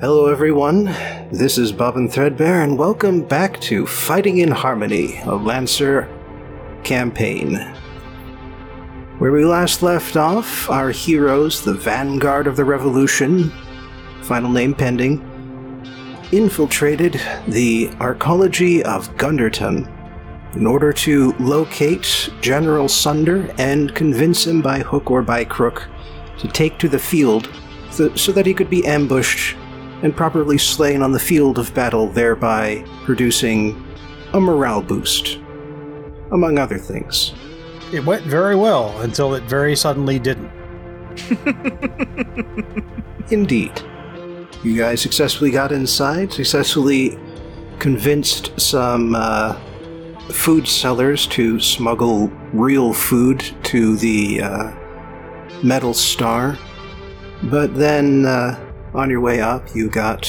Hello, everyone. This is Bobbin Threadbare, and welcome back to Fighting in Harmony, a Lancer campaign. Where we last left off, our heroes, the vanguard of the revolution, final name pending, infiltrated the arcology of Gunderton in order to locate General Sunder and convince him by hook or by crook to take to the field so that he could be ambushed and properly slain on the field of battle, thereby producing a morale boost, among other things. It went very well until it very suddenly didn't. Indeed. You guys successfully got inside, successfully convinced some uh, food sellers to smuggle real food to the uh, Metal Star. But then, uh, on your way up, you got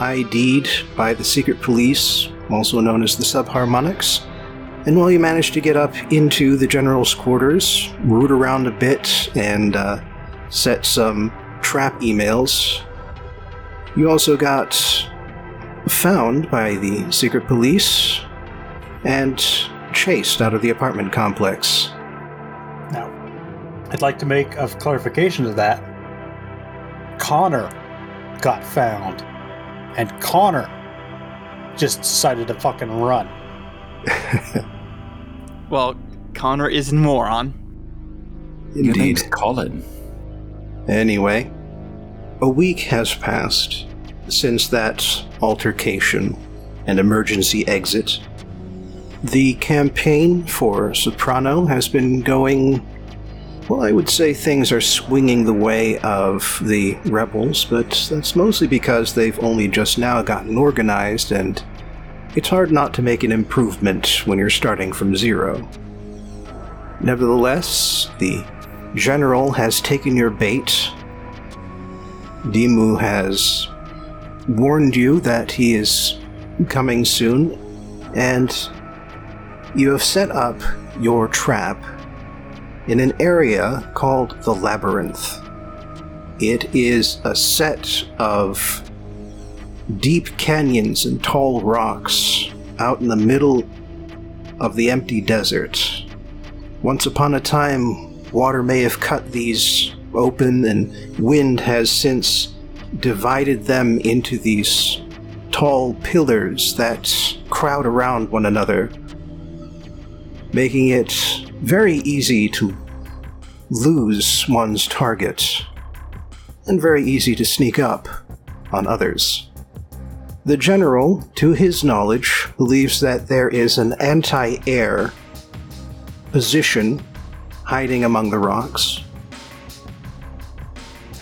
ID'd by the secret police, also known as the Subharmonics. And while you managed to get up into the general's quarters, root around a bit, and uh, set some trap emails, you also got found by the secret police and chased out of the apartment complex. Now, I'd like to make a clarification to that. Connor got found, and Connor just decided to fucking run. Well, Connor is a moron. Your name's Indeed. Colin. Anyway, a week has passed since that altercation and emergency exit. The campaign for Soprano has been going. Well, I would say things are swinging the way of the rebels, but that's mostly because they've only just now gotten organized, and it's hard not to make an improvement when you're starting from zero. Nevertheless, the General has taken your bait. Dimu has warned you that he is coming soon, and you have set up your trap in an area called the Labyrinth. It is a set of deep canyons and tall rocks out in the middle of the empty desert. Once upon a time, water may have cut these open, and wind has since divided them into these tall pillars that crowd around one another, making it very easy to lose one's target, and very easy to sneak up on others. The general, to his knowledge, believes that there is an anti air position hiding among the rocks.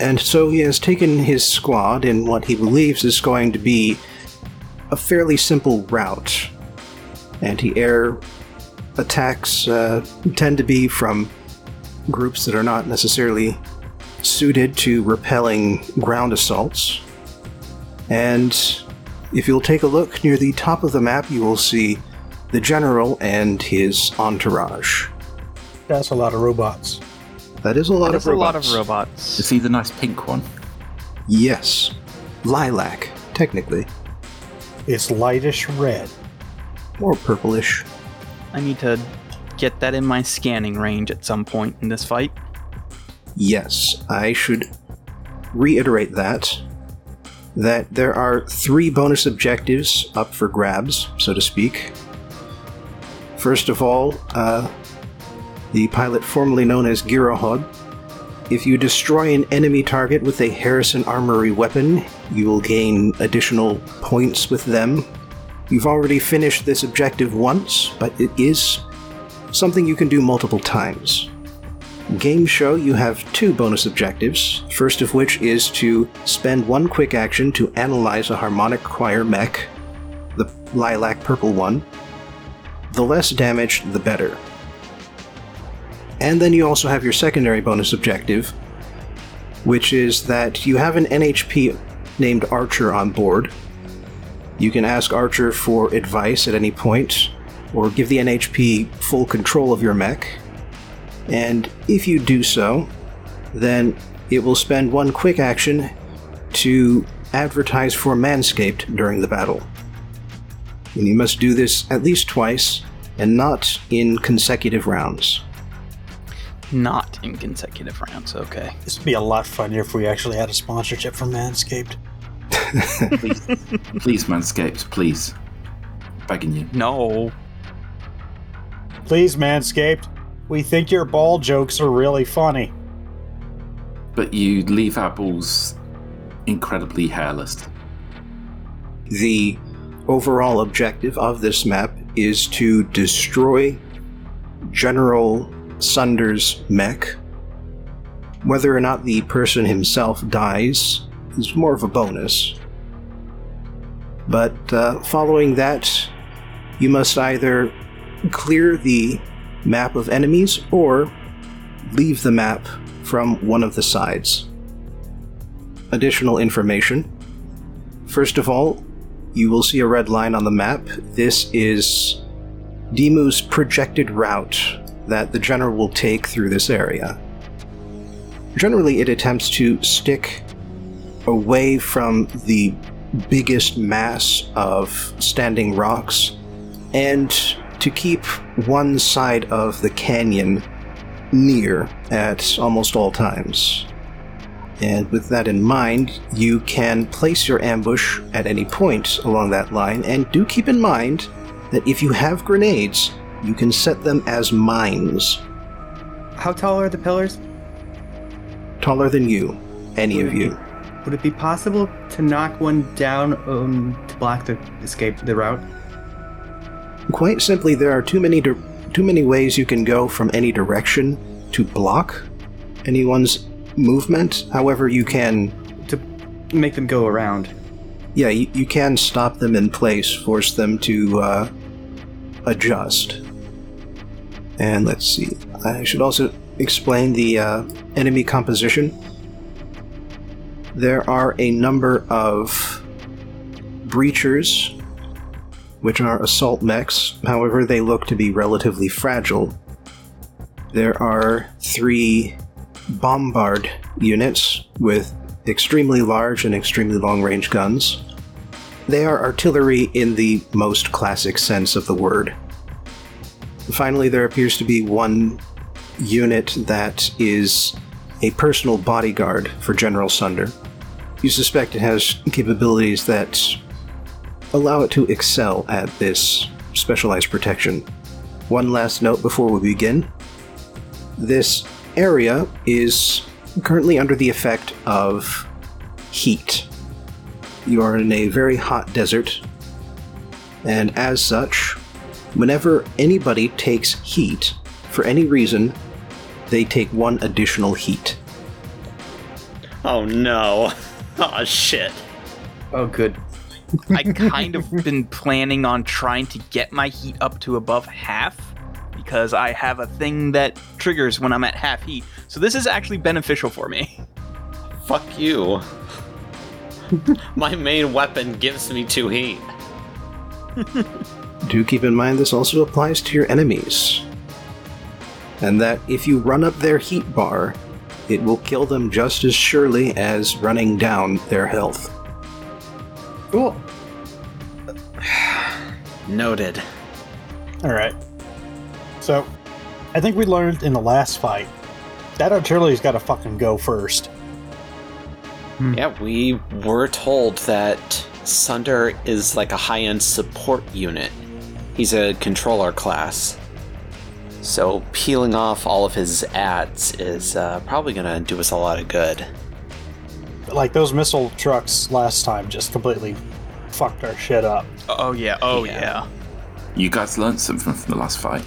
And so he has taken his squad in what he believes is going to be a fairly simple route. Anti air attacks uh, tend to be from groups that are not necessarily suited to repelling ground assaults. And if you'll take a look near the top of the map, you will see the general and his entourage. That's a lot of robots. That is a lot There's of a lot robots. of robots. Is he the nice pink one? Yes. Lilac, technically. It's lightish red. Or purplish. I need to get that in my scanning range at some point in this fight. Yes, I should reiterate that. That there are three bonus objectives up for grabs, so to speak. First of all, uh, the pilot formerly known as Girohod. If you destroy an enemy target with a Harrison Armory weapon, you will gain additional points with them. You've already finished this objective once, but it is something you can do multiple times. Game Show, you have two bonus objectives, first of which is to spend one quick action to analyze a harmonic choir mech, the lilac purple one. The less damage, the better. And then you also have your secondary bonus objective, which is that you have an NHP named Archer on board. You can ask Archer for advice at any point, or give the NHP full control of your mech. And if you do so, then it will spend one quick action to advertise for Manscaped during the battle. And you must do this at least twice, and not in consecutive rounds. Not in consecutive rounds, okay. This would be a lot funnier if we actually had a sponsorship from Manscaped. Please, please, Manscaped, please. Begging you. No. Please, Manscaped. We think your ball jokes are really funny. But you leave our balls incredibly hairless. The overall objective of this map is to destroy General Sunder's mech. Whether or not the person himself dies is more of a bonus. But uh, following that, you must either clear the map of enemies or leave the map from one of the sides. Additional information. First of all, you will see a red line on the map. This is Demu's projected route that the general will take through this area. Generally, it attempts to stick away from the biggest mass of standing rocks and to keep one side of the canyon near at almost all times. And with that in mind, you can place your ambush at any point along that line, and do keep in mind that if you have grenades, you can set them as mines, How tall are the pillars? taller than you, any of you. Would it be possible to knock one down um, to block the escape the route? Quite simply, there are too many di- too many ways you can go from any direction to block anyone's movement. However, you can To make them go around. yeah, you, you can stop them in place, force them to uh, adjust. And let's see. I should also explain the uh, enemy composition. There are a number of breachers, which are assault mechs. However, they look to be relatively fragile. There are three bombard units with extremely large and extremely long range guns. They are artillery in the most classic sense of the word. Finally, there appears to be one unit that is a personal bodyguard for General Sunder. You suspect it has capabilities that allow it to excel at this specialized protection. One last note before we begin this area is currently under the effect of heat. You are in a very hot desert, and as such, whenever anybody takes heat, for any reason, they take one additional heat. Oh no. Oh shit. Oh, good. I kind of been planning on trying to get my heat up to above half because I have a thing that triggers when I'm at half heat. So this is actually beneficial for me. Fuck you. My main weapon gives me two heat. Do keep in mind this also applies to your enemies. And that if you run up their heat bar, it will kill them just as surely as running down their health. Cool. Noted. All right. So, I think we learned in the last fight that artillery's got to fucking go first. Hmm. Yeah, we were told that Sunder is like a high end support unit. He's a controller class. So peeling off all of his adds is uh, probably going to do us a lot of good. Like those missile trucks last time just completely fucked our shit up. Oh yeah, oh Yeah. yeah. You guys learned something from the last fight.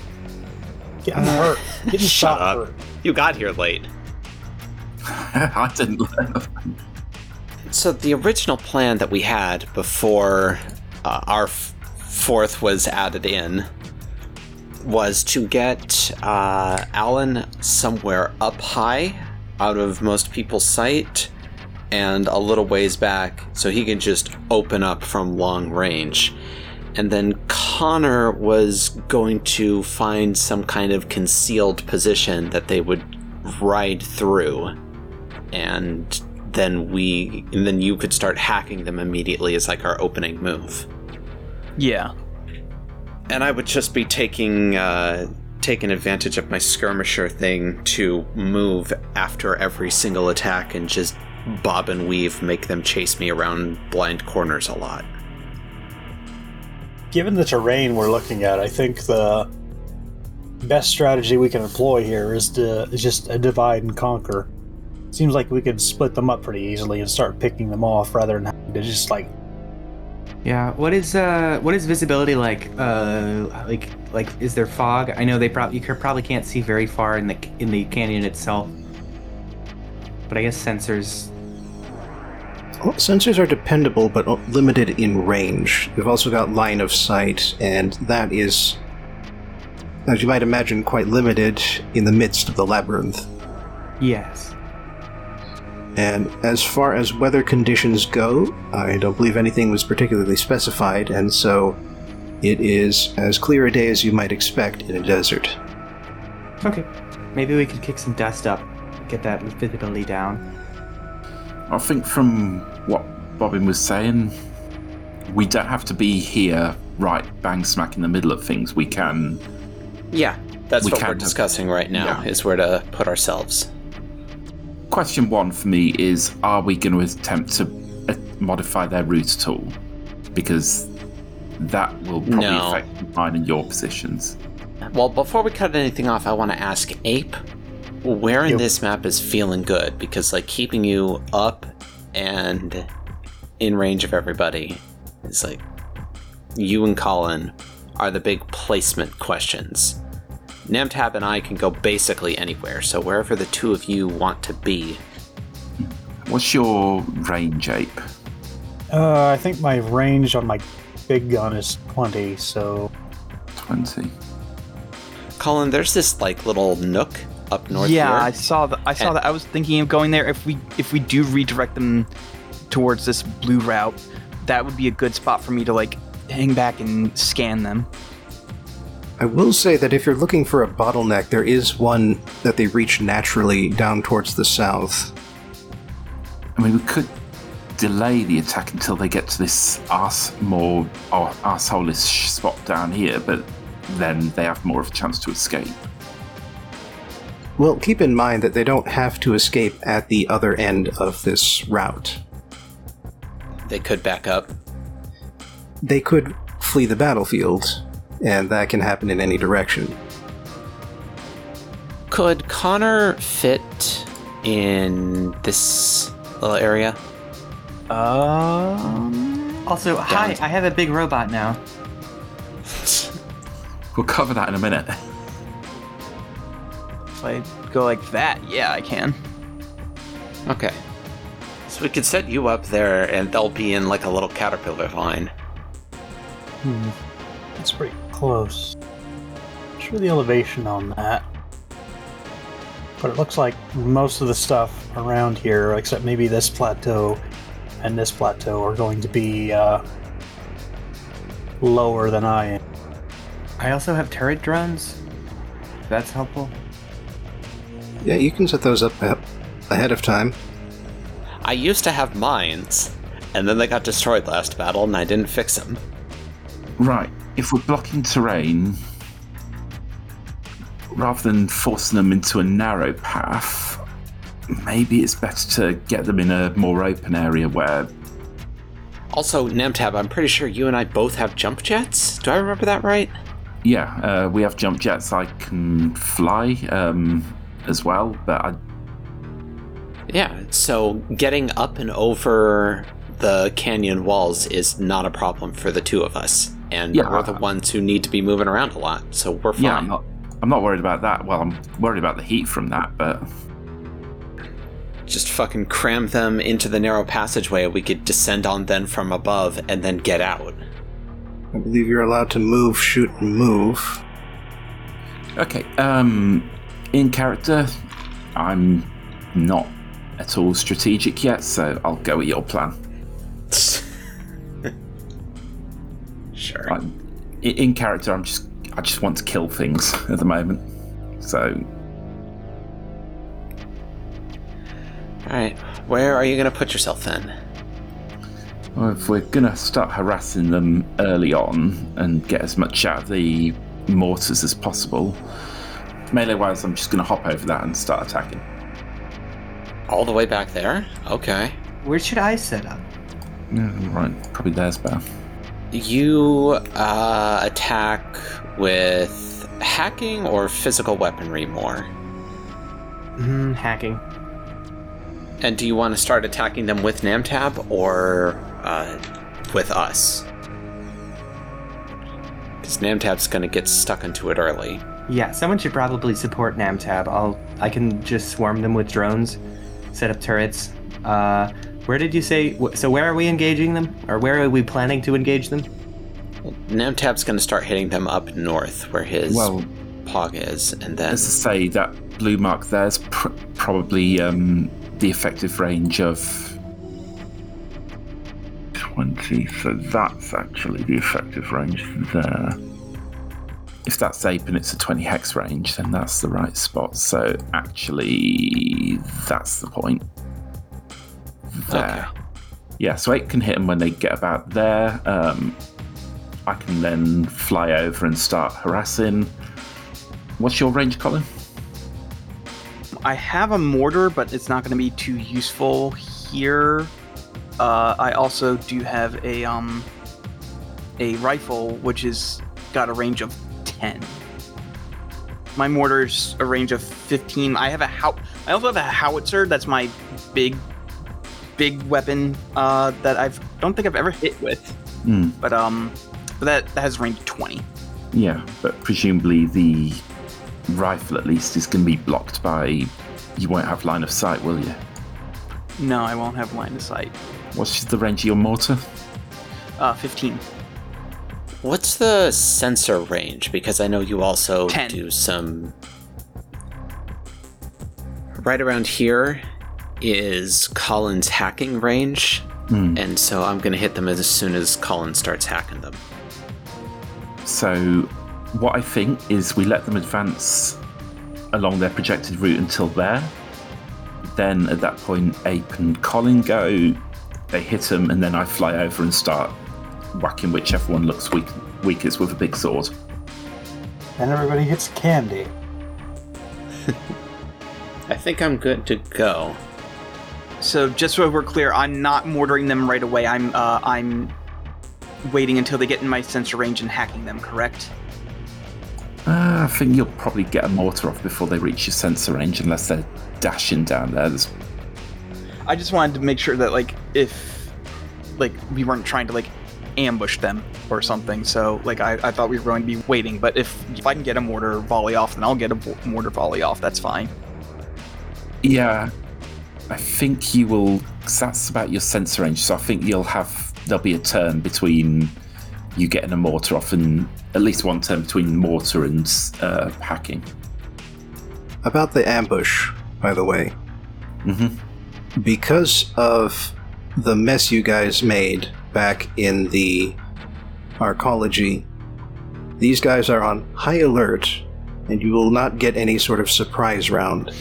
Getting hurt. Getting Shut shot up. hurt. You got here late. I didn't learn. So the original plan that we had before uh, our f- fourth was added in was to get uh, Alan somewhere up high out of most people's sight and a little ways back so he can just open up from long range. And then Connor was going to find some kind of concealed position that they would ride through and then we then you could start hacking them immediately as like our opening move. Yeah. And I would just be taking uh, taking advantage of my skirmisher thing to move after every single attack and just bob and weave, make them chase me around blind corners a lot. Given the terrain we're looking at, I think the best strategy we can employ here is to is just a divide and conquer. Seems like we could split them up pretty easily and start picking them off rather than to just like Yeah. What is uh what is visibility like? Uh, like like is there fog? I know they probably you probably can't see very far in the in the canyon itself. But I guess sensors. Well, sensors are dependable but limited in range. We've also got line of sight, and that is, as you might imagine, quite limited in the midst of the labyrinth. Yes. And as far as weather conditions go, I don't believe anything was particularly specified, and so it is as clear a day as you might expect in a desert. Okay. Maybe we could kick some dust up, get that visibility down. I think from what Bobbin was saying, we don't have to be here right bang smack in the middle of things. We can. Yeah, that's We what can we're have- discussing right now. Yeah. Is where to put ourselves. Question one for me is Are we going to attempt to uh, modify their route at all? Because that will probably No. affect mine and your positions. Well, before we cut anything off, I want to ask Ape, where in Yo. this map is feeling good? Because like keeping you up and in range of everybody is like you and Colin are the big placement questions. Namtab and I can go basically anywhere, so wherever the two of you want to be. What's your range, Ape? uh, I think my range on my big gun is 20, so 20. Colin, there's this like little nook up north yeah, here. I saw that. I saw And- that. I was thinking of going there. If we if we do redirect them towards this blue route, that would be a good spot for me to like hang back and scan them. I will say that if you're looking for a bottleneck, there is one that they reach naturally down towards the south. I mean, we could delay the attack until they get to this arse more or arsehole-ish spot down here, but then they have more of a chance to escape. Well, keep in mind that they don't have to escape at the other end of this route. they could back up. They could flee the battlefield, and that can happen in any direction. Could Connor fit in this little area? Um, Also, hi, I have a big robot now. We'll cover that in a minute. if I go like that, yeah, I can. Okay. So we could set you up there and they'll be in like a little caterpillar line. hmm, it's pretty close. Not Sure, the elevation on that. But it looks like most of the stuff around here, except maybe this plateau and this plateau, are going to be uh, lower than I am. I also have turret drones. That's helpful. Yeah, you can set those up ahead of time. I used to have mines, and then they got destroyed last battle and I didn't fix them. Right, if we're blocking terrain, rather than forcing them into a narrow path, maybe it's better to get them in a more open area where. Also, Namtab, I'm pretty sure you and I both have jump jets. Do I remember that right? Yeah, uh, we have jump jets I can fly um, as well, but I, Yeah, so getting up and over the canyon walls is not a problem for the two of us. And Yeah. we're the ones who need to be moving around a lot, so we're fine. yeah, I'm not, I'm not worried about that. Well, I'm worried about the heat from that, but Just fucking cram them into the narrow passageway. We could descend on them from above and then get out. I believe you're allowed to move, shoot, and move. Okay, um, in character, I'm not at all strategic yet, so I'll go with your plan. Sure. I, in, in character, I'm just, I just want to kill things at the moment. So, Alright, where are you gonna put yourself then? Well, if we're gonna start harassing them early on and get as much out of the mortars as possible, melee wise, I'm just gonna hop over that and start attacking. All the way back there? Okay. Where should I set up? Yeah, right, probably there's better. You uh, attack with hacking or physical weaponry more? Hmm, hacking. And do you want to start attacking them with Namtab or uh, with us? Because Namtab's going to get stuck into it early. Yeah, someone should probably support Namtab. I'll I can just swarm them with drones, set up turrets. Uh, where did you say? So where are we engaging them, or where are we planning to engage them? Namtab's going to start hitting them up north where his Well, pog is, and then as I say, that blue mark there's pr- probably um, the effective range of 20, so that's actually the effective range there. If that's ape and it's a 20 hex range, then that's the right spot. So actually, that's the point. There. Okay. Yeah, so ape can hit them when they get about there. Um, I can then fly over and start harassing. What's your range, Colin? I have a mortar, but it's not going to be too useful here. Uh, I also do have a um a rifle, which is got a range of ten. My mortar's a range of fifteen. I have a how. I also have a howitzer. That's my big, big weapon uh, that I don't think I've ever hit with. Hmm. But um, but that that has range twenty. Yeah, but presumably the rifle at least is going to be blocked by. You won't have line of sight, will you? No, I won't have line of sight. What's the range of your mortar? Uh, fifteen. what's the sensor range? Because I know you also 10. do some. Right around here is Colin's hacking range, Hmm. and so I'm going to hit them as soon as Colin starts hacking them. So, what I think is we let them advance along their projected route until there. Then at that point, Ape and Colin go. They hit them, and then I fly over and start whacking whichever one looks weak, weakest with a big sword. And everybody gets candy. I think I'm good to go. So just so we're clear, I'm not mortaring them right away. I'm uh, I'm waiting until they get in my sensor range and hacking them. Correct? Uh, I think you'll probably get a mortar off before they reach your sensor range, unless they're dashing down there. There's I just wanted to make sure that like if like we weren't trying to like ambush them or something. So like I, I thought we were going to be waiting. But if if I can get a mortar volley off, then I'll get a mortar volley off. That's fine. Yeah, I think you will. 'cause that's about your sensor range, so I think you'll have. There'll be a turn between you getting a mortar off, and at least one turn between mortar and uh, hacking. About the ambush, by the way. Mhm. Because of the mess you guys made back in the arcology, these guys are on high alert, and you will not get any sort of surprise round.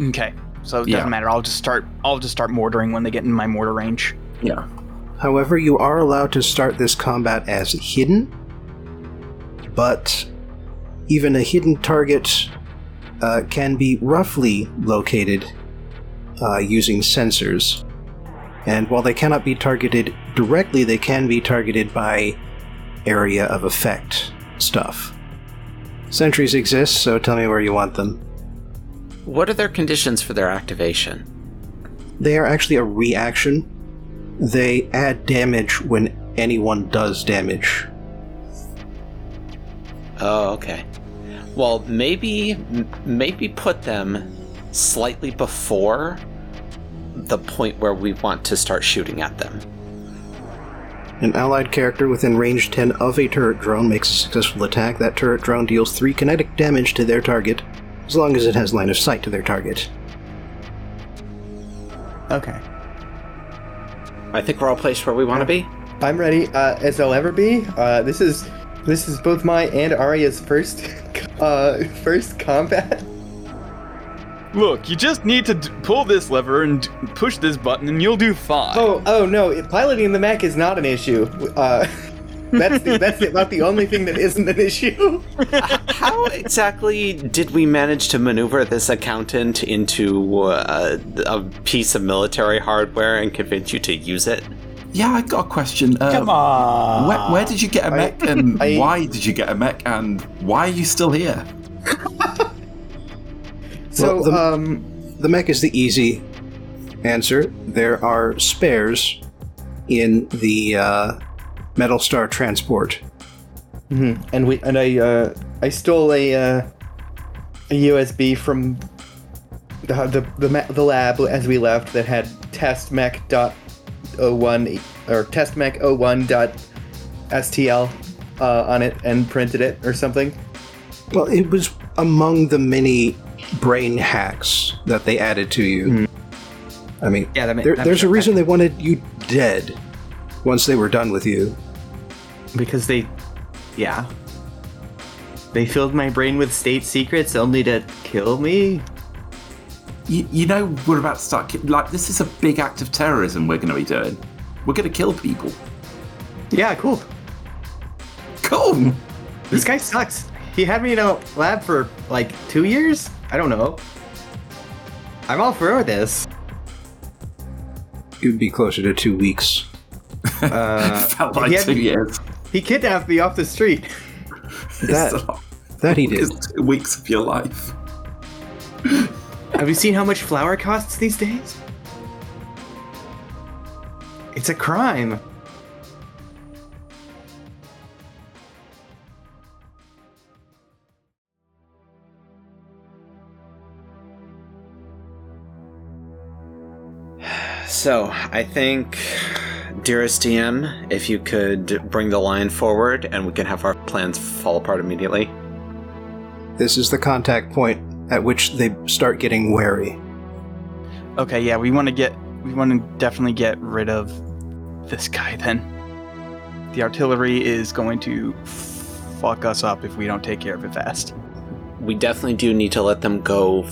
Okay. So it doesn't matter. I'll just start. I'll just start mortaring when they get in my mortar range. Yeah. However, you are allowed to start this combat as hidden, but even a hidden target uh, can be roughly located uh, using sensors. And while they cannot be targeted directly, they can be targeted by area of effect stuff. Sentries exist, so tell me where you want them. What are their conditions for their activation? They are actually a reaction. They add damage when anyone does damage. Oh, okay. Well, maybe maybe put them slightly before the point where we want to start shooting at them. An allied character within range 10 of a turret drone makes a successful attack. That turret drone deals 3 kinetic damage to their target, as long as it has line of sight to their target. Okay. I think we're all placed where we want to be. I'm ready, uh, as I'll ever be. Uh, this is this is both my and Arya's first uh, first combat. Look, you just need to d- pull this lever and d- push this button, and you'll do fine. Oh, oh no! Piloting the mech is not an issue. Uh, that's the, that's about the only thing that isn't an issue. How exactly did we manage to maneuver this accountant into uh, a piece of military hardware and convince you to use it? Yeah, I got a question. Uh, Come on. Where, where did you get a mech, and I- why did you get a mech, and why are you still here? So, Well, the- um, The mech is the easy answer. There are spares in the uh, Metal Star transport. and we and I uh, I stole a uh, a USB from the the the, ma- the lab as we left that had test mech dot 01 or test mech 01 dot stl uh, on it and printed it or something. Well, it was among the many brain hacks that they added to you. I mean, Yeah, that ma- there, there's a makes reason they wanted you dead once they were done with you. because they yeah they filled my brain with state secrets only to kill me You, you know, we're about to start. ki- Like, this is a big act of terrorism we're going to be doing. We're going to kill people. yeah cool Cool. this guy sucks he had me in a lab for like two years i don't know i'm all for this It would be closer to two weeks. Uh, Felt like he had two years. he kidnapped me off the street That- It's a lot. That he did. Two weeks of your life. have you seen how much flour costs these days it's a crime So, I think, dearest DM, if you could bring the line forward and we can have our plans fall apart immediately. This is the contact point at which they start getting wary. Okay, yeah, we want to get, we want to definitely get rid of this guy then. The artillery is going to fuck us up if we don't take care of it fast. We definitely do need to let them go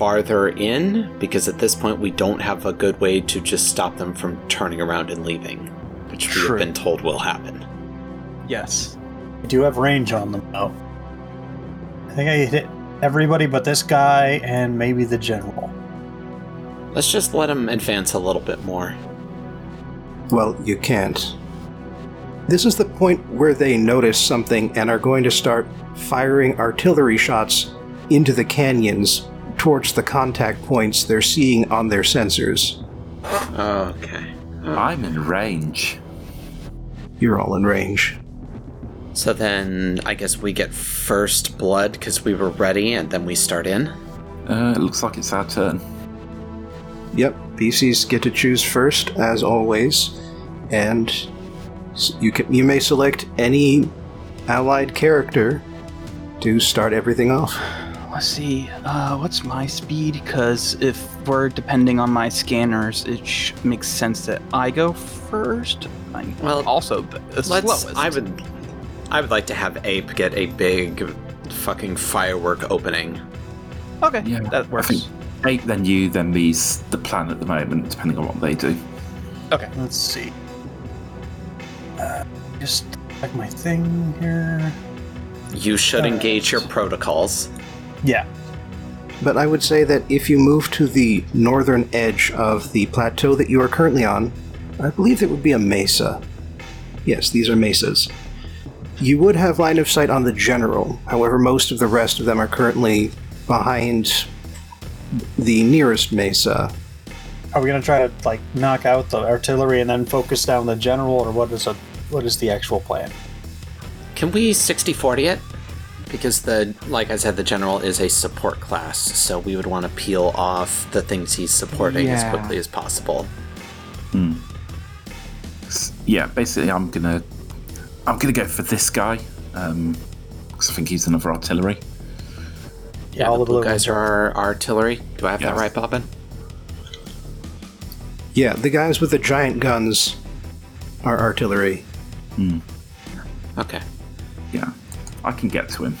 farther in because at this point we don't have a good way to just stop them from turning around and leaving, which we have been told will happen. Yes. We do have range on them, though. I think I hit everybody but this guy and maybe the general. Let's just let them advance a little bit more. Well, you can't. This is the point where they notice something and are going to start firing artillery shots into the canyons towards the contact points they're seeing on their sensors. Okay. I'm in range. You're all in range. So then I guess we get first blood because we were ready and then we start in. Uh, it looks like it's our turn. Yep, PCs get to choose first, as always, and you can you may select any allied character to start everything off. Let's see. Uh, what's my speed? Because if we're depending on my scanners, it sh- makes sense that I go first. I'm Well, also the, the Let's. slowest. I would. I would like to have Ape get a big, fucking firework opening. Okay, Yeah, that I works. think eight, then you, then me's the plan at the moment, depending on what they do. Okay. Let's see. Uh, just like my thing here. You should Uh, engage your protocols. Yeah. But I would say that if you move to the northern edge of the plateau that you are currently on, I believe it would be a mesa. Yes, these are mesas. You would have line of sight on the general, however, most of the rest of them are currently behind the nearest mesa. Are we gonna try to like knock out the artillery and then focus down the general, or what is a what is the actual plan? Can we 60-40 it? Because the, like I said, the general is a support class, so we would want to peel off the things he's supporting as quickly as possible. S- Yeah, basically, I'm gonna, I'm gonna go for this guy, um, because I think he's another artillery. Yeah, all the the blue blue guys are our artillery. Do I have that right, Bobbin? Yeah, the guys with the giant guns are artillery. Okay. Yeah, I can get to him.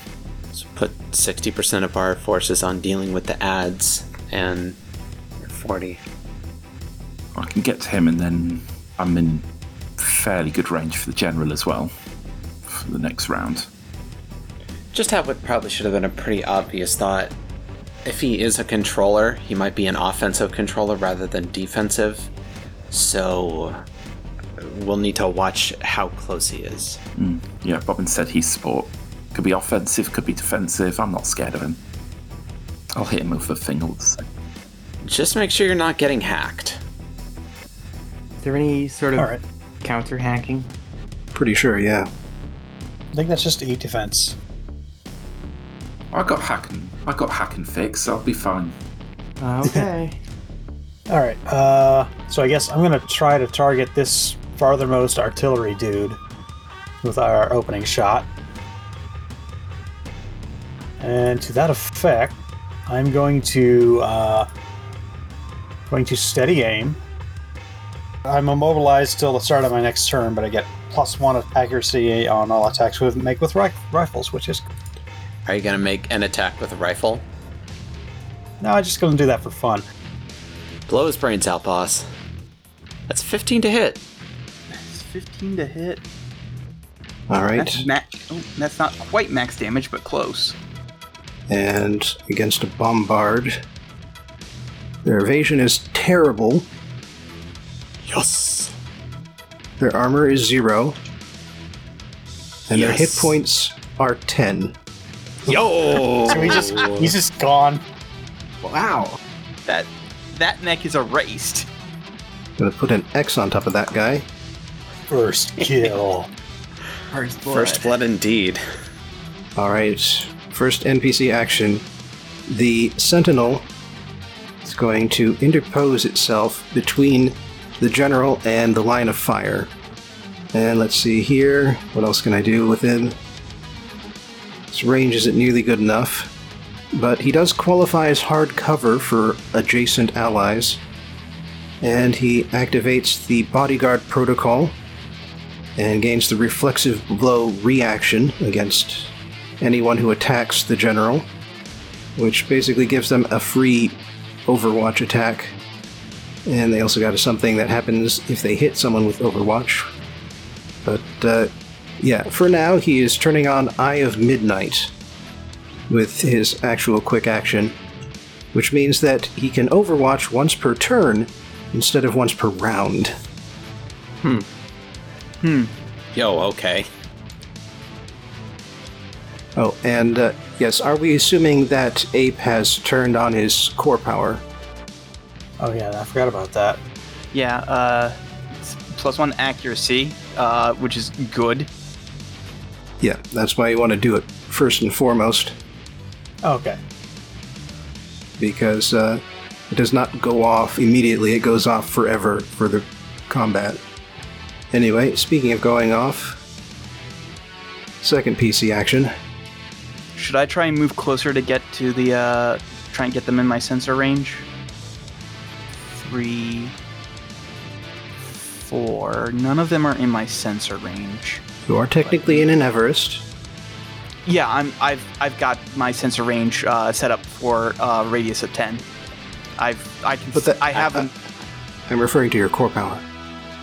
So put 60% of our forces on dealing with the adds. and 40. I can get to him, and then I'm in fairly good range for the general as well for the next round. Just have what probably should have been a pretty obvious thought. If he is a controller, he might be an offensive controller rather than defensive. So we'll need to watch how close he is. Hmm. Yeah, Bobbin said he's sport. Could be offensive, could be defensive. I'm not scared of him. I'll hit him with the thing all the same. Just make sure you're not getting hacked. Is there any sort of All right. counter hacking? Pretty sure, yeah. I think that's just eight defense. I got hack and I got hack and fix. I'll be fine. Okay. All right. Uh, so I guess I'm gonna try to target this farthermost artillery dude with our opening shot, and to that effect, I'm going to uh, going to steady aim. I'm immobilized till the start of my next turn, but I get plus one of accuracy on all attacks with make with ri- rifles, which is Are you gonna make an attack with a rifle? no, I'm just gonna do that for fun. Blow his brains out, boss. That's 15 to hit. It's 15 to hit. All right. That's ma- oh, that's not quite max damage, but close. And against a bombard, their evasion is terrible. Yes. Their armor is zero. And their hit points are 10. Yo! So he just he's just gone. wow. That that neck is erased. Gonna put an X on top of that guy. First kill. First blood. First blood indeed. All right. First NPC action. The Sentinel is going to interpose itself between the general and the line of fire. And let's see here. What else can I do within? His range isn't nearly good enough. But he does qualify as hard cover for adjacent allies. And he activates the bodyguard protocol and gains the reflexive blow reaction against anyone who attacks the general, which basically gives them a free Overwatch attack. And they also got something that happens if they hit someone with Overwatch. But uh, yeah, for now he is turning on Eye of Midnight with his actual quick action, which means that he can Overwatch once per turn instead of once per round. Hmm. Hmm. Yo, okay. Oh, and uh, yes, are we assuming that Ape has turned on his core power? Oh yeah, I forgot about that. Yeah, uh, plus one accuracy, uh, which is good. Yeah, that's why you want to do it first and foremost, Okay. because uh, it does not go off immediately, it goes off forever for the combat. Anyway, speaking of going off, second PC action. Should I try and move closer to get to the, uh, try and get them in my sensor range? Three, four. None of them are in my sensor range. You are technically in an Everest. Yeah, I'm. I've. I've got my sensor range uh, set up for uh, radius of ten. I've. I can. But that- I haven't. I'm referring to your core power.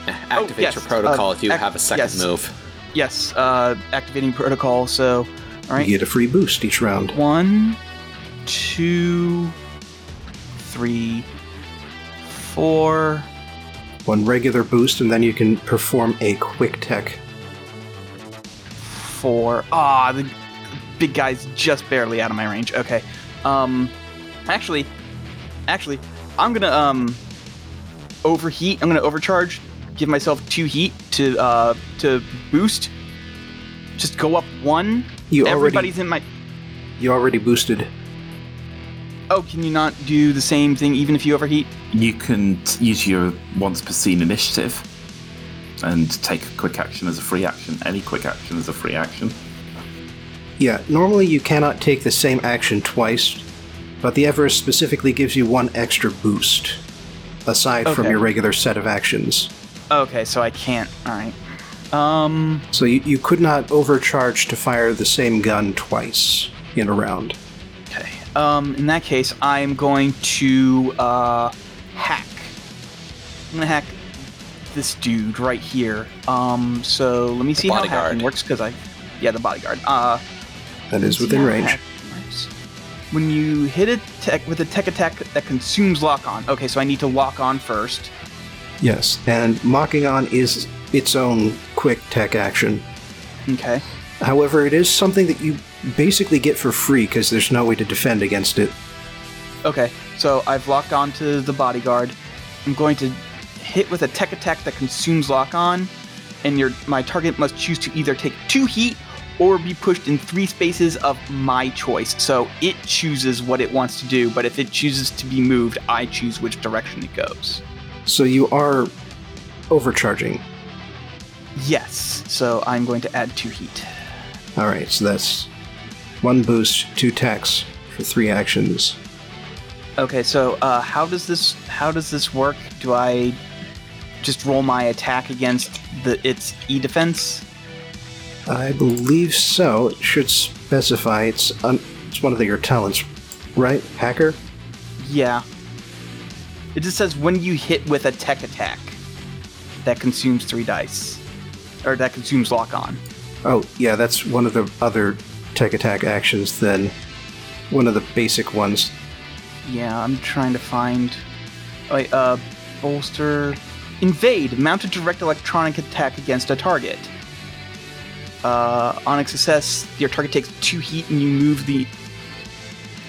Activate yes, your protocol uh, if you ac- have a second yes. move. yes. Uh, activating protocol. So, all right. You get a free boost each round. One, two, three, four. One regular boost, and then you can perform a quick tech. four. Ah, the big guy's just barely out of my range. Okay. Um, actually, actually, I'm gonna um overheat. I'm gonna overcharge. Give myself two heat to uh to boost. Just go up one. You already- in my. You already boosted. Oh, can you not do the same thing even if you overheat? You can use your once per scene initiative and take a quick action as a free action. Any quick action as a free action. Yeah, normally you cannot take the same action twice, but the Everest specifically gives you one extra boost, aside from your regular set of actions. Okay, so I can't. All right. Um. So you, you could not overcharge to fire the same gun twice in a round. Okay. Um, in that case, I'm going to uh, hack. I'm gonna hack this dude right here. Um, so let me see how bodyguard. hacking works because I, yeah, the bodyguard. Uh, That is within range. When you hit a tech with a tech attack that consumes lock on. Okay, so I need to lock on first. Yes, and locking on is its own quick tech action. Okay. However, it is something that you basically get for free because there's no way to defend against it. Okay, so I've locked onto the bodyguard. I'm going to hit with a tech attack that consumes lock on, and your my target must choose to either take two heat or be pushed in three spaces of my choice. So it chooses what it wants to do, but if it chooses to be moved, I choose which direction it goes. So you are overcharging. Yes, so I'm going to add two heat. Alright, so that's one boost, two attacks for three actions. Okay, so uh, how does this how does this work? Do I just roll my attack against the its e defense? I believe so. It should specify it's, un- it's one of your talents, right? Hacker? Yeah. It just says when you hit with a tech attack that consumes three dice. Or that consumes lock on. Oh, yeah, that's one of the other tech attack actions then. One of the basic ones. Yeah, I'm trying to find. Wait, uh, bolster. Invade. Mount a direct electronic attack against a target. Uh, on a success, your target takes two heat and you move the.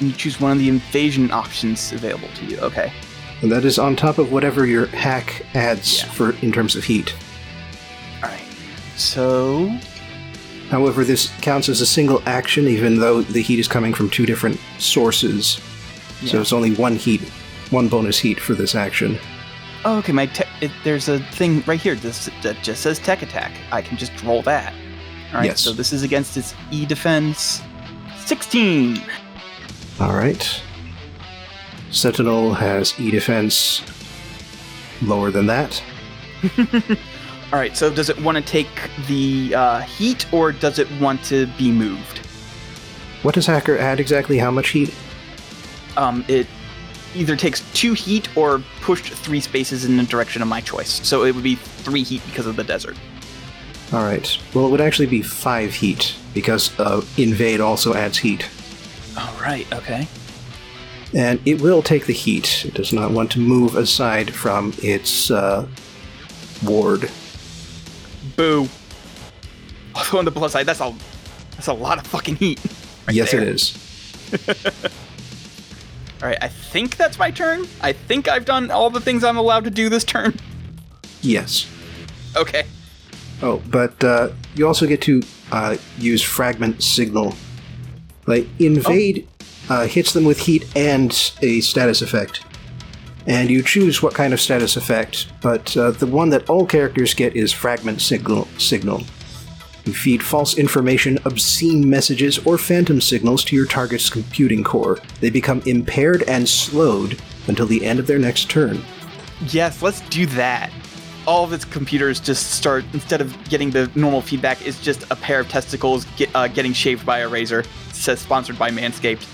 And you choose one of the invasion options available to you. Okay. And that is on top of whatever your hack adds Yeah. for in terms of heat. So. However, this counts as a single action, even though the heat is coming from two different sources. So it's only one heat, one bonus heat for this action. Oh, okay, my te- it, there's a thing right here this, that just says tech attack. I can just roll that. All right, Yes. so this is against its E defense. 16. All right. Sentinel has E defense lower than that. All right, so does it want to take the uh, heat or does it want to be moved? What does Hacker add exactly? How much heat? Um, it either takes two heat or pushed three spaces in the direction of my choice. So it would be three heat because of the desert. All right. Well, it would actually be five heat because uh, invade also adds heat, All right, okay. and it will take the heat. It does not want to move aside from its uh, ward. Boo. Also on the plus side, that's a that's a lot of fucking heat. right yes, there. it is. All right, I think that's my turn. I think I've done all the things I'm allowed to do this turn. Yes. Okay. Oh, but uh, you also get to uh, use fragment signal. Like invade uh, hits them with heat and a status effect, and you choose what kind of status effect. But uh, the one that all characters get is fragment signal. Signal. You feed false information, obscene messages, or phantom signals to your target's computing core. They become impaired and slowed until the end of their next turn. Yes, let's do that. All of its computers just start instead of getting the normal feedback, is just a pair of testicles get, uh, getting shaved by a razor. It says sponsored by Manscaped.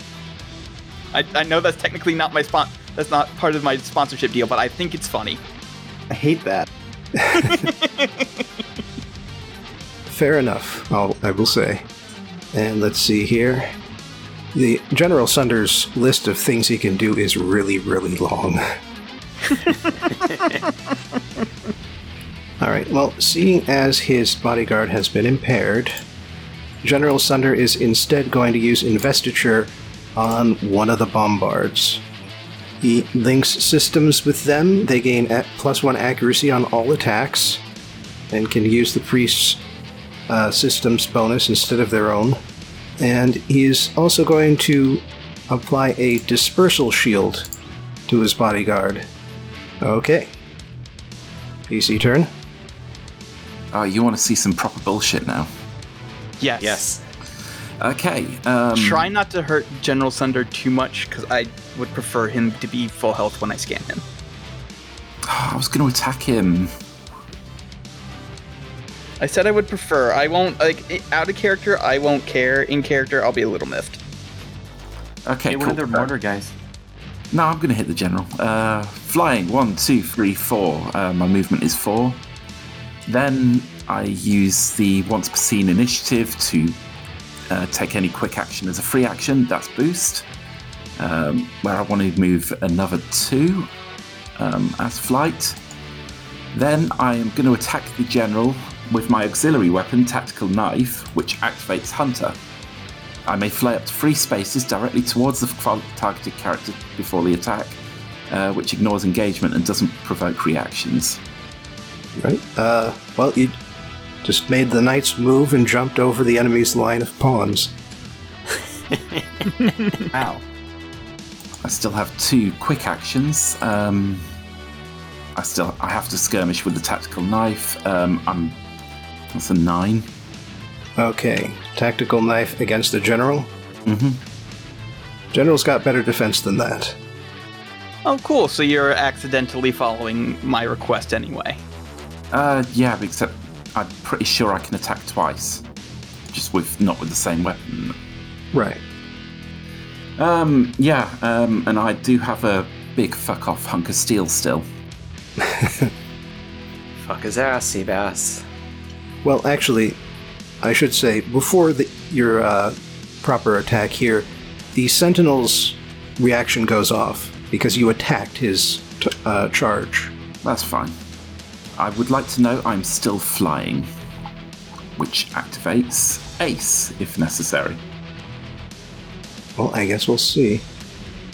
I, I know that's technically not my spon. That's not part of my sponsorship deal, but I think it's funny. I hate that. Fair enough, I'll, I will say. And let's see here. The General Sunder's list of things he can do is really, really long. Alright, well, seeing as his bodyguard has been impaired, General Sunder is instead going to use Investiture on one of the bombards. He links systems with them, they gain at plus one accuracy on all attacks, and can use the priest's uh, systems bonus instead of their own. And he is also going to apply a dispersal shield to his bodyguard. Okay. PC turn. Oh, you want to see some proper bullshit now? Yes. Yes. Okay. Um, Try not to hurt General Sunder too much, because I would prefer him to be full health when I scan him. I was going to attack him. I said I would prefer. I won't like out of character. I won't care. In character, I'll be a little miffed. Okay, Hey, one cool. of the mortar guys. No, I'm going to hit the general. Uh, flying, one, two, three, four. Uh, my movement is four. Then I use the once per scene initiative to uh, take any quick action as a free action. That's boost. Um, where I want to move another two um, as flight. Then I am going to attack the general with my auxiliary weapon, Tactical Knife, which activates Hunter. I may fly up to three spaces directly towards the targeted character before the attack, uh, which ignores engagement and doesn't provoke reactions. Right. Uh, well, you just made the knights move and jumped over the enemy's line of pawns. Wow. I still have two quick actions. Um, I still I have to skirmish with the tactical knife. Um, I'm that's a nine. Okay. Tactical knife against the general. Mm-hmm. General's got better defense than that. Oh, cool. So you're accidentally following my request anyway. Uh, yeah, except I'm pretty sure I can attack twice, just with not with the same weapon. Right. Um, yeah, um, and I do have a big fuck off hunk of steel still. Fuck his ass, Seabass. Well, actually, I should say before the, your uh, proper attack here, the Sentinel's reaction goes off because you attacked his t- uh, charge. That's fine. I would like to know I'm still flying, which activates Ace if necessary. Well, I guess we'll see.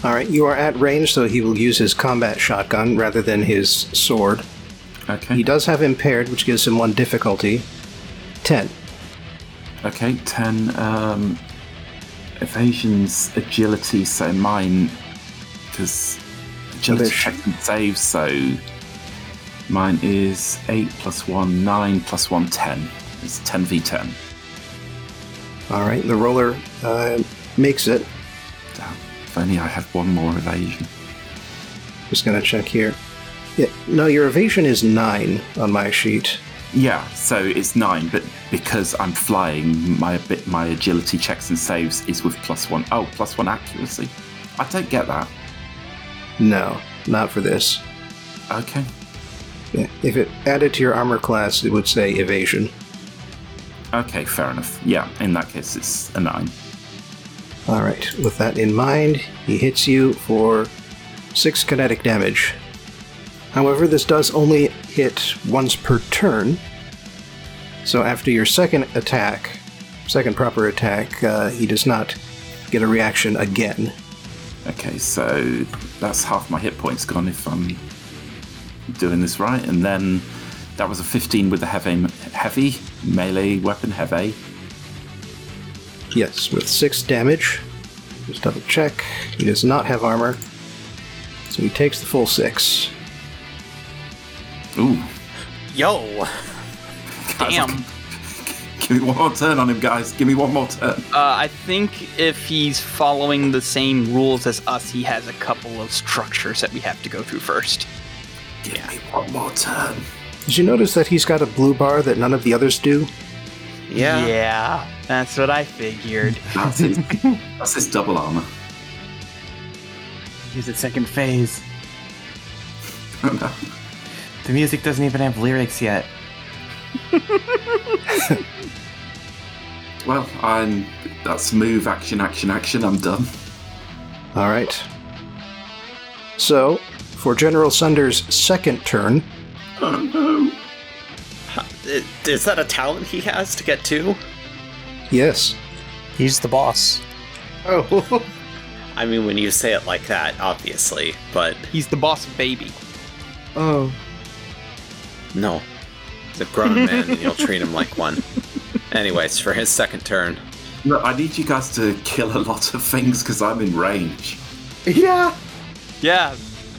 All right, you are at range, so he will use his combat shotgun rather than his sword. Okay. He does have impaired, which gives him one difficulty. Ten. Okay, 10. Um, evasion's agility, so mine. Because agility checks and saves, so mine is 8 plus 1, 9 plus 1, 10. It's 10v10. All right, the roller uh, makes it. Damn. If only I had one more evasion. Just gonna check here. Yeah, no, your evasion is nine on my sheet. Yeah, so it's 9, but because I'm flying, my bit my agility checks and saves is with plus 1. Oh, plus 1 accuracy. I don't get that. No, not for this. Okay. If it added to your armor class, it would say evasion. Okay, fair enough. Yeah, in that case, it's a 9. All right, with that in mind, he hits you for six kinetic damage. However, this does only hit once per turn. So after your second attack, second proper attack, uh, he does not get a reaction again. Okay, so that's half my hit points gone if I'm doing this right. And then that was a 15 with the heavy, heavy melee weapon, heavy. Yes, with six damage. Just double check. He does not have armor. So he takes the full six. Ooh, Yo! guys, Damn. Give me one more turn on him, guys. Give me one more turn. Uh, I think if he's following the same rules as us, he has a couple of structures that we have to go through first. Give me one more turn. Did you notice that he's got a blue bar that none of the others do? Yeah. Yeah, that's what I figured. That's his, that's his double armor. He's at second phase. Oh, no. The music doesn't even have lyrics yet. Well, I'm. That's move, action, action, action. I'm done. All right. So, for General Sunder's second turn, Oh no. I- Is that a talent he has to get two? yes. He's the boss. Oh, I mean, when you say it like that, obviously, but He's the boss baby. Oh. no. He's a grown man and you'll treat him like one. Anyways, for his second turn. Look, I need you guys to kill a lot of things because I'm in range. Yeah. Yeah,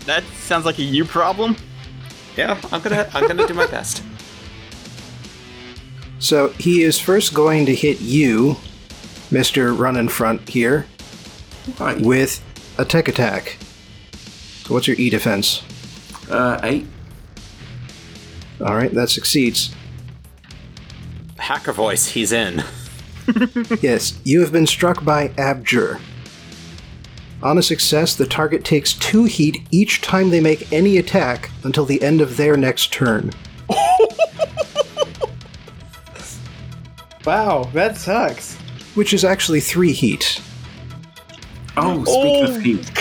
that sounds like a you problem. Yeah, I'm gonna I'm gonna do my best. so he is first going to hit you, Mister Run in Front here, Right. with a tech attack. So, what's your E defense? Uh, eight. All right, that succeeds. Hacker voice, he's in. Yes, you have been struck by Abjur. On a success, the target takes two heat each time they make any attack until the end of their next turn. Wow, that sucks. Which is actually three heat. Oh, speaking of oh. heat,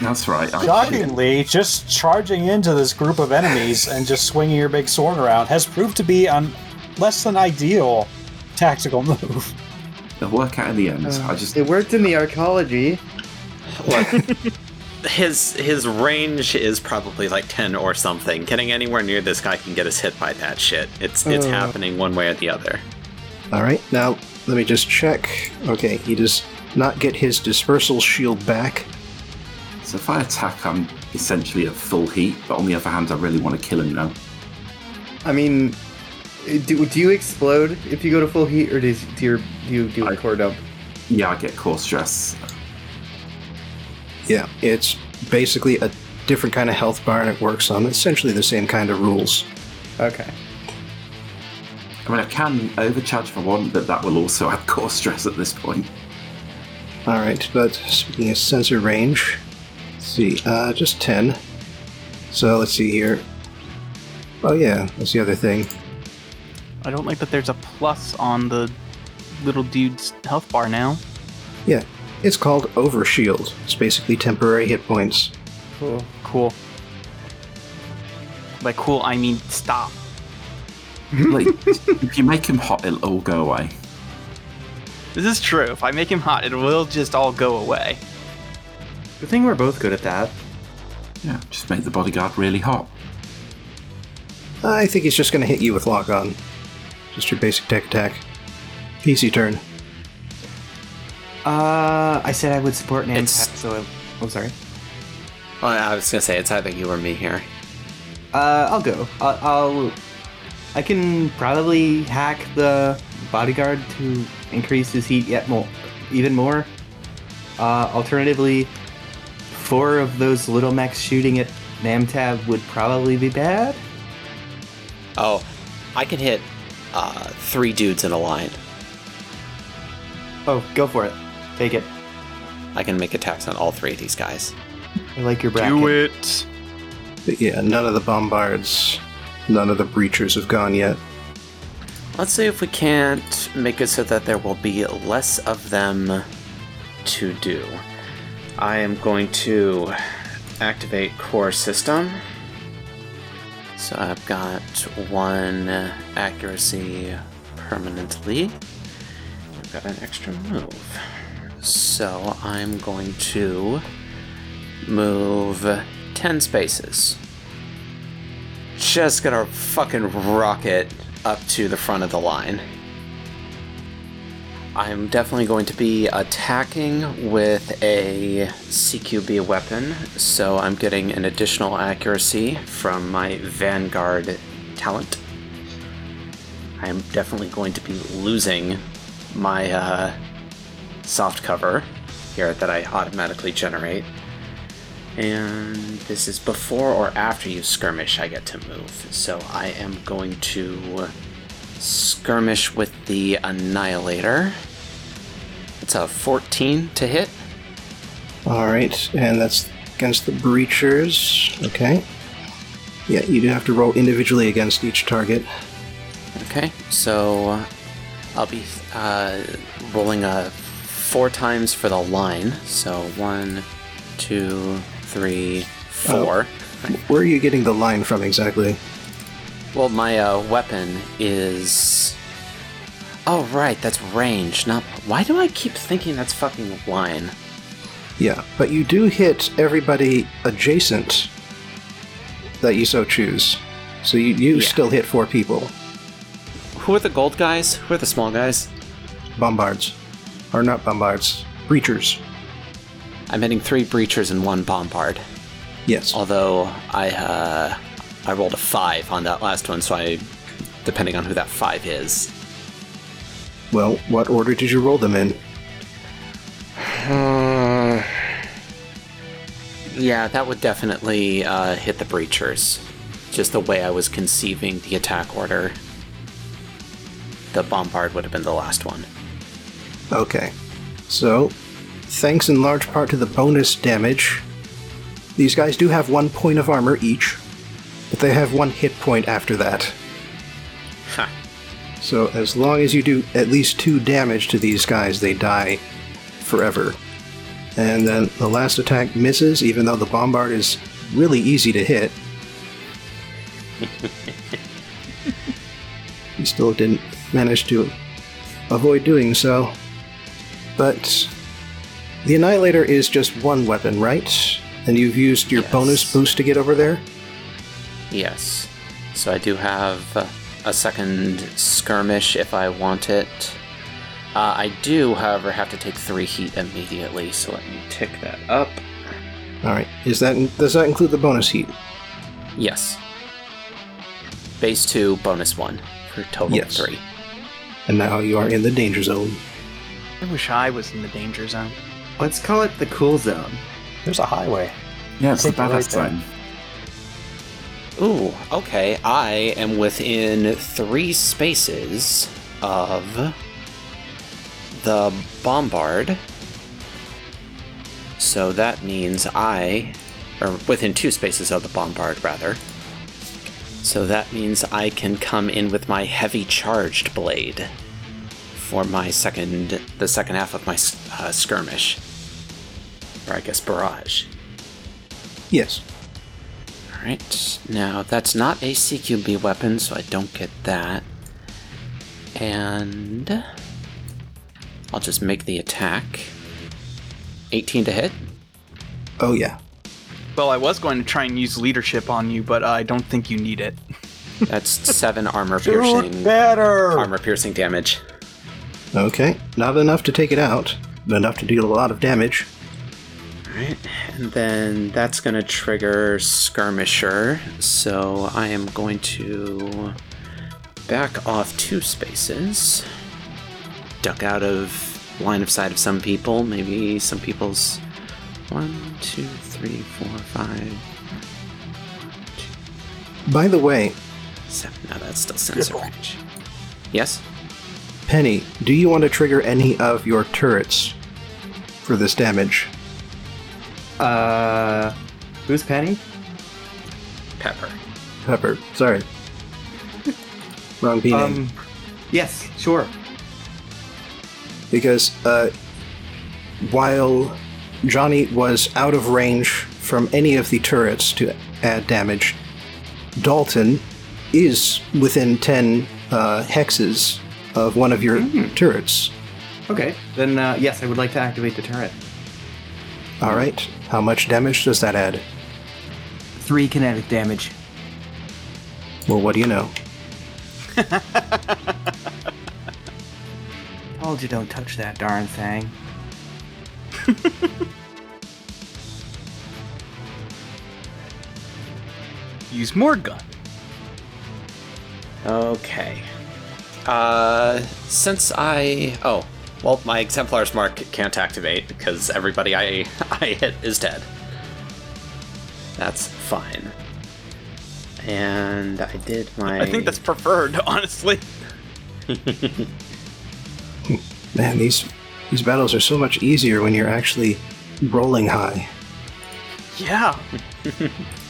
that's right. I- Shockingly, just charging into this group of enemies and just swinging your big sword around has proved to be a less than ideal tactical move. It'll work out in the end. I just It worked in the arcology. His his range is probably like ten or something. Getting anywhere near this guy can get us hit by that shit. It's it's Uh. happening one way or the other. Alright, now let me just check. Okay, he does not get his dispersal shield back. so if I attack, I'm essentially at full heat. But on the other hand, I really want to kill him now. I mean, do, do you explode if you go to full heat, or does, do, you do you do a I- core dump? Yeah, I get core stress. Yeah, it's basically a different kind of health bar and it works on essentially the same kind of rules. Okay. I mean, I can overcharge if I want, but that will also add core stress at this point. Alright, but speaking of sensor range, let's see, uh, just 10. So let's see here. Oh, yeah, that's the other thing. I don't like that there's a plus on the little dude's health bar now. Yeah, it's called Overshield. It's basically temporary hit points. Cool. Cool. By cool, I mean stop. like, if you make him hot, it'll all go away. This is true. If I make him hot, it will just all go away. Good thing we're both good at that. Yeah, just make the bodyguard really hot. I think he's just going to hit you with lock on. Just your basic tech attack. PC turn. Uh, I said I would support It's- so I, oh sorry. Well, I was gonna say it's either you or me here. Uh, I'll go. I'll, I'll. I can probably hack the bodyguard to increase his heat yet more, even more. Uh, alternatively, four of those little mechs shooting at Namtab would probably be bad. Oh, I can hit uh, three dudes in a line. Oh, go for it. Take it. I can make attacks on all three of these guys. I like your bracket. Do it. But yeah, none of the bombards, none of the breachers have gone yet. Let's see if we can't make it so that there will be less of them to do. I am going to activate core system. So I've got one accuracy permanently. I've got an extra move. So I'm going to move 10 spaces. Just gonna fucking rocket up to the front of the line. I'm definitely going to be attacking with a CQB weapon, so I'm getting an additional accuracy from my Vanguard talent. I am definitely going to be losing my uh, soft cover here that I automatically generate. And this is before or after you skirmish, I get to move. So I am going to skirmish with the Annihilator. It's a 14 to hit. Alright, and that's against the breachers. Okay. Yeah, you do have to roll individually against each target. Okay, so I'll be uh, rolling a four times for the line. So one, two, three, four. Where are you getting the line from exactly? Well, my uh, weapon is. Oh, right, that's range. Not. Why do I keep thinking that's fucking line? Yeah, but you do hit everybody adjacent that you so choose. So you, you Yeah. still hit four people. Who are the gold guys? Who are the small guys? Bombards. Or not bombards. Breachers. I'm hitting three breachers and one bombard. Yes. Although I uh, I rolled a five on that last one, so I, depending on who that five is. Well, what order did you roll them in? Yeah, that would definitely uh, hit the breachers. Just the way I was conceiving the attack order. The bombard would have been the last one. Okay. So, thanks in large part to the bonus damage, these guys do have one point of armor each, but they have one hit point after that. Ha. So as long as you do at least two damage to these guys, they die forever. And then the last attack misses, even though the bombard is really easy to hit. he still didn't manage to avoid doing so. But the Annihilator is just one weapon, right? And you've used your Yes. bonus boost to get over there? Yes. So I do have uh, a second skirmish if I want it. Uh, I do, however, have to take three heat immediately, so let me tick that up. Alright. Is that does that include the bonus heat? Yes. Base two, bonus one, for total Yes. three. And now you are in the danger zone. I wish I was in the danger zone. Let's call it the cool zone. There's a highway. Yeah, it's the Take it right badass there. zone. Ooh, okay. I am within three spaces of the bombard. So that means I, or within two spaces of the bombard, rather. So that means I can come in with my heavy charged blade for my second, the second half of my uh, skirmish, or I guess barrage. Yes. Alright, now that's not a CQB weapon, so I don't get that. And I'll just make the attack. 18 to hit. Oh yeah. Well, I was going to try and use leadership on you, but I don't think you need it. That's 7 armor piercing better. armor piercing damage. Okay. Not enough to take it out, but enough to deal a lot of damage. Alright, and then that's going to trigger Skirmisher, so I am going to back off two spaces, duck out of line of sight of some people, maybe some people's. One, two, three, four, five, By the way, seven. No, that's still sensor range. Yes? Penny, do you want to trigger any of your turrets for this damage? Uh, who's Penny? Pepper. Pepper, sorry. Wrong B name. Um, yes, sure. because uh, while Johnny was out of range from any of the turrets to add damage, Dalton is within 10 uh, hexes of one of your turrets. Okay, then uh, yes, I would like to activate the turret. All right. How much damage does that add? Three kinetic damage. Well, what do you know? Told you don't touch that darn thing. Use more gun. Okay. Uh, since I oh well, my exemplar's mark can't activate because everybody I I hit is dead. That's fine. And I did my. I think that's preferred, honestly. Man, these these battles are so much easier when you're actually rolling high. Yeah.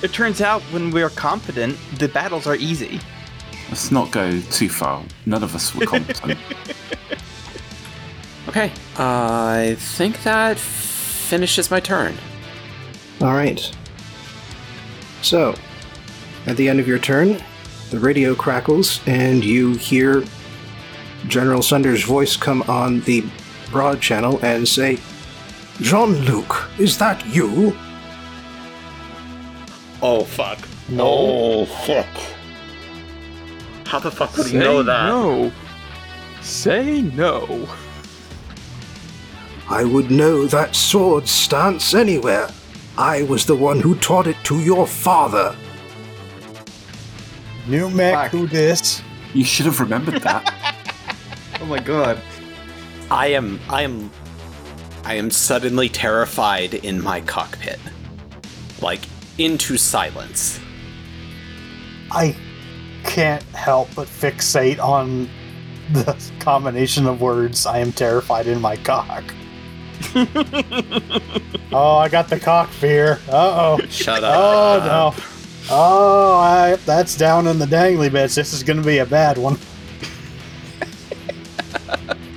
it turns out when we are confident, the battles are easy. Let's not go too far. None of us were competent. okay. I think that finishes my turn. All right. So, at the end of your turn, the radio crackles, and you hear General Sunder's voice come on the broad channel and say, Jean Luc, is that you? Oh fuck! No oh, fuck! How the fuck would he know that? No. Say no. I would know that sword stance anywhere. I was the one who taught it to your father. New mech who this? you should have remembered that. Oh my god. I am. I am. I am suddenly terrified in my cockpit, like into silence. I can't help but fixate on the combination of words I am terrified in my cock. Oh, I got the cock fear. Uh oh. Shut up. Oh no. Oh, I, that's down in the dangly bits. This is going to be a bad one.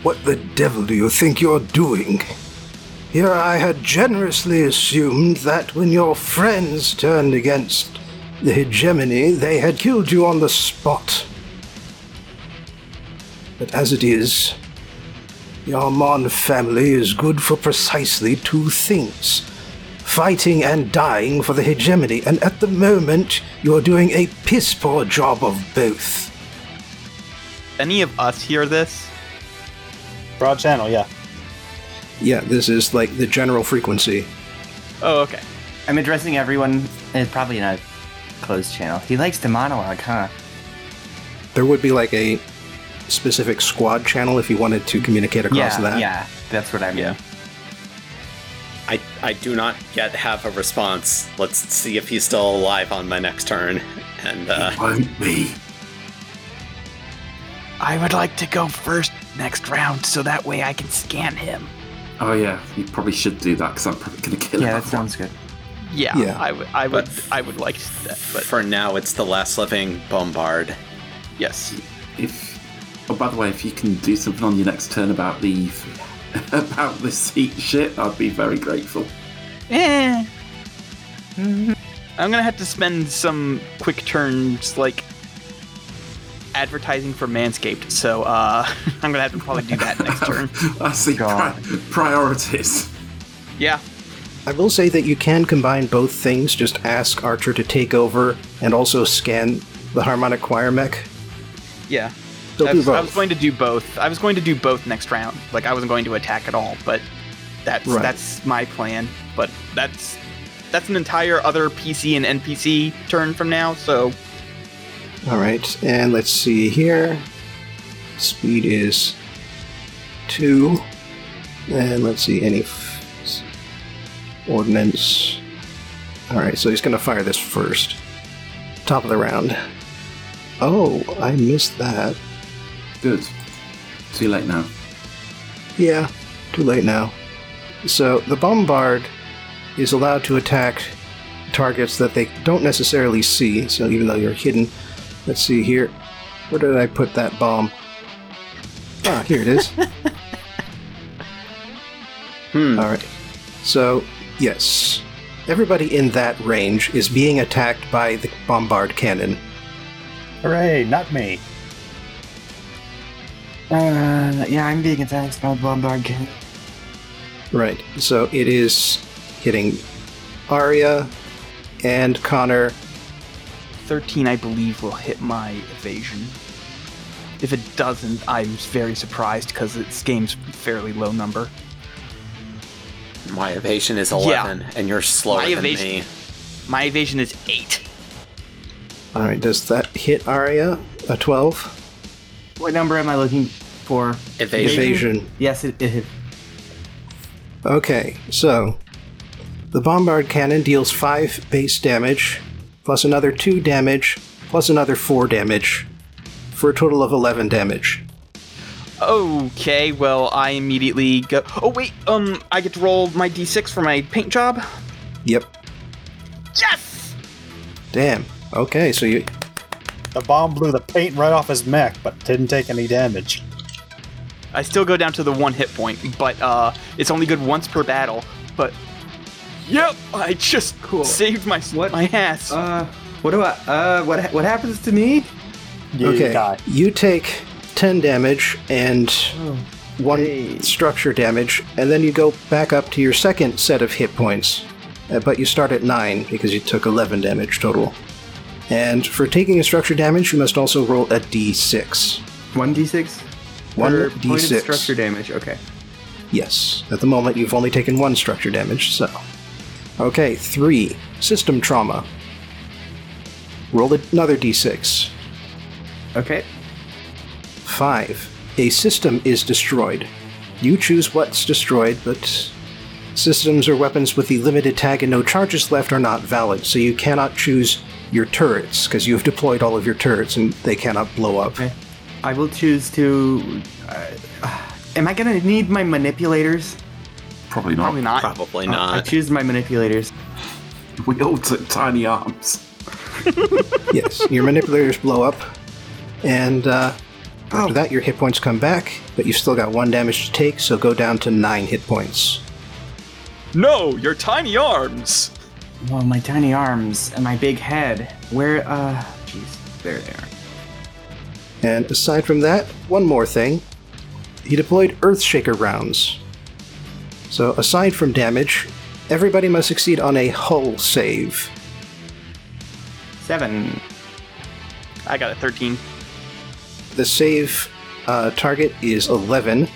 What the devil do you think you're doing? Here I had generously assumed that when your friends turned against the hegemony, they had killed you on the spot. But as it is, the Armand family is good for precisely two things fighting and dying for the hegemony, and at the moment, you're doing a piss poor job of both. Any of us hear this? Broad channel, yeah. Yeah, this is like the general frequency. Oh, okay. I'm addressing everyone. It's probably in a closed channel. He likes to monologue, huh? There would be like a specific squad channel if you wanted to communicate across yeah, that. yeah. That's what I mean. Yeah. I, I do not yet have a response. Let's see if he's still alive on my next turn. And uh, Won't be. I would like to go first next round so that way I can scan him. Oh yeah, you probably should do that because I'm probably gonna kill Yeah, him. Yeah, that sounds good. Yeah, Yeah. I would I would But- I would like that, but for now, it's the last living bombard. yes. If oh, by the way, if you can do something on your next turn about the about this heat shit, I'd be very grateful. Eh. I'm gonna have to spend some quick turns like advertising for Manscaped, so uh I'm gonna have to probably do that next turn. I see pri- priorities. Yeah. I will say that you can combine both things. Just ask Archer to take over and also scan the harmonic choir mech. Yeah. I do was, I was going to do both. I was going to do both next round. Like I wasn't going to attack at all, but that's Right. that's my plan. But that's that's an entire other PC and NPC turn from now. So All right, and let's see here. Speed is two, and let's see any ordnance. All right, so he's gonna fire this first. Top of the round. Oh, I missed that. Good. Too late now. Yeah, too late now. So the bombard is allowed to attack targets that they don't necessarily see. So even though you're hidden, let's see here. Where did I put that bomb? Ah, here it is. Hmm. All right. So yes, everybody in that range is being attacked by the bombard cannon. Hooray, not me. Uh, yeah, I'm being attacked by Bombard Cannon. Right. So it is hitting Arya and Connor 13, I believe, will hit my evasion. If it doesn't, I'm very surprised because this game's fairly low number. My evasion is 11, and you're slower My than evasion- me. My evasion is 8. All right, does that hit Arya? A 12? What number am I looking for? Evasion. Evasion. Yes, it, it hit. Okay, so the bombard cannon deals 5 base damage, plus another 2 damage, plus another 4 damage, for a total of 11 damage. Okay, well, I immediately go. Oh, wait, um, I get to roll my d6 for my paint job? Yep. Yes! Damn. Okay, so you. The bomb blew the paint right off his mech, but didn't take any damage. I still go down to the one hit point, but uh, it's only good once per battle. But yep, I just Cool. saved my What? my ass. Uh, what do I? Uh, what what happens to me? You Okay, die. you take 10 damage and Oh, 1 Hey. structure damage, and then you go back up to your second set of hit points. Uh, but you start at 9 because you took 11 damage total. And for taking a structure damage, you must also roll a d6. One d six. One Or pointed d6. structure damage. Okay. Yes. At the moment, you've only taken one structure damage, so. Okay, three. System trauma. Roll another d6. Okay. Five. A system is destroyed. You choose what's destroyed, but systems or weapons with the limited tag and no charges left are not valid, so you cannot choose your turrets, because you have deployed all of your turrets and they cannot blow up. Okay. I will choose to. Uh, am I gonna need my manipulators? Probably not. Probably not. Probably not. I not. choose my manipulators. We all took tiny arms. yes, your manipulators blow up, and uh, after that, your hit points come back, but you've still got one damage to take, so go down to nine hit points. No, your tiny arms. Well, my tiny arms and my big head. Where, uh, jeez, there they are. And aside from that, one more thing. He deployed Earthshaker rounds. So, aside from damage, everybody must succeed on a hull save. Seven. I got a 13. The save uh, target is 11.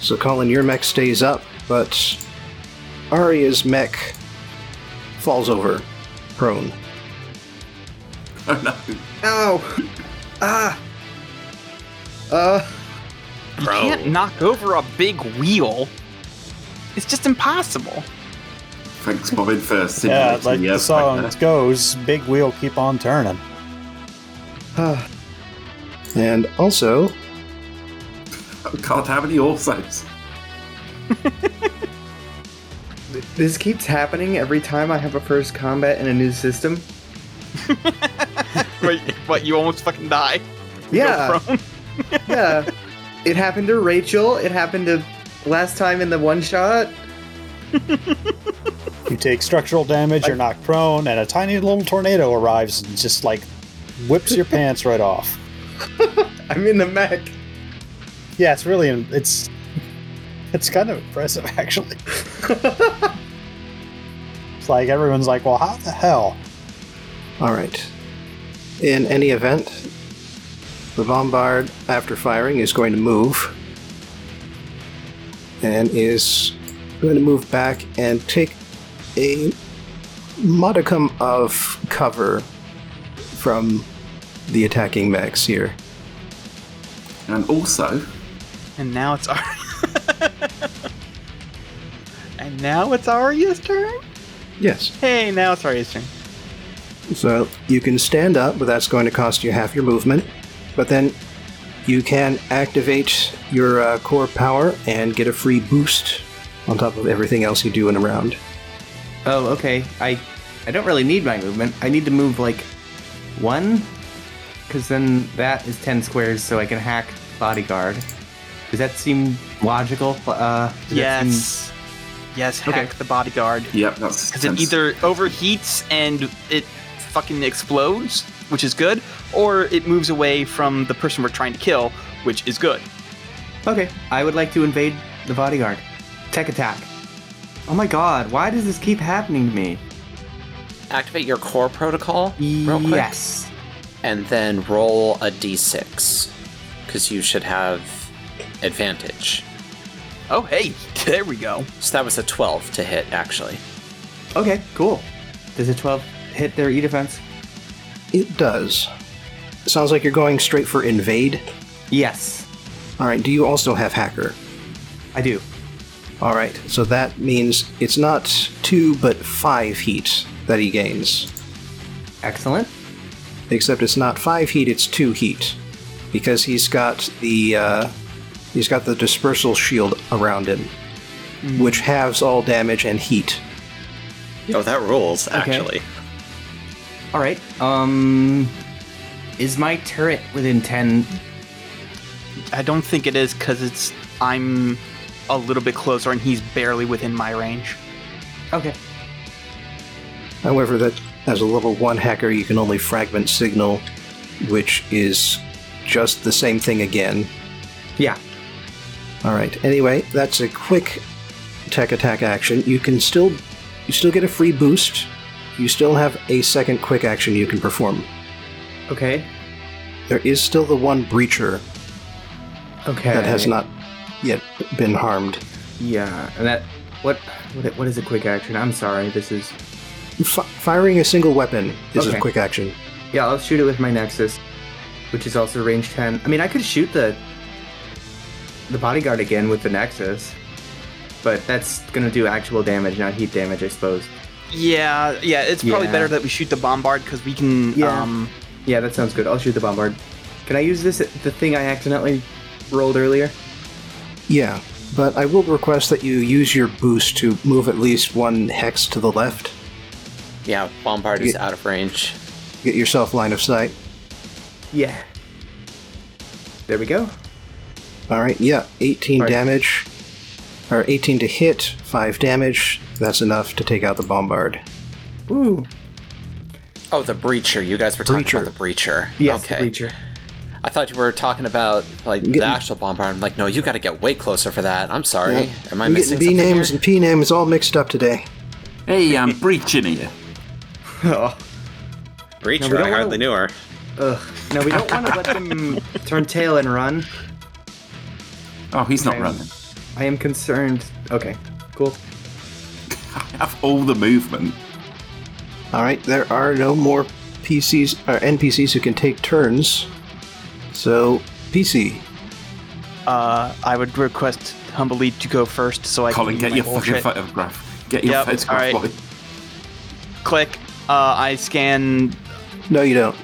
So, Colin, your mech stays up, but Arya's mech falls over, prone. Oh no. Ow! Ah! Uh, You Bro. can't knock over a big wheel. It's just impossible. Thanks, Bobbin, for Yeah, simulating like the song goes, big wheel keep on turning. And also, Oh, God, how many alsos? this keeps happening every time I have a first combat in a new system. Wait, what? You almost fucking die. Yeah, yeah. It happened to Rachel. It happened to last time in the one shot. You take structural damage, you're knocked prone, and a tiny little tornado arrives and just like whips your pants right off. I'm in the mech. Yeah, it's really it's it's kind of impressive actually. it's like everyone's like, well, how the hell? alright. In any event, the Bombard, after firing, is going to move. And is going to move back and take a modicum of cover from the attacking mechs here. And also, And now it's Arya. and now it's Arya's turn? Yes. Hey, now it's Arya's turn. So you can stand up, but that's going to cost you half your movement. But then you can activate your uh, core power and get a free boost on top of everything else you do in a round. Oh, okay. I I don't really need my movement. I need to move like one, because then that is ten squares, so I can hack bodyguard. Does that seem logical? Uh, does that seem- Yes. Yes, hack Okay. the bodyguard. yep, that's Because it either overheats and it fucking explodes, which is good, or it moves away from the person we're trying to kill, which is good. Okay, I would like to invade the bodyguard. Tech attack. Oh my god, why does this keep happening to me? Activate your core protocol real quick. Yes. And then roll a d6. Because you should have advantage. Oh, hey, there we go. So that was a 12 to hit, actually. Okay, cool. Does a 12 hit their E defense? It does. Sounds like you're going straight for invade. Yes, All right. Do you also have hacker? I do. All right. So that means it's not two but five heat that he gains. Excellent. Except it's not five heat; it's two heat, because he's got the uh, he's got the dispersal shield around him, which halves all damage and heat. Oh, that rules, actually. okay. All right. Um, is my turret within 10? I don't think it is because it's I'm a little bit closer and he's barely within my range. Okay. However, that as a level one hacker, you can only fragment signal, which is just the same thing again. Yeah. All right. Anyway, that's a quick tech attack action. You can still you still get a free boost. You still have a second quick action you can perform. Okay. There is still the one breacher Okay. that has not yet been harmed. Yeah, and that. What? What, what is a quick action? I'm sorry. This is. F- firing a single weapon is Okay. a quick action. Yeah, I'll shoot it with my Nexus, which is also range 10. I mean, I could shoot the the bodyguard again with the Nexus, but that's gonna do actual damage, not heat damage, I suppose. Yeah, yeah, it's probably Yeah. better that we shoot the bombard because we can. Yeah. Um, Yeah, that sounds good. I'll shoot the bombard. Can I use this the thing I accidentally rolled earlier? Yeah, but I will request that you use your boost to move at least one hex to the left. Yeah, Bombard is out of range. Get yourself line of sight. Yeah. There we go. All right, yeah, 18 Alright. damage. Or 18 to hit, 5 damage. That's enough to take out the bombard. Ooh. Oh, the Breacher. You guys were talking Breacher. about the Breacher. Yes, okay. the Breacher. I thought you were talking about like Getting- the actual Bombard. I'm like, no, you got to get way closer for that. I'm sorry. Am I I'm missing getting B names here? and P names all mixed up today. Hey, I'm breaching here. Oh. Breacher. No, we don't I wanna- hardly knew her. Ugh. No, we don't want to let them turn tail and run. Oh, he's not Okay. running. I am concerned. Okay, cool. I have all the movement. All right, there are no more PCs or NPCs who can take turns. So, PC, Uh, I would request humbly to go first, so I Colin, can get do your my fucking bullshit. photograph. Get your Yep, photograph. alright. Click. Uh, I scan. no, you don't.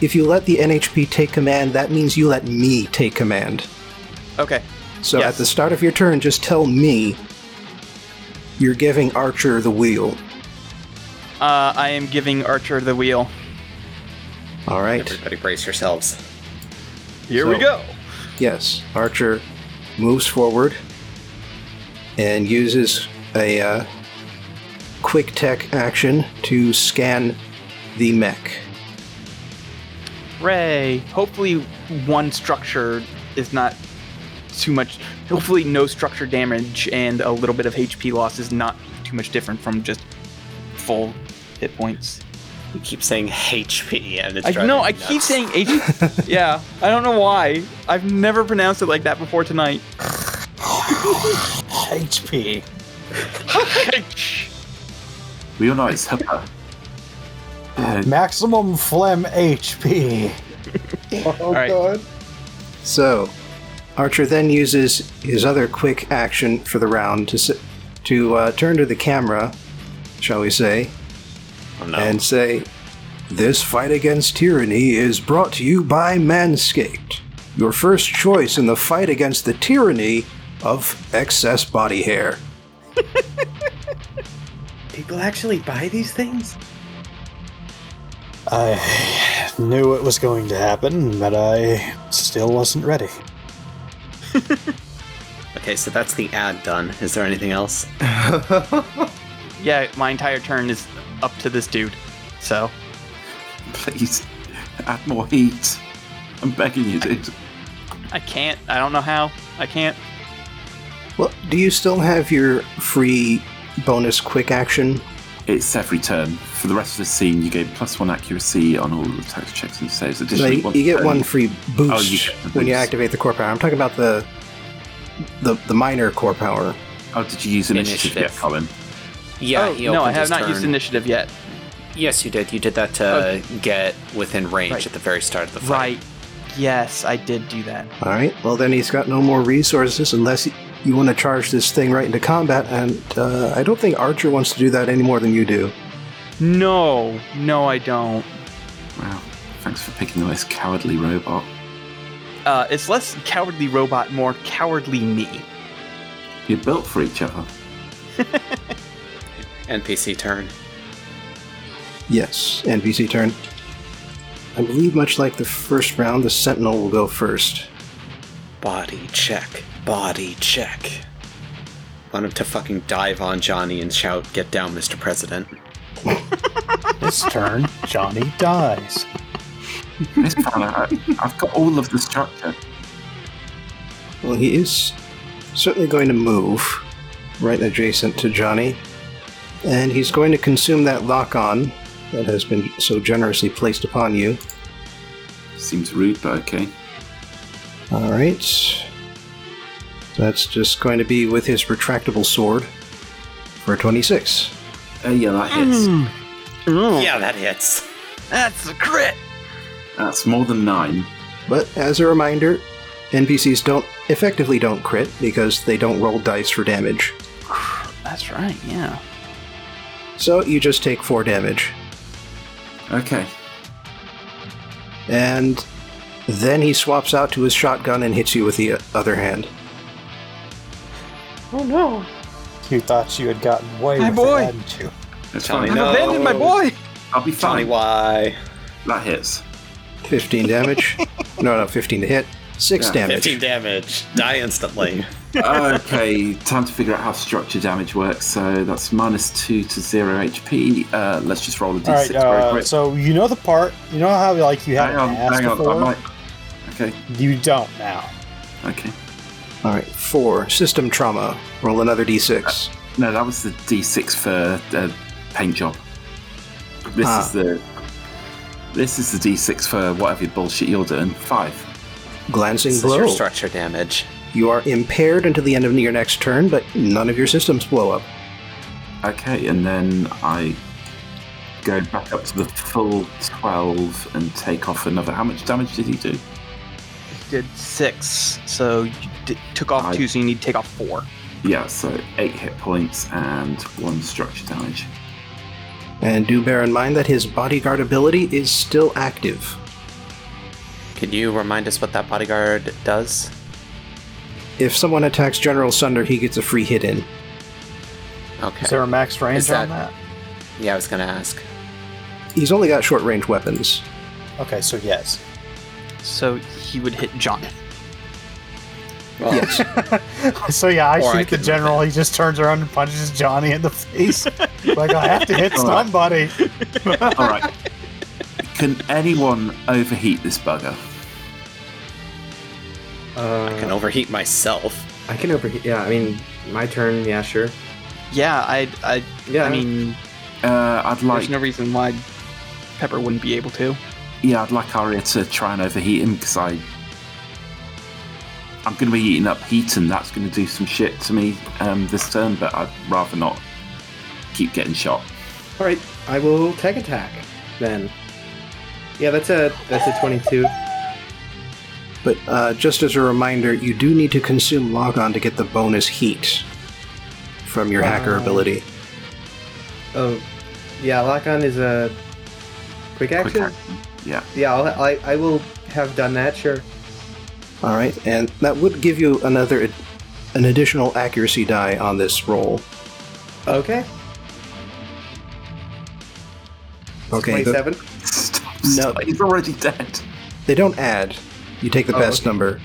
If you let the NHP take command, that means you let me take command. Okay. So Yes. at the start of your turn, just tell me you're giving Archer the wheel. Uh, I am giving Archer the wheel. All right. Everybody brace yourselves. Here we go. Yes, Archer moves forward and uses a uh, quick tech action to scan the mech. Ray. Hopefully, one structure is not too much. Hopefully, no structure damage and a little bit of HP loss is not too much different from just full hit points. You keep saying HP, and it's I driving know. me I nuts. keep saying HP. yeah. I don't know why. I've never pronounced it like that before tonight. HP. We all know it's Hooper. Uh, Maximum phlegm HP. Oh All right. So, Archer then uses his other quick action for the round to s- to uh, turn to the camera, shall we say, Oh, no. and say, This fight against tyranny is brought to you by Manscaped, your first choice in the fight against the tyranny of excess body hair. People actually buy these things? I knew it was going to happen, but I still wasn't ready. okay, so that's the ad done. Is there anything else? Yeah, my entire turn is up to this dude. So, please, add more heat. I'm begging you, dude. I can't. I don't know how. I can't. Well, do you still have your free bonus quick action? It's every turn. For the rest of the scene, you get plus one accuracy on all attacks, checks, and saves. No, Additionally, you, you get per one free boost Oh, you get the when you activate the core power. I'm talking about the the, the minor core power. Oh, did you use initiative, Initiative. yet, Colin? Yeah, oh, he no, I opened have his not used initiative yet. Yes, you did. You did that to get within range Right. at the very start of the fight. Right. Yes, I did do that. All right. Well, then he's got no more resources unless you want to charge this thing right into combat. And uh, I don't think Archer wants to do that any more than you do. No, no, I don't. Wow. Thanks for picking the most cowardly robot. Uh, it's less cowardly robot, more cowardly me. You're built for each other. NPC turn. Yes. NPC turn. I believe, much like the first round, the Sentinel will go first. Body check. Body check. Want him to fucking dive on Johnny and shout, "Get down, Mr. President!" This turn, Johnny dies. It's fine. I, I've got all of the structure. Well, he is certainly going to move right adjacent to Johnny, and he's going to consume that lock on that has been so generously placed upon you. Seems rude, but okay. All right. That's just going to be with his retractable sword for 26. Uh, yeah, that hits. Yeah, that hits. That's a crit. That's more than nine. But as a reminder, NPCs don't effectively don't crit because they don't roll dice for damage. That's right. Yeah. So you just take 4 damage. Okay. And then he swaps out to his shotgun and hits you with the other hand. Oh no. You thought you had gotten away My with boy. it, hadn't you? It's Johnny, fine. no. I've abandoned my boy. I'll be Johnny, fine. why? That hits. 15 damage. no, no, 15 to hit. 6 Yeah. damage. 15 damage. Die instantly. okay, time to figure out how structure damage works. So that's minus two to zero HP. Uh, let's just roll a d6 All right. very Uh, quick. so you know the part. You know how like you hang have on, an ass hang on. before. I might... Okay, You don't now. okay. All right, 4. System trauma. Roll another d6. No, that was the d6 for uh, paint job. This Ah. is the this is the d6 for whatever bullshit you're doing. Five. Glancing This is your blow. structure damage. You are impaired until the end of your next turn, but none of your systems blow up. Okay, and then I go back up to the full twelve and take off another. How much damage did he do? You did six, so you d- took off I- two, so you need to take off four. Yeah, so eight hit points and one structure damage. And do bear in mind that his bodyguard ability is still active. Can you remind us what that bodyguard does? If someone attacks General Sunder, he gets a free hit in. Okay. Is there a max range Is on that- that? Yeah, I was gonna ask. He's only got short range weapons. Okay, so yes. So he would hit Johnny. Well, Yes. So yeah, I Or I shoot the general. He just turns around and punches Johnny in the face. like I have to hit All right. somebody. All right. Can anyone overheat this bugger? Uh, I can overheat myself. I can overheat. Yeah, I mean, my turn. Yeah, sure. Yeah, I, I, Yeah, I mean, Uh, I'd like there's no reason why Pepper wouldn't be able to. Yeah, I'd like Arya to try and overheat him because I. I'm going to be eating up heat, and that's going to do some shit to me um, this turn, but I'd rather not keep getting shot. All right, I will tech attack then. Yeah, that's a that's a twenty-two. But uh, just as a reminder, you do need to consume lock on to get the bonus heat from your hacker ability. Oh, yeah, lock on is a quick action. Quick action. action. Yeah. Yeah, I'll, I I will have done that. Sure. All right, and that would give you another, an additional accuracy die on this roll. Okay. Okay, the- Twenty-seven. Stop, No. He's already dead. they don't add. You take the Oh, best okay. number.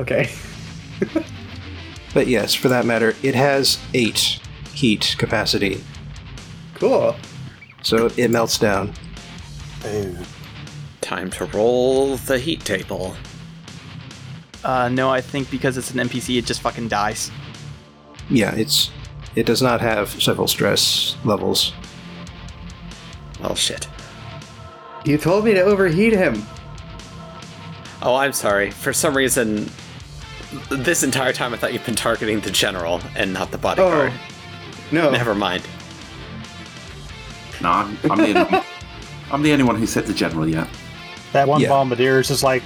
Okay. But yes, for that matter, it has eight heat capacity, Cool. so it melts down. Time to roll the heat table. Uh, no, I think because it's an NPC, it just fucking dies. Yeah, it's it does not have several stress levels. Oh shit. You told me to overheat him. Oh, I'm sorry. For some reason, this entire time I thought you've been targeting the general and not the bodyguard. Oh. No. Never mind. No, I'm, I'm, the only one, I'm the only one who said the general yet. That one Yeah. bombardier is just like.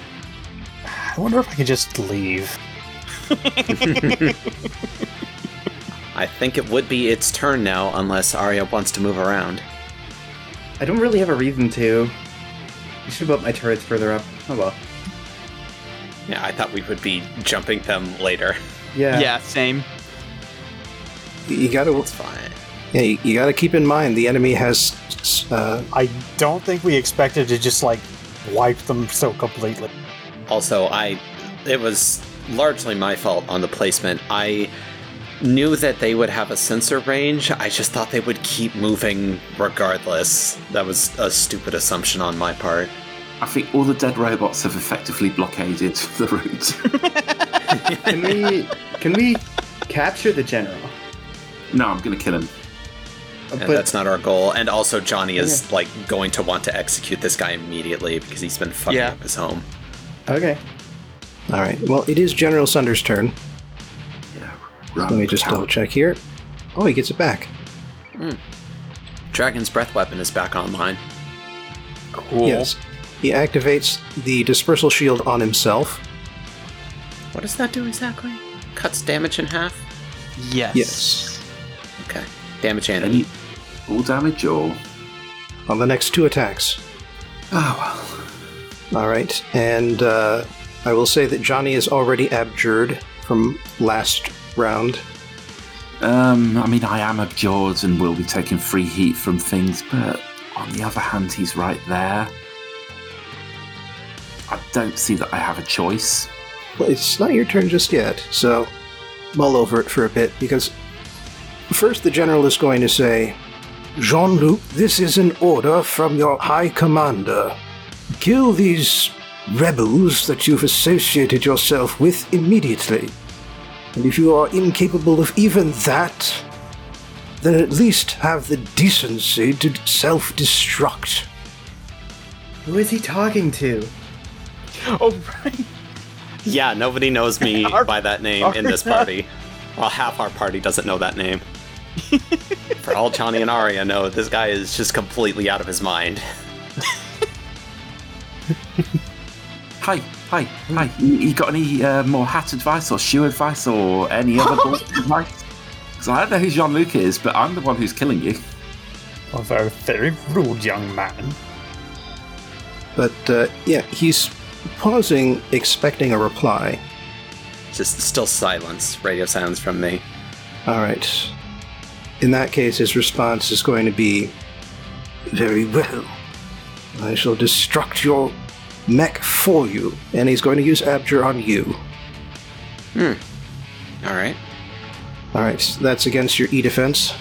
I wonder if I could just leave. I think it would be its turn now, unless Arya wants to move around. I don't really have a reason to. I should have put my turrets further up. Oh well. Yeah, I thought we would be jumping them later. Yeah. Yeah, same. You gotta It's fine. yeah, you, you gotta keep in mind the enemy has uh, I don't think we expected to just like wipe them so completely. Also, I it was largely my fault on the placement. I knew that they would have a sensor range. I just thought they would keep moving regardless. That was a stupid assumption on my part. I think all the dead robots have effectively blockaded the route. Can we can we capture the general? no, I'm going to kill him. Uh, and but that's not our goal. And also, Johnny is like going to want to execute this guy immediately because he's been fucking Yeah. up his home. Okay. all right. Well, it is General Sunder's turn. Yeah. Let me just double check here. Oh, he gets it back. Hmm. Dragon's breath weapon is back online. Cool. Yes. He activates the dispersal shield on himself. What does that do exactly? Cuts damage in half. Yes. Yes. Okay, damage and Any all damage or? On the next two attacks. Oh All right. And uh, I will say that Johnny is already abjured from last round. Um, I mean, I am abjured and will be taking free heat from things, but on the other hand, he's right there. I don't see that I have a choice. Well, it's not your turn just yet, so mull over it for a bit, because first the general is going to say, Jean Luc, this is an order from your High Commander. Kill these rebels that you've associated yourself with immediately. And if you are incapable of even that, then at least have the decency to self destruct. Who is he talking to? Oh right. Yeah, nobody knows me Our- by that name in this party. Well, half our party doesn't know that name. For all Johnny and Arya know, this guy is just completely out of his mind. Hi, hi, hi. You, you got any uh, more hat advice or shoe advice or any other board advice? Because I don't know who Jean Luc is, but I'm the one who's killing you. A very, very rude young man. But uh, yeah, he's pausing, expecting a reply. Just still silence, radio silence from me. All right. In that case, his response is going to be Very well. I shall destruct your mech for you. And he's going to use Abjure on you. Hmm. All right, All right, so that's against your E defense.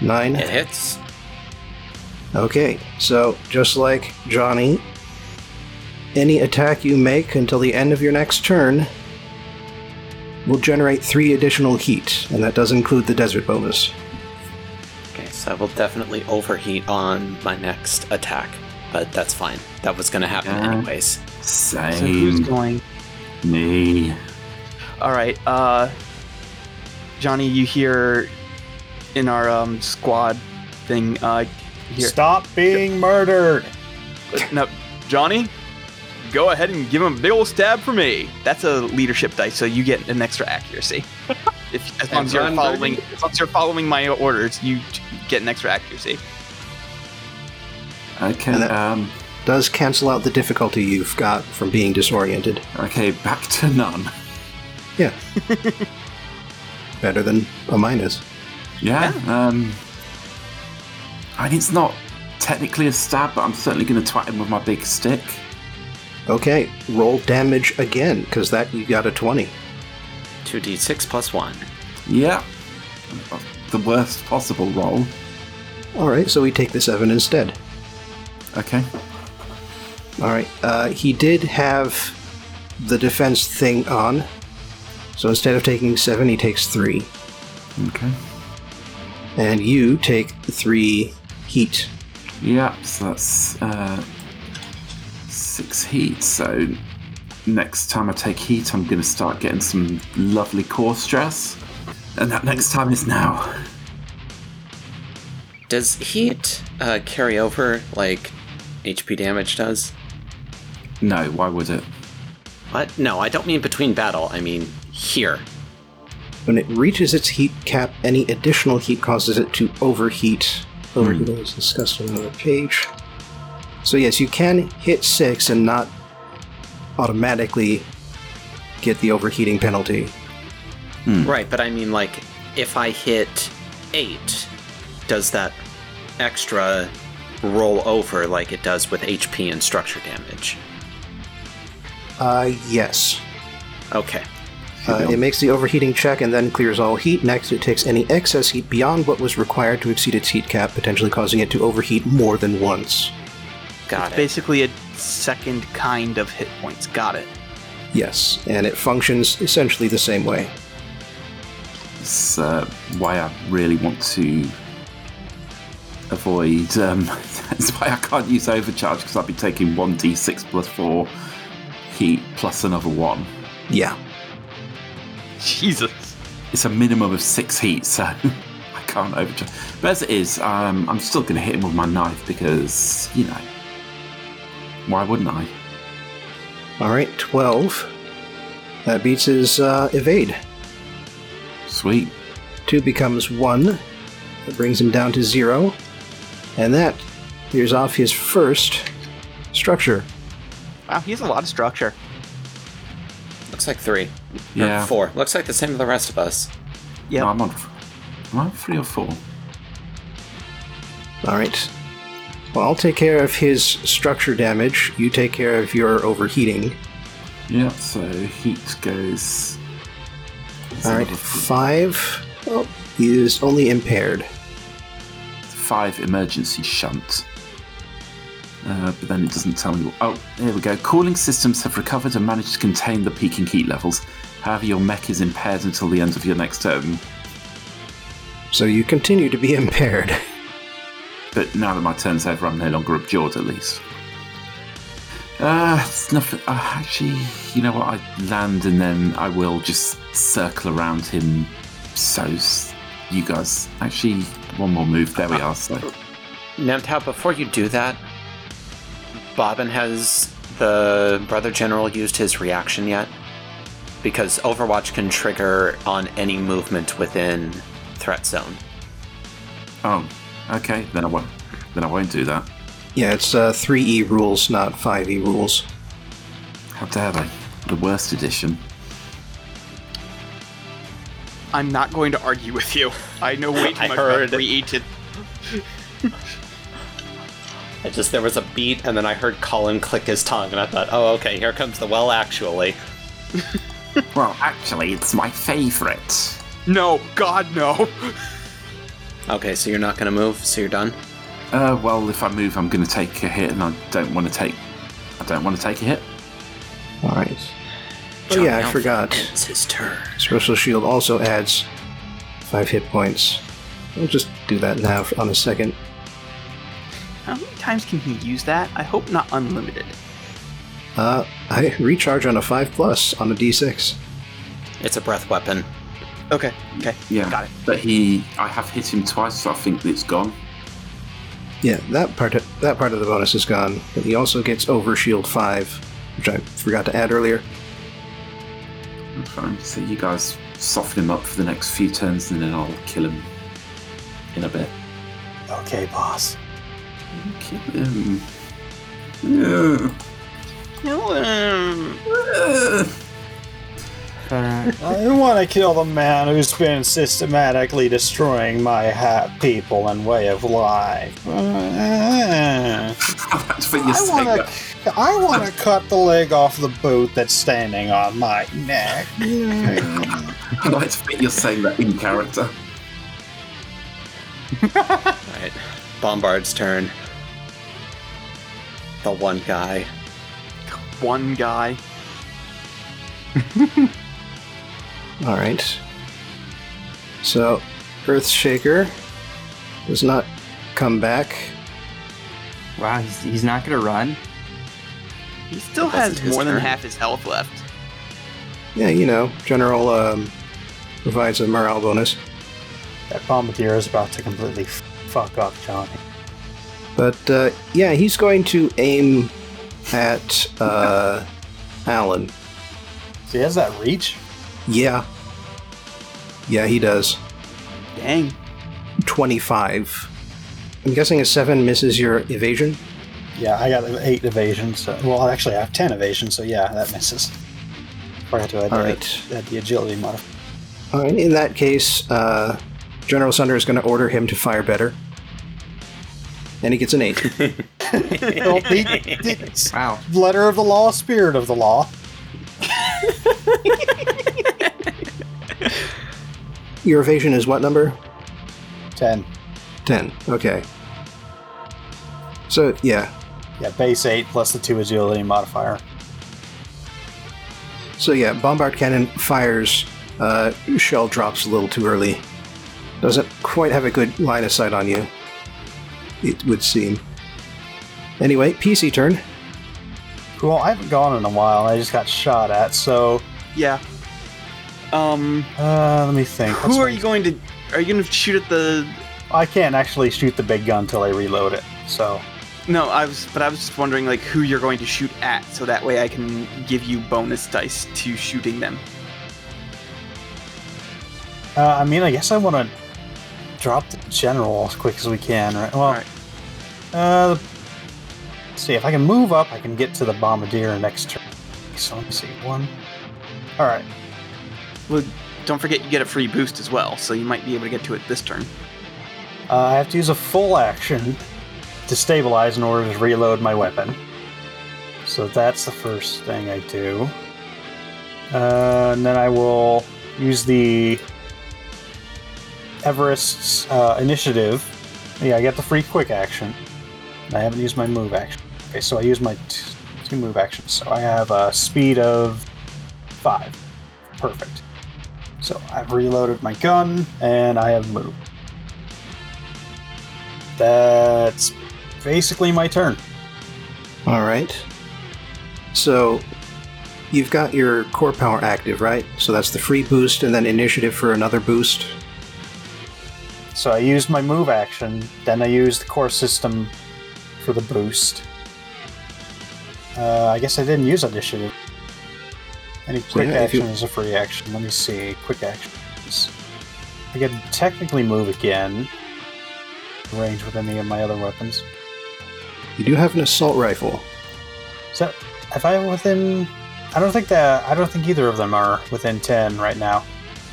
Nine. it hits. Okay, so just like Johnny, any attack you make until the end of your next turn will generate three additional heat, and that does include the desert bonus. Okay, so I will definitely overheat on my next attack, but that's fine. That was gonna happen Yeah. anyways. So who's going? Me. All right, uh, Johnny, you hear in our um squad thing. Uh, here. Stop being murdered! No, Johnny, go ahead and give him a big old stab for me. That's a leadership dice, so you get an extra accuracy. If as long as you're following, baby. as long as you're following my orders, you get an extra accuracy. Okay. And that- Um. Does cancel out the difficulty you've got from being disoriented. Okay. Back to none. Yeah. Better than a minus. Yeah. Um. I mean, it's not technically a stab, but I'm certainly going to twat him with my big stick. Okay, roll damage again, because that you got a 20. 2d6 plus 1. Yeah. The worst possible roll. Alright, so we take the 7 instead. Okay. Alright, uh, he did have the defense thing on. So instead of taking 7, he takes 3. Okay. And you take 3 heat. Yeah, so that's uh, six heat. So next time I take heat, I'm going to start getting some lovely core stress. And that next time is now. Does heat uh, carry over like HP damage does? No, why would it? What? No, I don't mean between battle. I mean here. When it reaches its heat cap, any additional heat causes it to overheat. Overheating hmm. is discussed on another page. So yes, you can hit 6 and not automatically get the overheating penalty. Hmm. Right, but I mean like if I hit 8, does that extra roll over like it does with HP and structure damage? Uh, yes. Okay. Uh, it makes the overheating check and then clears all heat. Next, it takes any excess heat beyond what was required to exceed its heat cap, potentially causing it to overheat more than once. Got it. Basically, a second kind of hit points. Got it. Yes, and it functions essentially the same way. It's uh, why I really want to avoid. Um, that's why I can't use overcharge because I'll be taking 1d6 plus 4 heat plus another 1. Yeah. Jesus. It's a minimum of 6 heat, so I can't overcharge. But as it is, um, I'm still going to hit him with my knife because, you know, why wouldn't I? Alright, 12. That beats his uh, evade. Sweet. 2 becomes 1. That brings him down to 0. And that clears off his first structure. Wow, he has a lot of structure. Looks like 3. Or Yeah. 4. Looks like the same as the rest of us. Yeah. No, I'm on Am I three or four? All right. Well, I'll take care of his structure damage. You take care of your overheating. Yeah, so heat goes. All right. Five oh, is only impaired. Five emergency shunt. Uh, but then it doesn't tell me. What, Oh, here we go. Cooling systems have recovered and managed to contain the peaking heat levels. However, your mech is impaired until the end of your next turn. So you continue to be impaired. But now that my turn's over, I'm no longer abjured at least. Uh, it's nothing. Uh, actually, you know what? I land and then I will just circle around him. So you guys, actually, one more move. There we are. So Namtab, before you do that, Bobbin has the Brother General used his reaction yet? Because Overwatch can trigger on any movement within threat zone. oh, okay. Then I won't. Then I won't do that. Yeah, it's uh, 3E rules, not 5E rules. How dare they? The worst edition. I'm not going to argue with you. I know way too I much heard. about 3E I just there was a beat and then I heard Colin click his tongue and I thought, oh okay, here comes the well actually. Well, actually, it's my favourite. No, God, no. Okay, so you're not gonna move, so you're done? Uh, well, if I move, I'm going to take a hit, and I don't want to take. I don't want to take a hit. All right. Oh yeah, I Alpha forgot. ends his turn. Special shield also adds five hit points. I'll just do that now on a second. How many times can he use that? I hope not unlimited. Uh, I recharge on a five plus on a d6. It's a breath weapon. Okay, okay. Yeah, Got it. But he, I have hit him twice, so I think it's gone. Yeah, that part that part of the bonus is gone. But he also gets over shield five, which I forgot to add earlier. Fine. So you guys soften him up for the next few turns, and then I'll kill him in a bit. Okay, boss. Kill him. Yeah. Uh, I want to kill the man who's been systematically destroying my ha- people and way of life. Uh, That's what you're I want to. I want to cut the leg off the boot that's standing on my neck. I like to think you're saying that in character. Alright. Bombard's turn. The one guy. One guy. All right. So, Earthshaker does not come back. wow, he's, he's not gonna run. He still has his more than half his health left. Yeah, you know, General um, provides a morale bonus. that bombardier is about to completely f- fuck up Johnny. But uh, yeah, he's going to aim at uh, Alan. So he has that reach. Yeah. Yeah, he does. Dang. 25. I'm guessing a 7 misses your evasion. Yeah, I got eight evasion. So well, actually, I have ten evasion. So yeah, that misses. Forgot to add, All the, right. add the agility modifier. All right, in that case, uh, General Sunder is going to order him to fire better. And he gets an 8. Well, he- Wow. letter of the law, spirit of the law. your evasion is what number? Ten. 10. Okay. So, yeah. Yeah, base eight plus the two agility modifier. So, yeah, Bombard Cannon fires. Uh, shell drops a little too early. Doesn't quite have a good line of sight on you, it would seem. Anyway, PC turn. Well, I haven't gone in a while. I just got shot at. So Yeah. Um, uh, let me think. Who are my- you going to? Are you going to shoot at the? I can't actually shoot the big gun till I reload it. So No, I was, but I was just wondering like who you're going to shoot at, so that way I can give you bonus dice to shooting them. uh, I mean, I guess I want to drop the general as quick as we can. Right. Well, Alright. uh, let's see if I can move up. I can get to the bombardier next turn. So let me see. One. All right. Well, don't forget you get a free boost as well, so you might be able to get to it this turn. Uh, I have to use a full action to stabilize in order to reload my weapon. So that's the first thing I do. Uh, and then I will use the Everest's uh, initiative. Yeah, I get the free quick action. I haven't used my move action. Okay, so I use my t- two move actions. So I have a speed of five. Perfect. So I've reloaded my gun and I have moved. That's basically my turn. All right. So you've got your core power active, right? So that's the free boost and then initiative for another boost. So I used my move action, then I used the core system for the boost. Uh, I guess I didn't use initiative. Any quick yeah, action you- is a free action. Let me see. Quick actions. I can technically move again. Range with any of my other weapons. You do have an assault rifle. Is that if I within? I don't think that. I don't think either of them are within ten right now.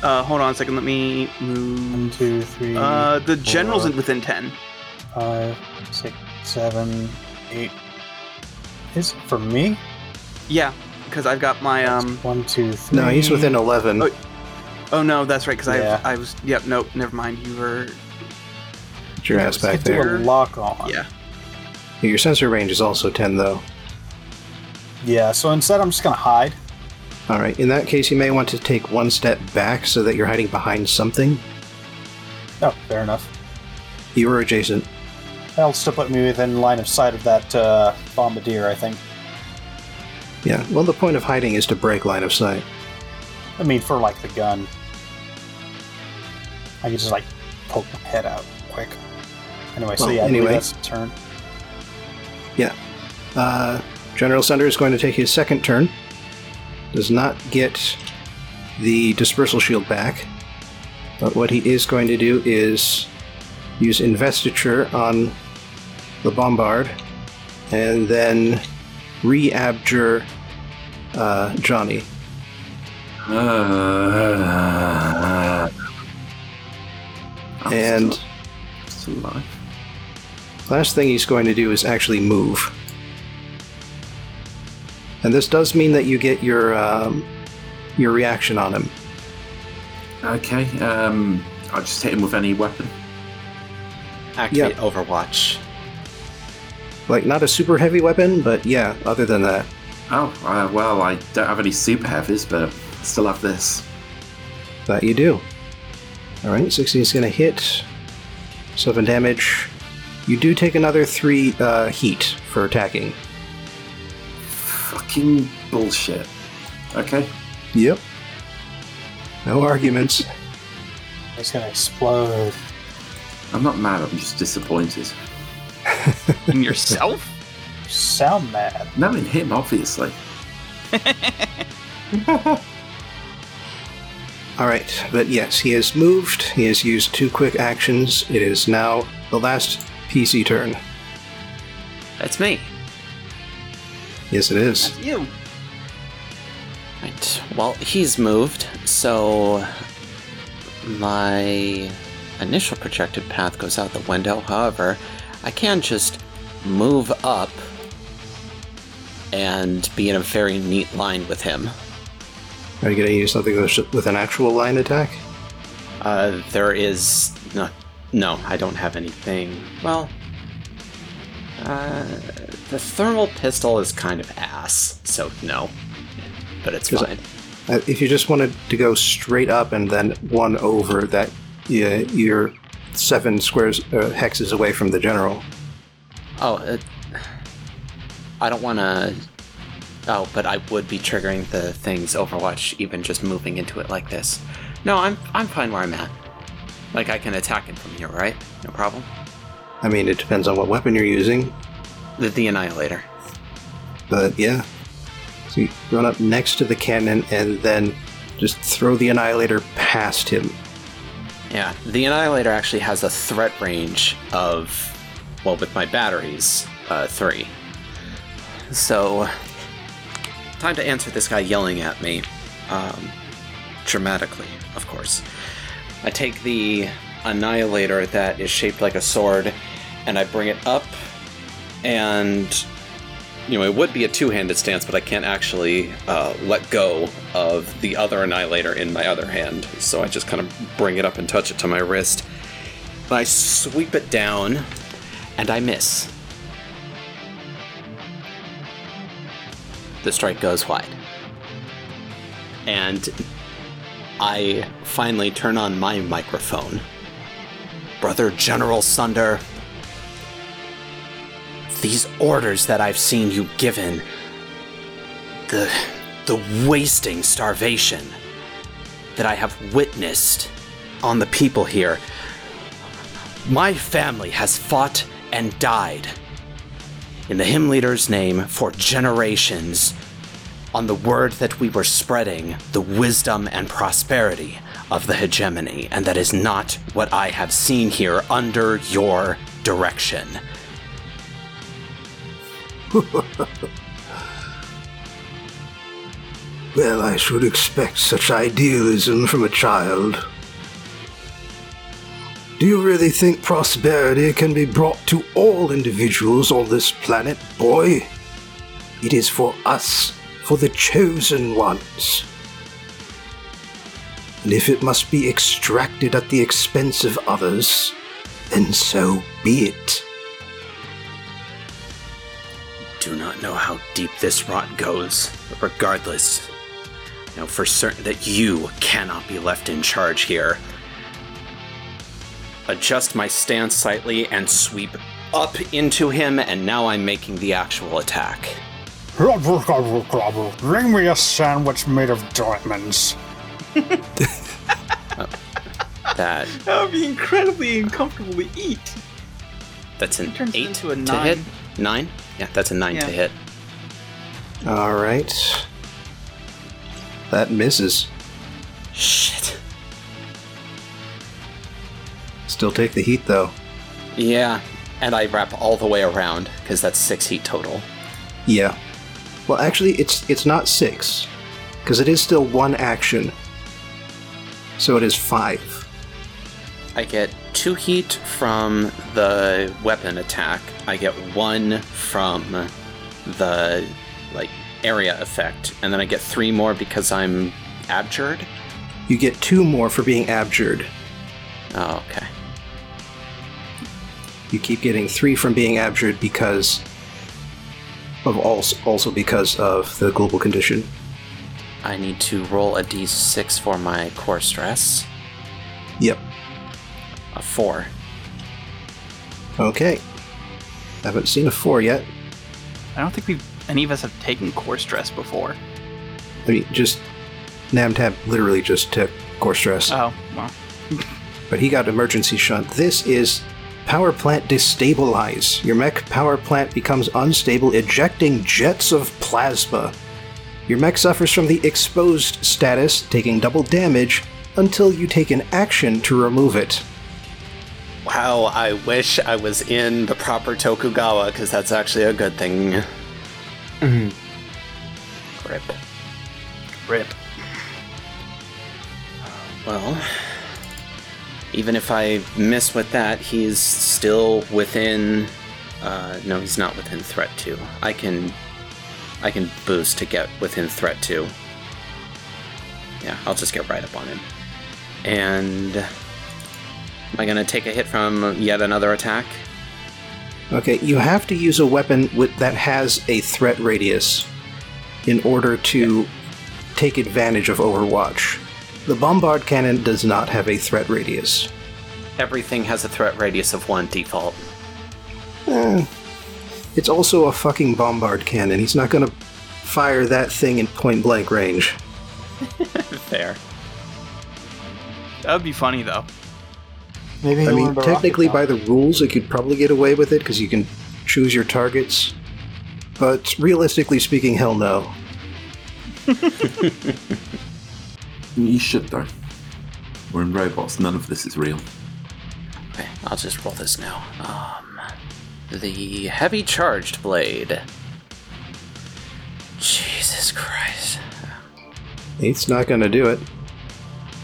Uh, hold on a second. Let me move. One, two, three. Uh, the general's four, in within ten. five, six, seven, eight. Is it for me? Yeah, because I've got my um. One, two, three. No, he's within 11. Oh, Oh no, that's right. Because Yeah. I I was. Yep. Nope. Never mind. You were. Get your ass back there. a lock on. Yeah. Your sensor range is also 10, though. Yeah. So instead, I'm just gonna hide. All right. In that case, you may want to take one step back so that you're hiding behind something. Oh, fair enough. You were adjacent. That'll still put me within line of sight of that uh, bombardier. I think. Yeah. Well, the point of hiding is to break line of sight. I mean, for like the gun, I can just like poke my head out quick. Anyway, so yeah, anyway, that's the turn. Yeah. Uh, General Sunder is going to take his second turn. Does not get the dispersal shield back. But what he is going to do is use investiture on the bombard and then re-abjure uh, Johnny. Uh, And still, still last thing he's going to do is actually move. And this does mean that you get your um, your reaction on him. Okay, um, I'll just hit him with any weapon. Activate Overwatch. Like not a super heavy weapon, but yeah. Other than that, Oh, uh, well, I don't have any super heavies, but still have this. that you do. All right, 16 is going to hit. Seven damage. You do take another three uh, heat for attacking. Fucking bullshit. Okay. Yep. No arguments. It's gonna explode. I'm not mad, I'm just disappointed. In yourself. You sound mad. No, in him, obviously. All right, but yes, he has moved. He has used two quick actions. It is now the last PC turn. That's me. Yes, it is. That's you. Right. Well, he's moved, so my initial projected path goes out the window. However, I can just move up and be in a very neat line with him. Are you going to use something with an actual line attack? Uh, there is no, no, I don't have anything. Well, uh, the thermal pistol is kind of ass, so no. But it's fine. If you just wanted to go straight up and then one over, that yeah, you're seven squares uh, hexes away from the general. Oh, it, I don't want to. Oh, but I would be triggering the things Overwatch even just moving into it like this. No, I'm I'm fine where I'm at. Like I can attack it from here, right? No problem. I mean, it depends on what weapon you're using, The, the Annihilator. but yeah. So you run up next to the cannon and then just throw the annihilator past him. Yeah, the Annihilator actually has a threat range of, well, with my batteries, uh, three. So, time to answer this guy yelling at me. Um, dramatically, of course. I take the annihilator that is shaped like a sword and I bring it up and you know, it would be a two-handed stance, but I can't actually uh, let go of the other annihilator in my other hand. So I just kind of bring it up and touch it to my wrist. I sweep it down, and I miss. The strike goes wide. And I finally turn on my microphone. Brother General Sunder, these orders that I've seen you given, the the wasting starvation that I have witnessed on the people here. My family has fought and died in the hymn leader's name for generations on the word that we were spreading the wisdom and prosperity of the hegemony, and that is not what I have seen here under your direction. Well, I should expect such idealism from a child. Do you really think prosperity can be brought to all individuals on this planet, boy? It is for us, for the chosen ones. And if it must be extracted at the expense of others, then so be it. Do not know how deep this rot goes, but regardless, I know for certain that you cannot be left in charge here. Adjust my stance slightly and sweep up into him, and now I'm making the actual attack. Bring me a sandwich made of diamonds. Oh, that That would be incredibly uncomfortable to eat. that's an turns eight into a to nine. hit. Nine? Yeah, that's a nine Yeah. to hit. All right. That misses. Shit. Still take the heat though. Yeah, and I wrap all the way around because that's six heat total. Yeah. Well, actually, it's it's not six, because it is still one action. So it is five. I get two heat from the weapon attack. I get one from the like area effect, and then I get three more because I'm abjured. You get two more for being abjured. Oh, okay. You keep getting three from being abjured because of also also because of the global condition. I need to roll a d6 for my core stress. Yep. A four. Okay. Haven't seen a four yet. I don't think we've any of us have taken core stress before. I mean, just Namtab literally just took core stress, Oh, well. but he got emergency shunt. This is power plant destabilize. Your mech power plant becomes unstable, ejecting jets of plasma. Your mech suffers from the exposed status, taking double damage until you take an action to remove it. Wow, I wish I was in the proper Tokugawa because that's actually a good thing. Rip. Rip. Well, even if I miss with that, he's still within. Uh, no, he's not within threat two. I can, I can boost to get within threat two. Yeah, I'll just get right up on him. And am I gonna take a hit from yet another attack? Okay, you have to use a weapon with, that has a threat radius in order to take advantage of Overwatch. The Bombard Cannon does not have a threat radius. Everything has a threat radius of one default. Eh, it's also a fucking Bombard Cannon. He's not gonna fire that thing in point blank range. Fair. That would be funny though. Maybe I mean, technically, by the rules, it could probably get away with it because you can choose your targets. But realistically speaking, hell no. You should, though. We're in robots. None of this is real. Okay, I'll just roll this now. Um, the heavy charged blade. Jesus Christ. It's not gonna do it.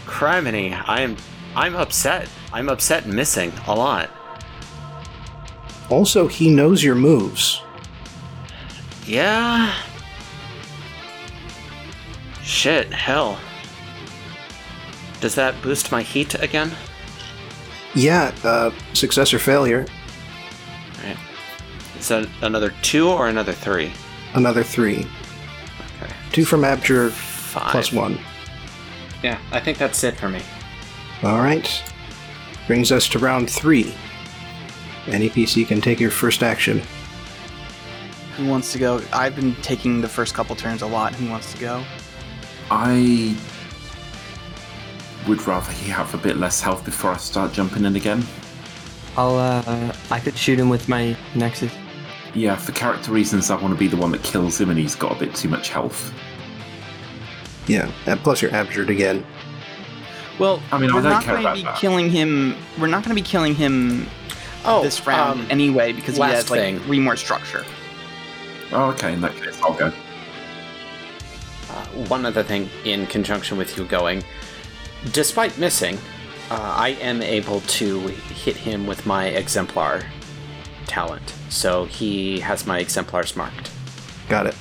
criminy, I'm I'm upset. I'm upset and missing a lot. Also, he knows your moves. Yeah. Shit, hell. Does that boost my heat again? Yeah, uh, success or failure, Right. Is that another two or another three? another three. Okay. Two from Abjur, Five. plus one. Yeah, I think that's it for me. All right. Brings us to round three. Any PC can take your first action. Who wants to go? I've been taking the first couple turns a lot. Who wants to go? I would rather he have a bit less health before I start jumping in again. I'll uh I could shoot him with my nexus. Yeah, for character reasons, I want to be the one that kills him, and he's got a bit too much health. Yeah, and plus you're abjured again. Well, I mean, we're don't not going to be that. killing him. We're not going to be killing him Oh, this round um, anyway because he has like thing. three more structure. Oh, okay, in that case, I'll go. Uh, one other thing in conjunction with you going, despite missing, uh, I am able to hit him with my exemplar talent. So he has my exemplars marked. Got it.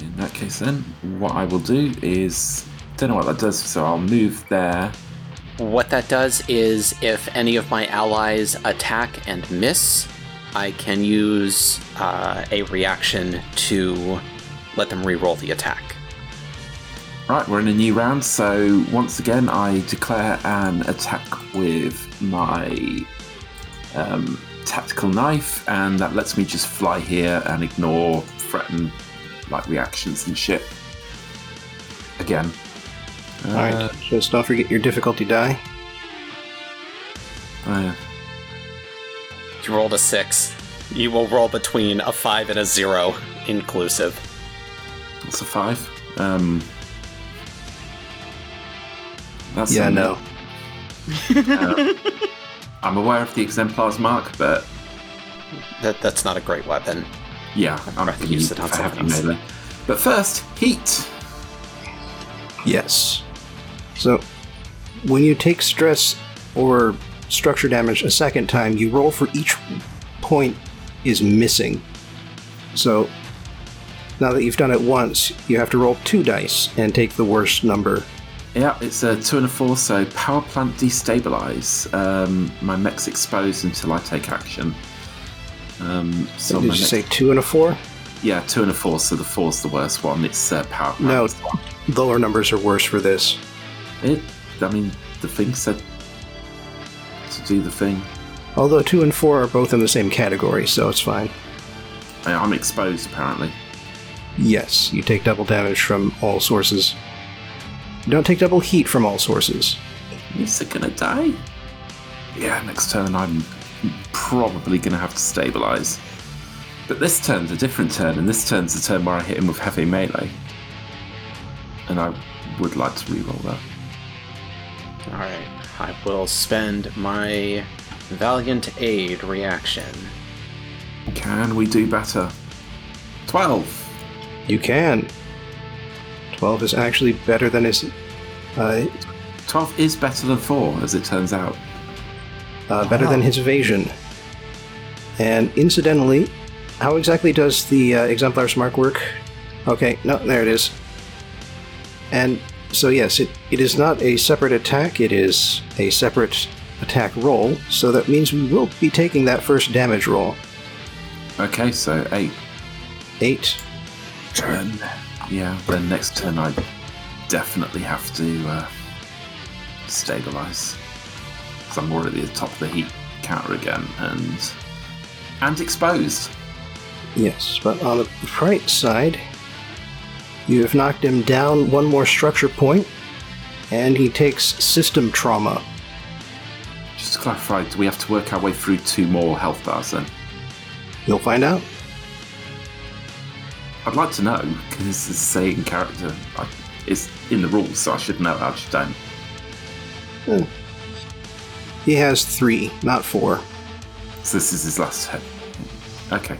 In that case, then, what I will do is. Don't know what that does, so I'll move there. What that does is if any of my allies attack and miss, I can use uh, a reaction to let them re-roll the attack. Right, we're in a new round, so once again, I declare an attack with my um, tactical knife, and that lets me just fly here and ignore threaten like reactions and shit. Again. Uh, Alright, just don't forget your difficulty die. oh, yeah. You rolled a six. You will roll between a five and a zero inclusive. What's a five? Um, that's Yeah, a no. Uh, I'm aware of the exemplars mark, but That that's not a great weapon. yeah, I'm rather use it on something But first, heat. Yes. So, when you take stress or structure damage a second time, you roll for each point is missing. So, now that you've done it once, you have to roll two dice and take the worst number. Yeah, it's a two and a four, so power plant destabilize. Um, my mech's exposed until I take action. Um, so Did you mech- say two and a four? yeah, two and a four, so the four's the worst one. It's uh, power plant. No, lower numbers are worse for this. It, I mean, the thing said to do the thing. Although two and four are both in the same category, so it's fine. I'm exposed apparently. Yes, you take double damage from all sources. You don't take double heat from all sources. Is it gonna die? Yeah, next turn I'm probably gonna have to stabilize. But this turn's a different turn, and this turn's the turn where I hit him with heavy melee. And I would like to reroll that. Alright. I will spend my Valiant Aid reaction. Can we do better? 12! You can. 12 is actually better than his. Uh, 12 is better than 4, as it turns out. uh, better than his evasion. And incidentally, how exactly does the uh, exemplar's mark work? Okay, no, there it is. And so, yes, it, it is not a separate attack, it is a separate attack roll, so that means we will be taking that first damage roll. Okay, so 8. 8. Turn. Yeah, then next turn I definitely have to uh, stabilize. Because I'm already at the top of the heat counter again, and. and exposed. Yes, but on the right side, you have knocked him down one more structure point, and he takes system trauma. Just to clarify, do we have to work our way through two more health bars then? You'll find out. I'd like to know, because this is saying character. I, it's in the rules, so I should know. I just don't. Hmm. He has three, not four. So this is his last hit. Okay.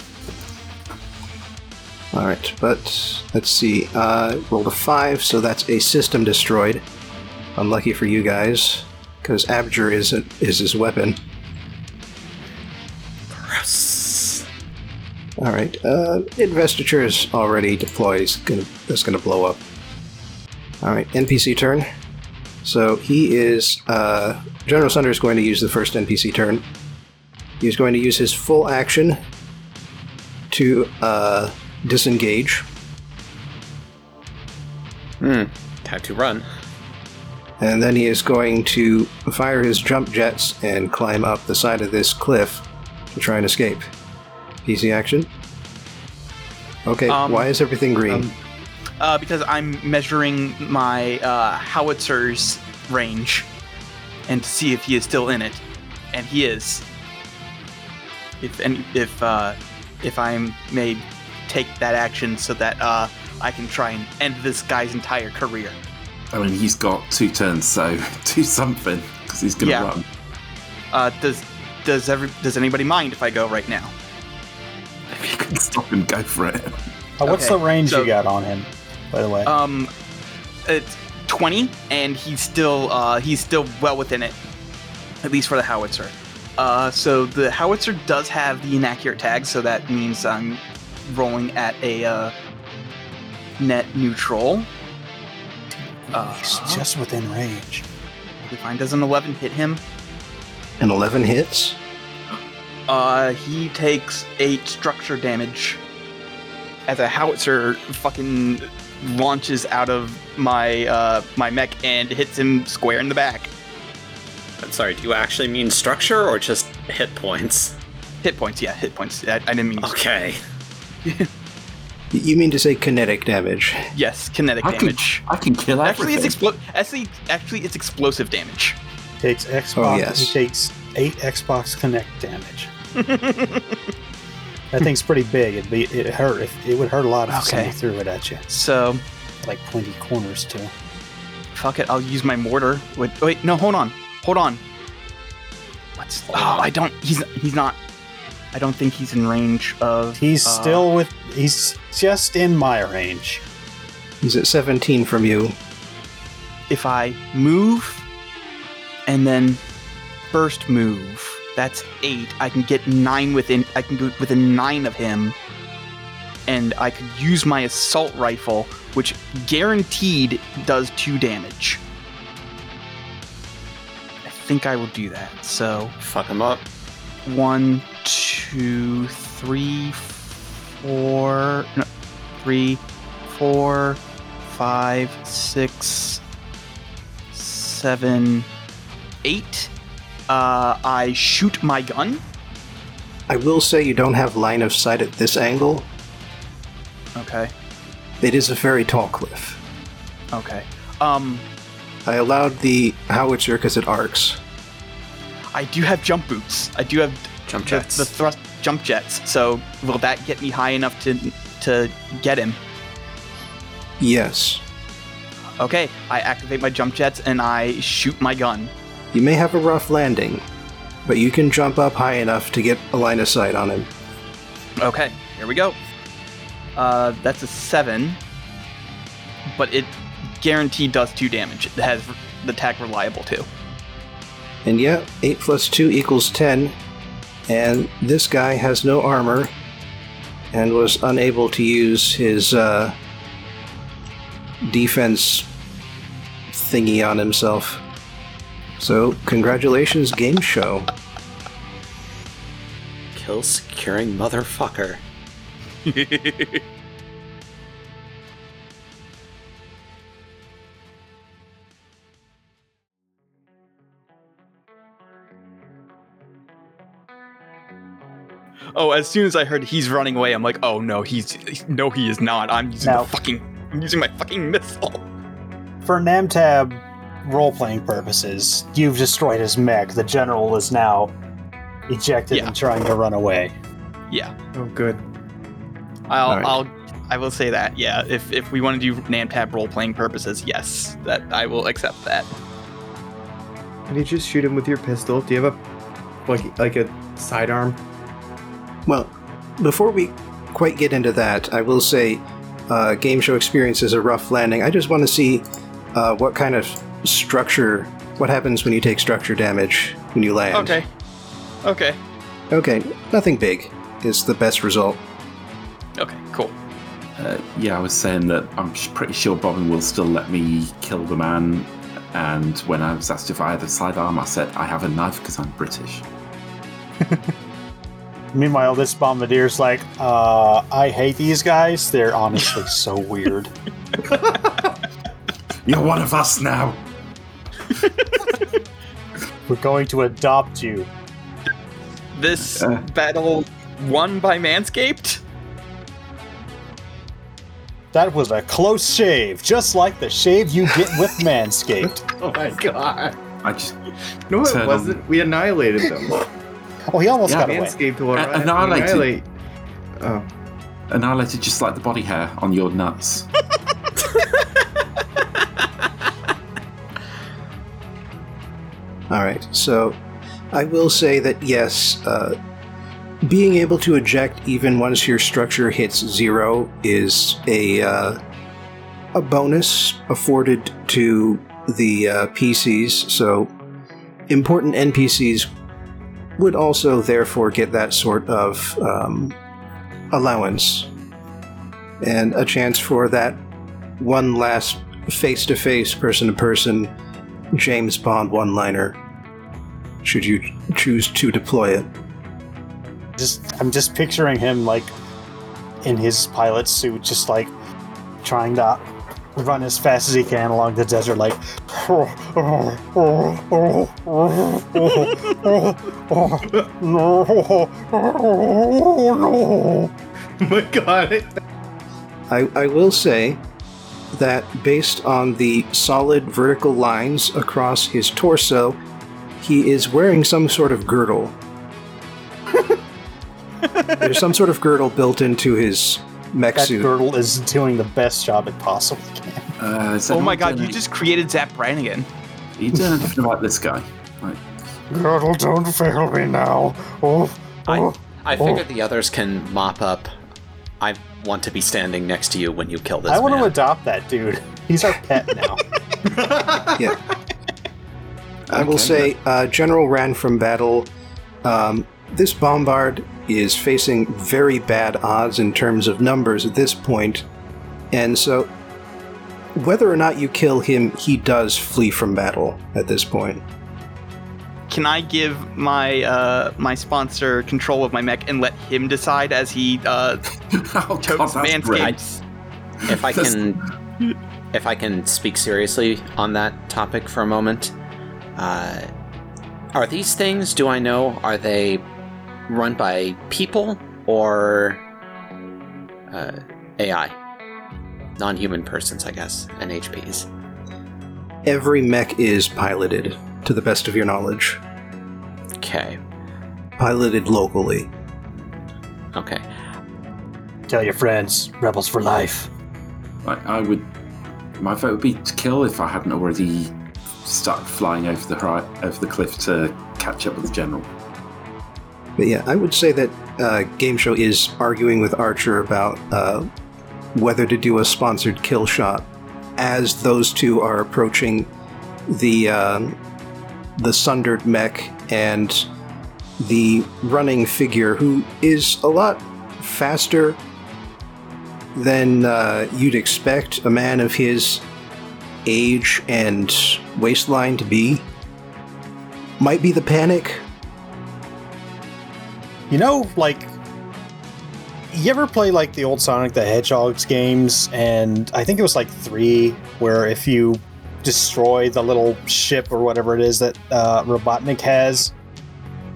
Alright, but let's see. Uh, rolled a five, so that's a system destroyed. Unlucky for you guys, because Abjur is is his weapon. Gross. All right, uh, investiture is already deployed. It's gonna that's gonna blow up. All right, NPC turn. So he is uh, General Sunder is going to use the first NPC turn. He's going to use his full action to uh, disengage, Hmm. Time to run. and then he is going to fire his jump jets and climb up the side of this cliff to try and escape. Easy action. Okay, Um, why is everything green? um, Uh, because I'm measuring my uh, howitzer's range and to see if he is still in it, and he is. If and if uh, if I may take that action so that uh, I can try and end this guy's entire career. I mean, he's got two turns, so do something because he's gonna Yeah. run. Uh, does does every does anybody mind if I go right now? If you can stop him, go for it. Uh, what's Okay, the range so- you got on him, by the way? Um, it's 20, and he's still uh, he's still well within it, at least for the howitzer. Uh, so the howitzer does have the inaccurate tag, so that means I'm rolling at a uh, net neutral. Uh, He's just within range. we find does an 11 hit him? An 11 hits. Uh, he takes eight structure damage as a howitzer fucking launches out of my uh my mech and hits him square in the back. I'm sorry, do you actually mean structure or just hit points? Hit points, yeah, hit points. I, I didn't mean. Okay. You mean to say kinetic damage? Yes, kinetic I can, damage. I can kill Actually, it's everything. explo- actually, actually, it's explosive damage. Takes Xbox. Oh, yes. He takes eight Xbox Kinect damage. that thing's pretty big. It'd be it hurt. If, it would hurt a lot if Okay. somebody threw it at you. So, Like pointy corners too. fuck it. I'll use my mortar. Wait, wait, no, hold on, hold on. What's? Oh, I don't. He's he's not. I don't think he's in range of. He's uh, still with. He's just in my range. He's at 17 from you. If I move, and then first move, that's eight. I can get nine within. I can go within nine of him, and I could use my assault rifle, which guaranteed does two damage. I think I will do that. So Fuck him up. One, two, three, four, no, three, four, five, six, seven, eight. Uh, I shoot my gun. I will say you don't have line of sight at this angle. Okay. It is a very tall cliff. Okay. Um, I allowed the howitzer because it arcs. I do have jump boots. I do have Jump the, jets. the thrust jump jets. So will that get me high enough to to get him? Yes. Okay. I activate my jump jets and I shoot my gun. You may have a rough landing, but you can jump up high enough to get a line of sight on him. Okay, here we go. Uh, that's a seven, but it guaranteed does two damage. It has the tag reliable too. And yet, 8 plus 2 equals 10. And this guy has no armor and was unable to use his uh, defense thingy on himself. So, congratulations, game show. Kill securing motherfucker. Oh, as soon as I heard he's running away, I'm like, oh no, he's no, he is not. I'm using No. the fucking, I'm using my fucking missile. For Namtab role playing purposes, you've destroyed his mech. The general is now ejected Yeah. and trying to run away. Yeah, Oh, good. I'll, Alright. I'll, I will say that. Yeah, if if we want to do Namtab role playing purposes, yes, that I will accept that. Can you just shoot him with your pistol? Do you have a like like a sidearm? Well, before we quite get into that, I will say uh, game show experience is a rough landing. I just want to see uh, what kind of structure. What happens when you take structure damage when you land? Okay. Okay. Okay, nothing big is the best result. Okay. Cool. Uh, yeah, I was saying that I'm pretty sure Bobbin will still let me kill the man. And when I was asked if I had a sidearm, I said I have a knife because I'm British. Meanwhile, this bombardier's like, uh, I hate these guys. They're honestly so weird. You're one of us now. We're going to adopt you. This Uh. battle won by Manscaped. That was a close shave, just like the shave you get with Manscaped. Oh my god. I just No, it wasn't. We annihilated them. Oh, he almost Yeah, got away. Manscaped will Uh, arrive. annihilated. annihilate. Oh. annihilated just like the body hair on your nuts. All right, so I will say that yes, uh, being able to eject even once your structure hits zero is a uh, a bonus afforded to the uh, PCs. So important NPCs would also therefore get that sort of um, allowance and a chance for that one last face-to-face, person-to-person James Bond one liner, should you choose to deploy it. Just, I'm just picturing him like in his pilot suit, just like trying to run as fast as he can along the desert, like. Oh my god. I, I will say that based on the solid vertical lines across his torso, he is wearing some sort of girdle. There's some sort of girdle built into his mech That suit. girdle is doing the best job it possibly can. Uh, Oh my god! doing You just created Zap Brannigan. Are you doing anything about this guy? Like, Girdle, don't fail me now. Oh, I, I figured the others can mop up. I want to be standing next to you when you kill this I want man. to adopt that dude. He's our pet now. Yeah. I will say, uh, General ran from battle. Um, this bombard is facing very bad odds in terms of numbers at this point, and so whether or not you kill him, he does flee from battle at this point. Can I give my uh, my sponsor control of my mech and let him decide as he uh, oh, God, totes that's. Manscaped? if I can, if I can speak seriously on that topic for a moment, uh, are these things? Do I know? Are they run by people or uh, AI, non-human persons? I guess, and HPs. Every mech is piloted, to the best of your knowledge. Okay, Piloted locally. okay. Tell your friends, rebels for life. Like, I would. My vote would be to kill if I hadn't already started flying over the over the cliff to catch up with the general. But yeah, I would say that uh, Game Show is arguing with Archer about uh, whether to do a sponsored kill shot as those two are approaching the um, the sundered mech and the running figure, who is a lot faster than uh, you'd expect a man of his age and waistline to be. Might be the panic, You know, like, you ever play like the old Sonic the Hedgehogs games? And I think it was like three, where if you destroy the little ship or whatever it is that uh, Robotnik has,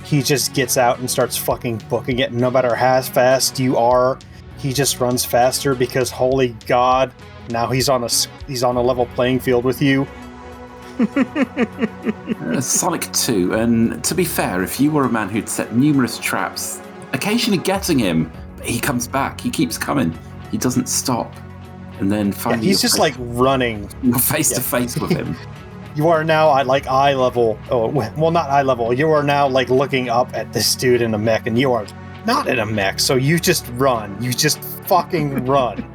he just gets out and starts fucking booking it. No matter how fast you are, he just runs faster because holy god, now he's on a he's on a level playing field with you. Uh, Sonic 2, and to be fair, if you were a man who'd set numerous traps, occasionally getting him, but he comes back, he keeps coming, he doesn't stop. And then Yeah, finally, he's just like running you're face to face with him. You are now at like eye level. Oh, well, not eye level. You are now like looking up at this dude in a mech, and you are not in a mech, so you just run. You just fucking run.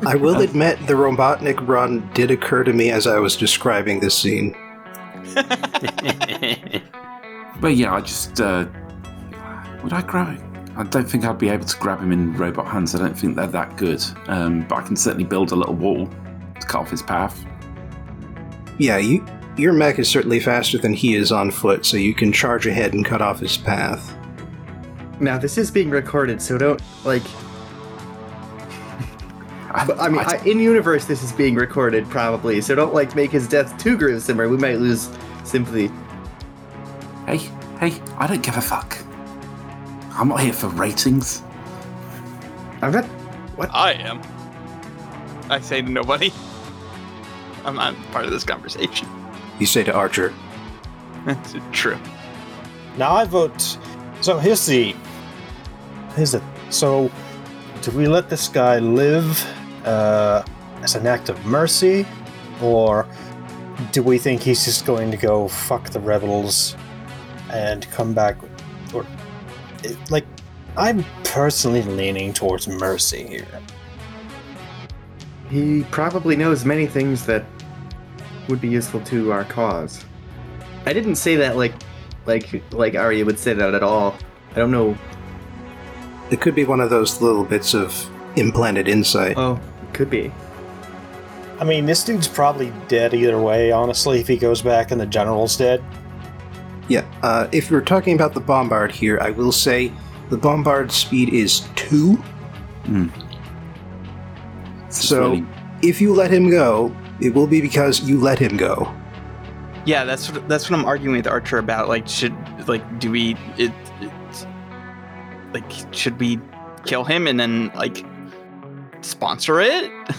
I will admit the Robotnik run did occur to me as I was describing this scene. But yeah, I just uh, would I grab it? I don't think I'd be able to grab him in robot hands. I don't think they're that good. Um, but I can certainly build a little wall to cut off his path. Yeah, you, your mech is certainly faster than he is on foot, so you can charge ahead and cut off his path. Now this is being recorded, so don't like. But, I mean, I, in universe, this is being recorded probably, so don't like make his death too gruesome, or we might lose sympathy. hey, hey, I don't give a fuck. I'm not here for ratings. I'm not. What? I am. I say to nobody. I'm not part of this conversation. You say to Archer, That's a true. Now I vote. So here's the. Here's the. So, do we let this guy live uh, as an act of mercy, or do we think he's just going to go fuck the rebels and come back? Or like, I'm personally leaning towards mercy here. He probably knows many things that would be useful to our cause. I didn't say that like, like, like Arya would say that at all. I don't know. it could be one of those little bits of implanted insight. Oh, it could be. I mean, this dude's probably dead either way. Honestly, if he goes back and the general's dead. Yeah, uh, if we're talking about the Bombard here, I will say the Bombard speed is 2, It's so really- if you let him go, it will be because you let him go. Yeah, that's what that's what I'm arguing with Archer about. Like, should like do we it, it like should we kill him and then like sponsor it?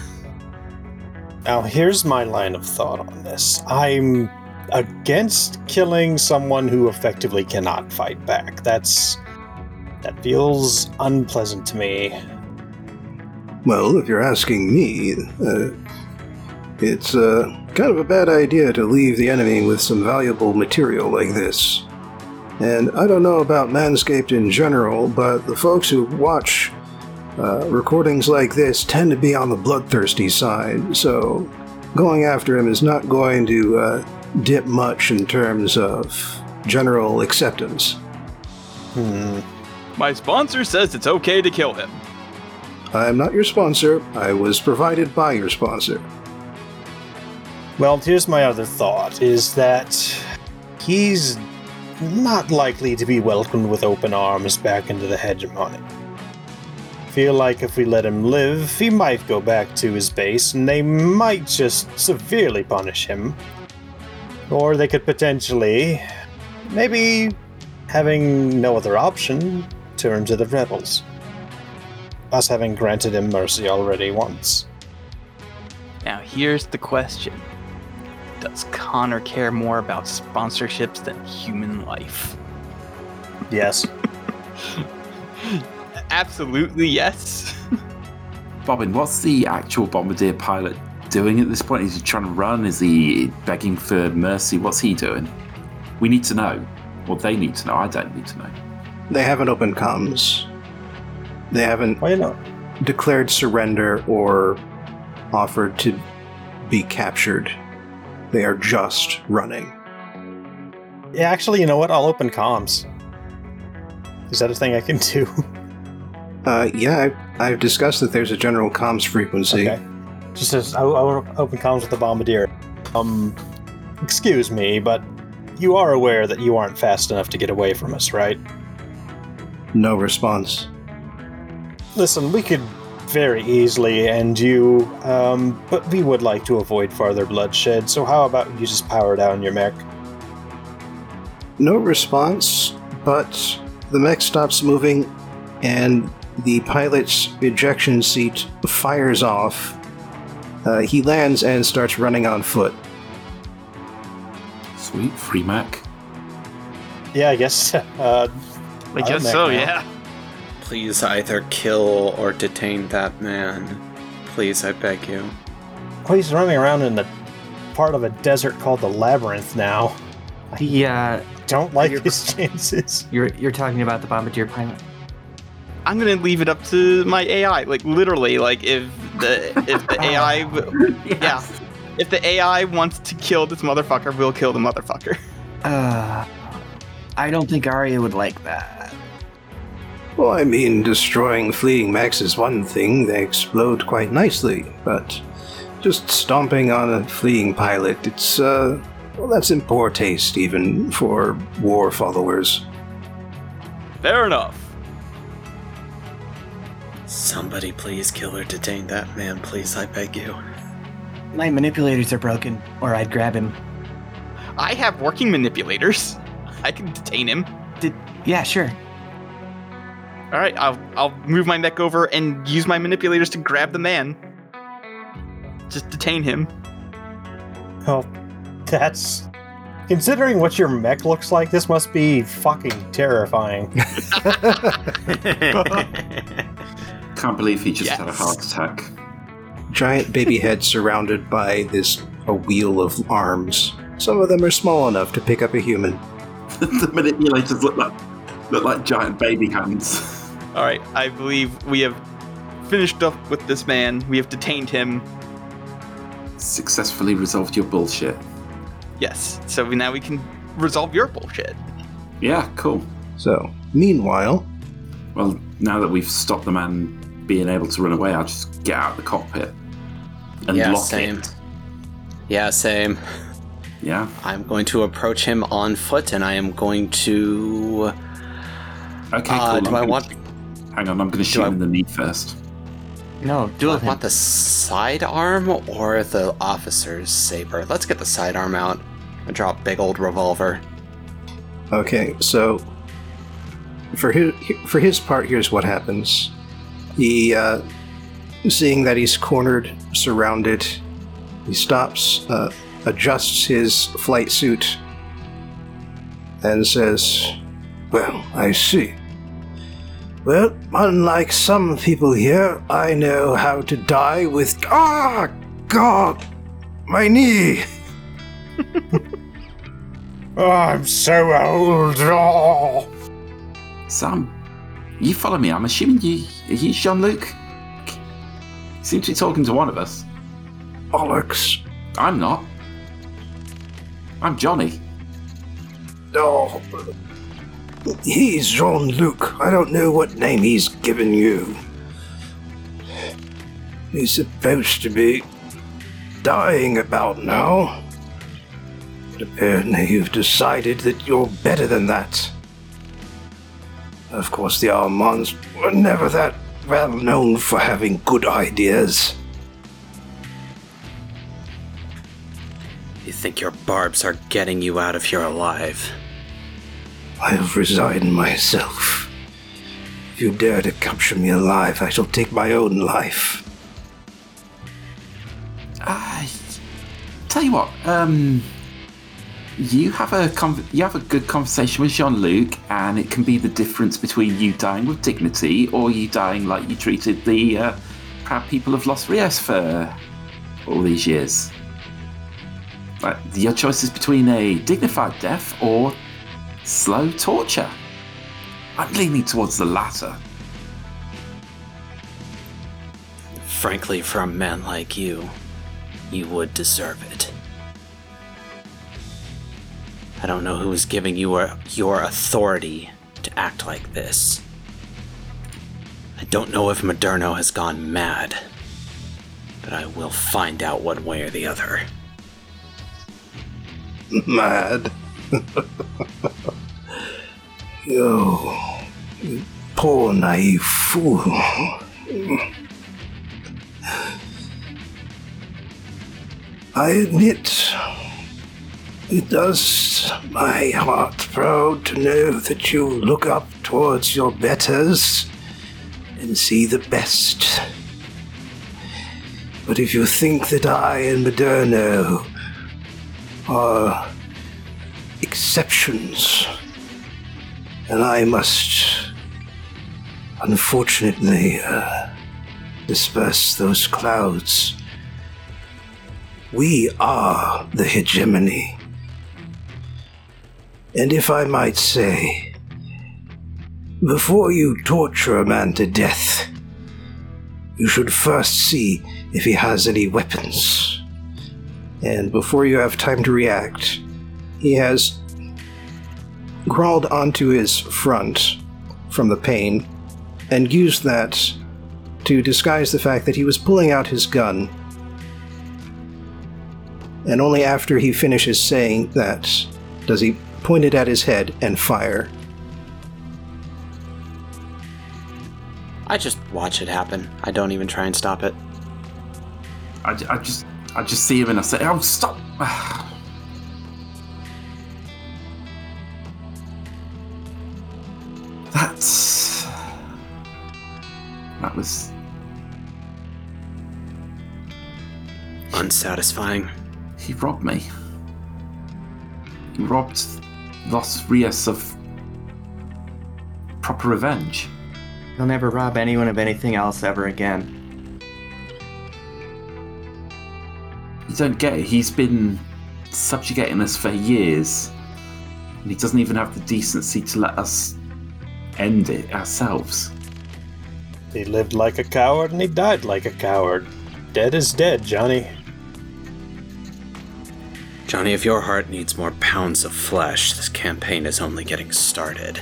Now, here's my line of thought on this. I'm against killing someone who effectively cannot fight back. That's that feels unpleasant to me. Well, if you're asking me, uh, it's uh, kind of a bad idea to leave the enemy with some valuable material like this. And I don't know about Manscaped in general, but the folks who watch uh, recordings like this tend to be on the bloodthirsty side, so going after him is not going to uh, dip much in terms of general acceptance. Hmm. My sponsor says it's okay to kill him. I am not your sponsor, I was provided by your sponsor. Well, here's my other thought is that he's not likely to be welcomed with open arms back into the hegemony. Feel like if we let him live, he might go back to his base and they might just severely punish him. Or they could potentially, maybe having no other option, turn to the rebels. Us having granted him mercy already once. Now here's the question: Does Connor care more about sponsorships than human life? Yes. Absolutely yes. Bobbin, what's the actual bombardier pilot doing at this point? Is he trying to run? Is he begging for mercy? What's he doing? We need to know. Well, they need to know. I don't need to know. They haven't opened comms. They haven't Well, you know, declared surrender or offered to be captured. They are just running. Yeah, actually, you know what? I'll open comms. Is that a thing I can do? Uh, yeah, I've, I've discussed that there's a general comms frequency. okay. Just as I, I will open comms with the bombardier. Um, excuse me, but you are aware that you aren't fast enough to get away from us, right? No response. Listen, we could very easily end you, um, but we would like to avoid further bloodshed. So how about you just power down your mech? No response, but the mech stops moving and the pilot's ejection seat fires off. Uh, he lands and starts running on foot. Sweet, free mech. Yeah, I guess. Uh, I guess so. now. Yeah. Please either kill or detain that man. Please, I beg you. oh, he's running around in the part of a desert called the Labyrinth now. The uh, Don't like his chances. you're you're talking about the bombardier pilot. I'm gonna leave it up to my AI. Like literally, like if the if the AI, w- yeah, if the AI wants to kill this motherfucker, we'll kill the motherfucker. Uh, I don't think Arya would like that. Well, I mean, destroying fleeing mechs is one thing, they explode quite nicely, but just stomping on a fleeing pilot, it's, uh, well, that's in poor taste, even for war followers. Fair enough. Somebody please kill or detain that man, please, I beg you. My manipulators are broken, or I'd grab him. I have working manipulators. I can detain him. Did yeah, sure. All right, I'll I'll move my mech over and use my manipulators to grab the man. Just detain him. Oh, that's. Considering what your mech looks like, this must be fucking terrifying. Can't believe he just had a heart attack. Giant baby head surrounded by this, a wheel of arms. Some of them are small enough to pick up a human. the manipulators look like look like giant baby hands. All right, I believe we have finished up with this man. We have detained him. Successfully resolved your bullshit. Yes. So we, now we can resolve your bullshit. Yeah, cool. So, meanwhile, Well, now that we've stopped the man being able to run away, I'll just get out of the cockpit and Yeah, lock same. it. Yeah, same. Yeah. I'm going to approach him on foot and I am going to. Okay, Uh, do I'm I gonna- want. Hang on, I'm going to shoot I- him in the knee first. No, Do duel I him. want the sidearm or the officer's saber? Let's get the sidearm out. I draw a big old revolver. Okay, so for his for his part, here's what happens. He, uh, seeing that he's cornered, surrounded, he stops, uh, adjusts his flight suit, and says, "Well, I see. Well, unlike some people here, I know how to die with ah, God, my knee." oh, I'm so old. Oh. Sam, you follow me. I'm assuming you are you Jean Luc? Seem to be talking to one of us. Bollocks. I'm not. I'm Johnny. Oh, he's Jean Luc. I don't know what name he's given you. He's supposed to be dying about now. But apparently you've decided that you're better than that. Of course, the Armands were never that well known for having good ideas. You think your barbs are getting you out of here alive? I'll resigned myself. If you dare to capture me alive, I shall take my own life. I tell you what. Um, you have a con- you have a good conversation with Jean Luc, and it can be the difference between you dying with dignity or you dying like you treated the uh, proud people of Los Rios for all these years. Your choice is between a dignified death or slow torture. I'm leaning towards the latter. Frankly, for a man like you, you would deserve it. I don't know who is giving you a, your authority to act like this. I don't know if Moderno has gone mad, but I will find out one way or the other. Mad. you, you poor naive fool. I admit, it does my heart proud to know that you look up towards your betters and see the best. But if you think that I and Moderno are exceptions, and I must unfortunately uh, disperse those clouds. We are the hegemony. And if I might say, Before you torture a man to death, you should first see if he has any weapons. And before you have time to react, he has crawled onto his front from the pain and used that to disguise the fact that he was pulling out his gun. And only after he finishes saying that does he point it at his head and fire. I just watch it happen. I don't even try and stop it. I, I just I just see him and I say, "Oh, stop!" That's that was Unsatisfying. he robbed me. He robbed Los Rios of proper revenge. He'll never rob anyone of anything else ever again. You don't get it. He's been subjugating us for years, and he doesn't even have the decency to let us end it ourselves. He lived like a coward and he died like a coward. Dead is dead, Johnny. Johnny, if your heart needs more pounds of flesh, this campaign is only getting started.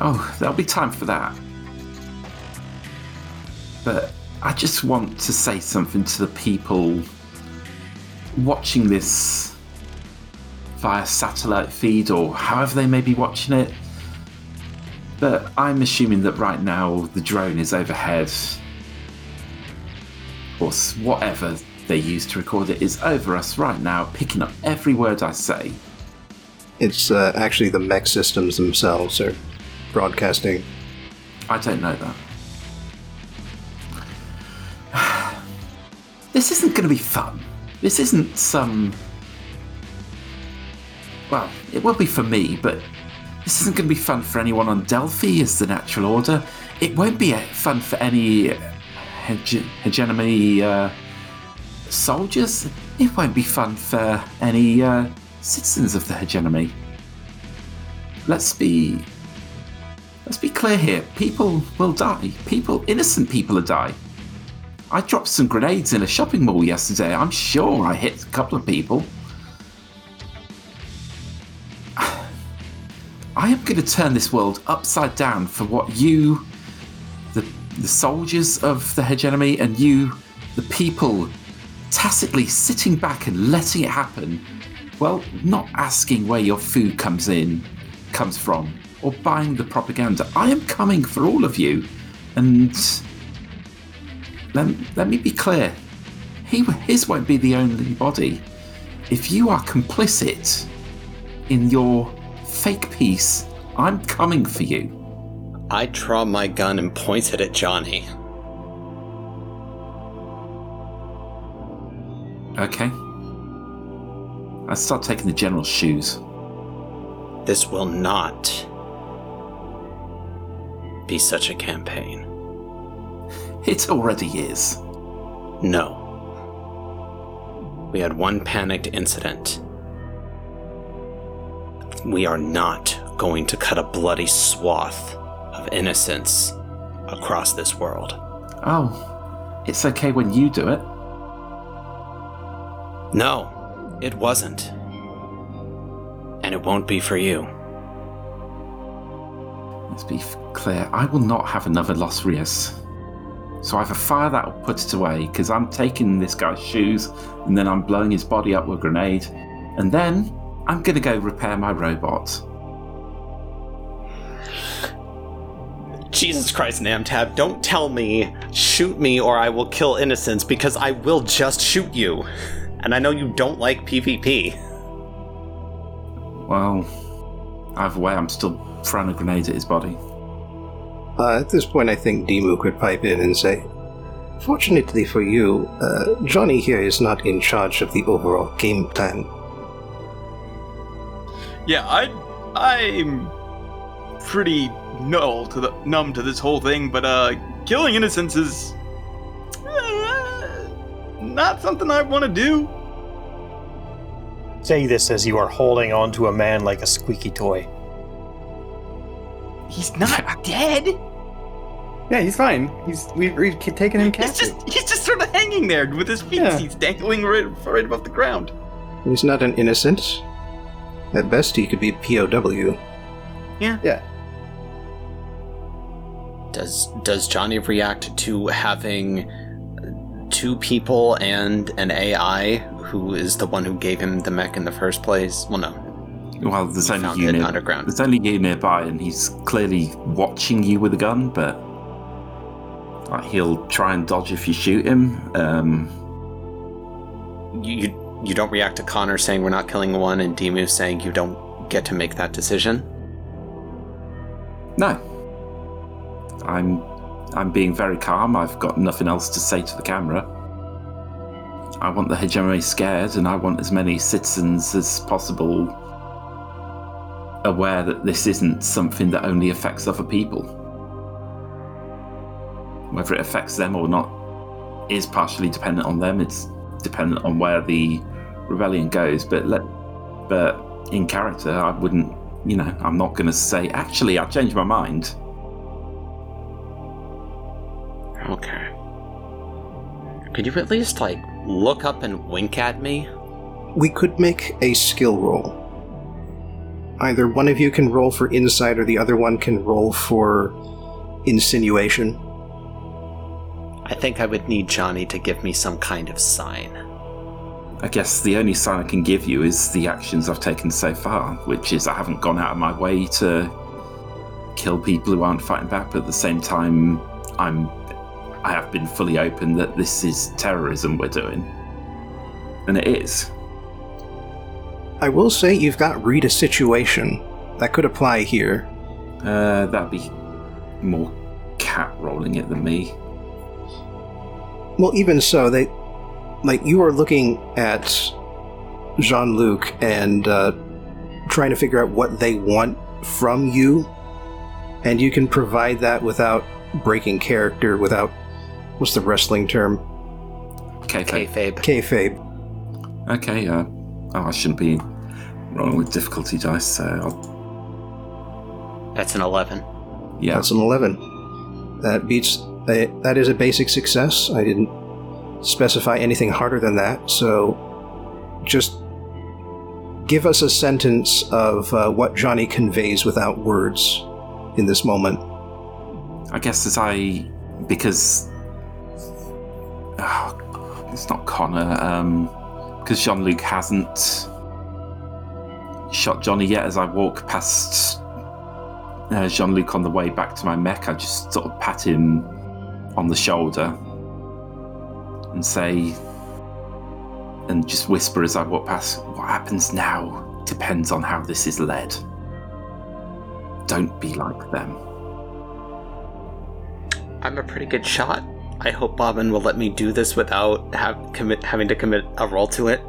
Oh, there'll be time for that. But I just want to say something to the people watching this via satellite feed or however they may be watching it. But I'm assuming that right now the drone is overhead, or whatever they use to record it is over us right now, picking up every word I say. It's uh, actually the mech systems themselves are broadcasting. I don't know that. This isn't going to be fun. This isn't some. Well, it will be for me, but this isn't going to be fun for anyone on Delphi as the natural order. It won't be uh, fun for any hege- hegemony uh, soldiers. It won't be fun for any uh, citizens of the hegemony. Let's be Let's be clear here. People will die. People, innocent people, will die. I dropped some grenades in a shopping mall yesterday. I'm sure I hit a couple of people. I am going to turn this world upside down for what you, the, the soldiers of the hegemony, and you, the people, tacitly sitting back and letting it happen. Well, not asking where your food comes in, comes from, or buying the propaganda. I am coming for all of you, and let, let me be clear. He, his won't be the only body. If you are complicit in your fake peace, I'm coming for you. I draw my gun and point it at Johnny. Okay? I start taking the general's shoes. This will not be such a campaign. It already is. No. We had one panicked incident. We are not going to cut a bloody swath of innocence across this world. Oh, it's okay when you do it. No, it wasn't. And it won't be for you. Let's be clear. I will not have another Los Rios. So either fire that or put it away, because I'm taking this guy's shoes and then I'm blowing his body up with a grenade. And then I'm going to go repair my robot. Jesus Christ, Namtab, don't tell me, shoot me or I will kill innocents because I will just shoot you. And I know you don't like PvP. Well, either way, I'm still throwing a grenade at his body. Uh, at this point, I think Demu could pipe in and say, Fortunately for you, uh, Johnny here is not in charge of the overall game plan. Yeah, I I'm pretty null to the numb to this whole thing, but uh killing innocents is uh, not something I want to do. Say this as you are holding on to a man like a squeaky toy. He's not dead. Yeah, he's fine. He's we've, we've taken him He's captive. just he's just sort of hanging there with his feet. Yeah. He's dangling right, right above the ground. He's not an innocent. At best, he could be POW. Yeah. Yeah. Does does Johnny react to having two people and an AI who is the one who gave him the mech in the first place? Well, no, Well, there's he only found you it near, underground. there's only you nearby, and he's clearly watching you with a gun. But like, he'll try and dodge if you shoot him. Um, You, you don't react to Connor saying we're not killing one, and Demu saying you don't get to make that decision. no, I'm I'm being very calm. I've got nothing else to say to the camera. I want the hegemony scared, and I want as many citizens as possible aware that this isn't something that only affects other people. Whether it affects them or not is partially dependent on them. It's dependent on where the rebellion goes. But let, but in character, I wouldn't. You know, I'm not going to say. Actually, I changed my mind. Okay. Could you at least like look up and wink at me? We could make a skill roll. Either one of you can roll for insight, or the other one can roll for insinuation. I think I would need Johnny to give me some kind of sign. I guess the only sign I can give you is the actions I've taken so far, which is I haven't gone out of my way to kill people who aren't fighting back, but at the same time, I'm I have been fully open that this is terrorism we're doing, and it is. I will say you've got read a situation. That could apply here. Uh, that'd be more cat rolling it than me. Well, even so, they like you are looking at Jean Luc and uh, trying to figure out what they want from you, and you can provide that without breaking character, without what's the wrestling term? Okay, Kayfabe. Kayfabe. okay. Uh, oh, I shouldn't be rolling with difficulty dice, so I'll, That's an 11. yeah. That's an eleven. That beats. That that is a basic success. I didn't specify anything harder than that, so just give us a sentence of uh, what Johnny conveys without words in this moment. I guess as I because oh, it's not Connor um because Jean Luc hasn't shot Johnny yet. As I walk past uh, Jean Luc on the way back to my mech, I just sort of pat him on the shoulder and say, and just whisper as I walk past, "What happens now depends on how this is led. Don't be like them." I'm a pretty good shot. I hope Bobbin will let me do this without have, commit, having to commit a roll to it.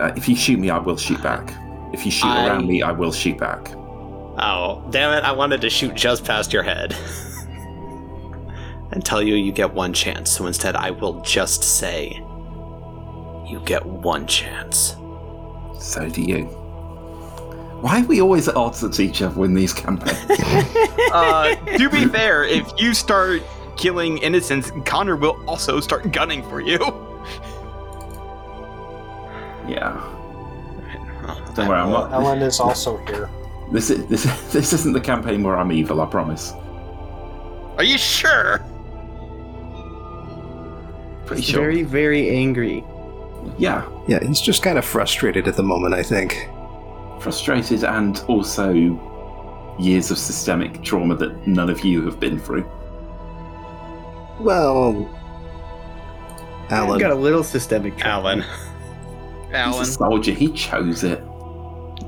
Uh, if you shoot me, I will shoot back. If you shoot I- around me, I will shoot back. Oh, damn it, I wanted to shoot just past your head. and tell you you get one chance, so instead I will just say, you get one chance. So do you. Why are we always at odds with each other in these campaigns? Uh, to be fair, if you start killing innocents, Connor will also start gunning for you. yeah. Don't worry, I'm not. Ellen is also here. This is this this isn't the campaign where I'm evil. I promise. Are you sure? Pretty sure. Very, very angry. Yeah, Yeah, he's just kind of frustrated at the moment, I think. frustrated and also years of systemic trauma that none of you have been through. Well, I've Alan, got a little systemic trauma. Alan. He's Alan. a soldier. He chose it.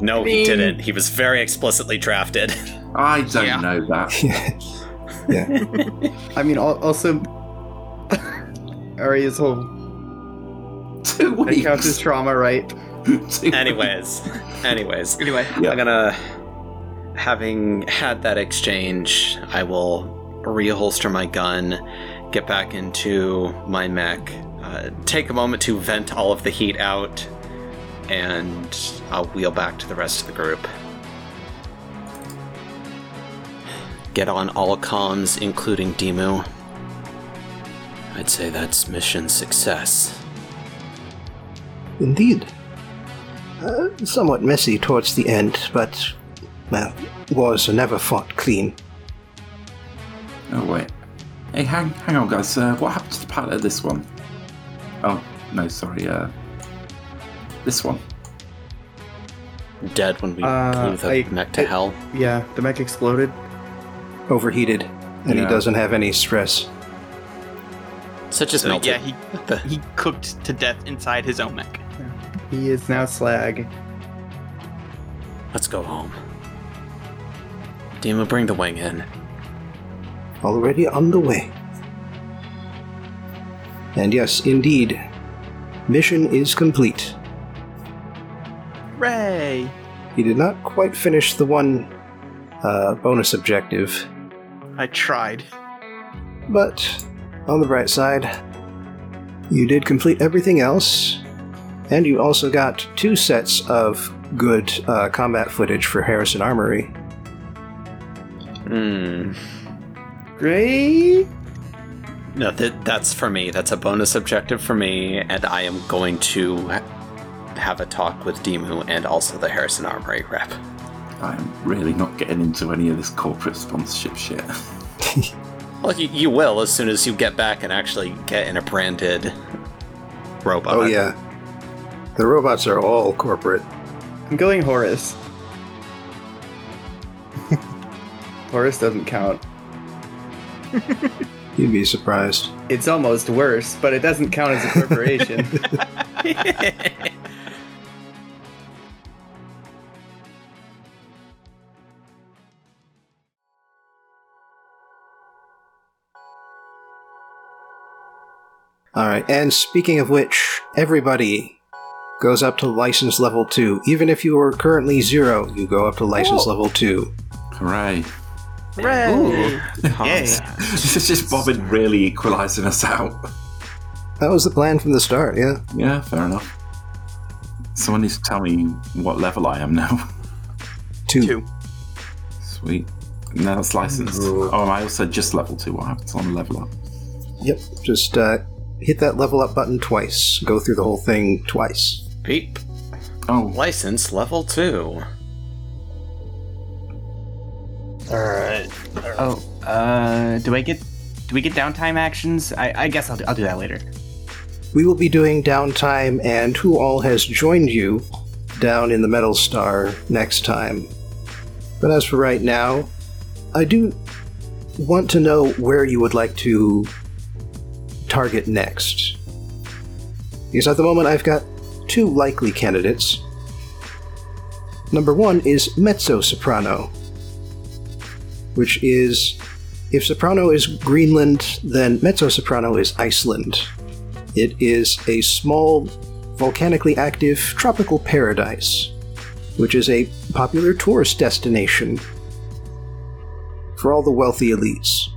No, he mean- didn't. He was very explicitly drafted. I don't Yeah. know that. yeah, I mean, also, Arya's whole Two that weeks. counts as trauma, right? Anyways, anyways, Anyway, Yeah. I'm gonna, having had that exchange, I will reholster my gun, get back into my mech, uh, take a moment to vent all of the heat out, and I'll wheel back to the rest of the group. get on all comms, including Demu. I'd say that's mission success. Indeed. Uh, somewhat messy towards the end, but, well, wars are never fought clean. Oh wait. Hey, hang, hang on, guys. Uh, what happened to the pilot of this one? Oh no, sorry. Uh, this one. Dead when we Uh, blew the I- mech to I- hell. Yeah, the mech exploded. Overheated, and he doesn't have any stress. So it just So, melted. yeah, he he cooked to death inside his own mech. He is now slag. Let's go home. Demu, bring the wing in. already on the way. And yes, indeed, mission is complete. Ray! He did not quite finish the one uh, bonus objective, I tried. but on the bright side, you did complete everything else, and you also got two sets of good uh, combat footage for Harrison Armory. Hmm. Great. No, that, that's for me. That's a bonus objective for me, and I am going to ha- have a talk with Demu and also the Harrison Armory rep. I'm really not getting into any of this corporate sponsorship shit. Well, you, you will as soon as you get back and actually get in a branded robot. Oh, yeah. The robots are all corporate. I'm going Horus. Horus doesn't count. You'd be surprised. It's almost worse, but it doesn't count as a corporation. Alright, and speaking of which, everybody goes up to license level 2. Even if you are currently 0, you go up to license level 2. Hooray. Ray! Cons. this is just Bobbin really equalising us out. That was the plan from the start, yeah. Yeah, fair enough. Someone needs to tell me what level I am now. 2. Two. Sweet. Now it's licensed. Oh, and I also just level 2. What happens on level up? Yep, just uh, hit that level up button twice. Go through the whole thing twice. Beep. Oh, License level 2. Alright. oh, uh, do I get do we get downtime actions? I, I guess I'll, do, I'll do that later. We will be doing downtime and who all has joined you down in the Metal Star next time. But as for right now, I do want to know where you would like to target next. Because at the moment I've got two likely candidates. Number one is mezzo soprano, which is if soprano is Greenland, then mezzo soprano is Iceland. It is a small, volcanically active tropical paradise, which is a popular tourist destination for all the wealthy elites.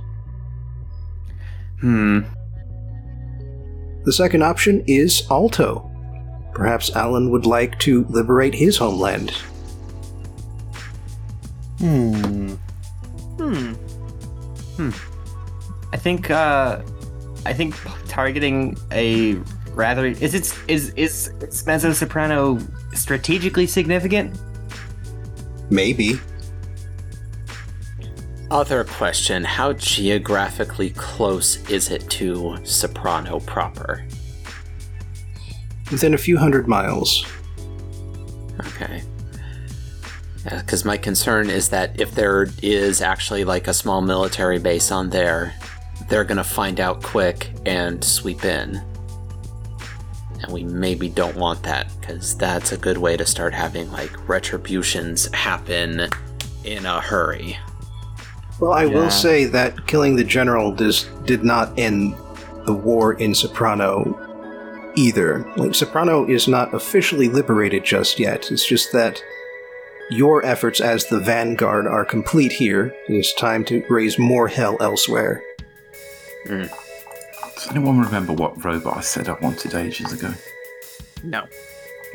Hmm. The second option is Alto. Perhaps Alan would like to liberate his homeland. Hmm. Hmm. Hmm. I think uh I think targeting a rather is it is is is mezzo soprano strategically significant? Maybe. Other question How geographically close is it to Soprano proper? Within a few hundred miles. Okay. Because my concern is that if there is actually like a small military base on there, they're gonna find out quick and sweep in. And we maybe don't want that, because that's a good way to start having like retributions happen in a hurry. Well, I Yeah. will say that killing the general does, did not end the war in Soprano either. Like, Soprano is not officially liberated just yet. It's just that your efforts as the vanguard are complete here. It is time to raise more hell elsewhere. Mm. does anyone remember what robot I said I wanted ages ago? No.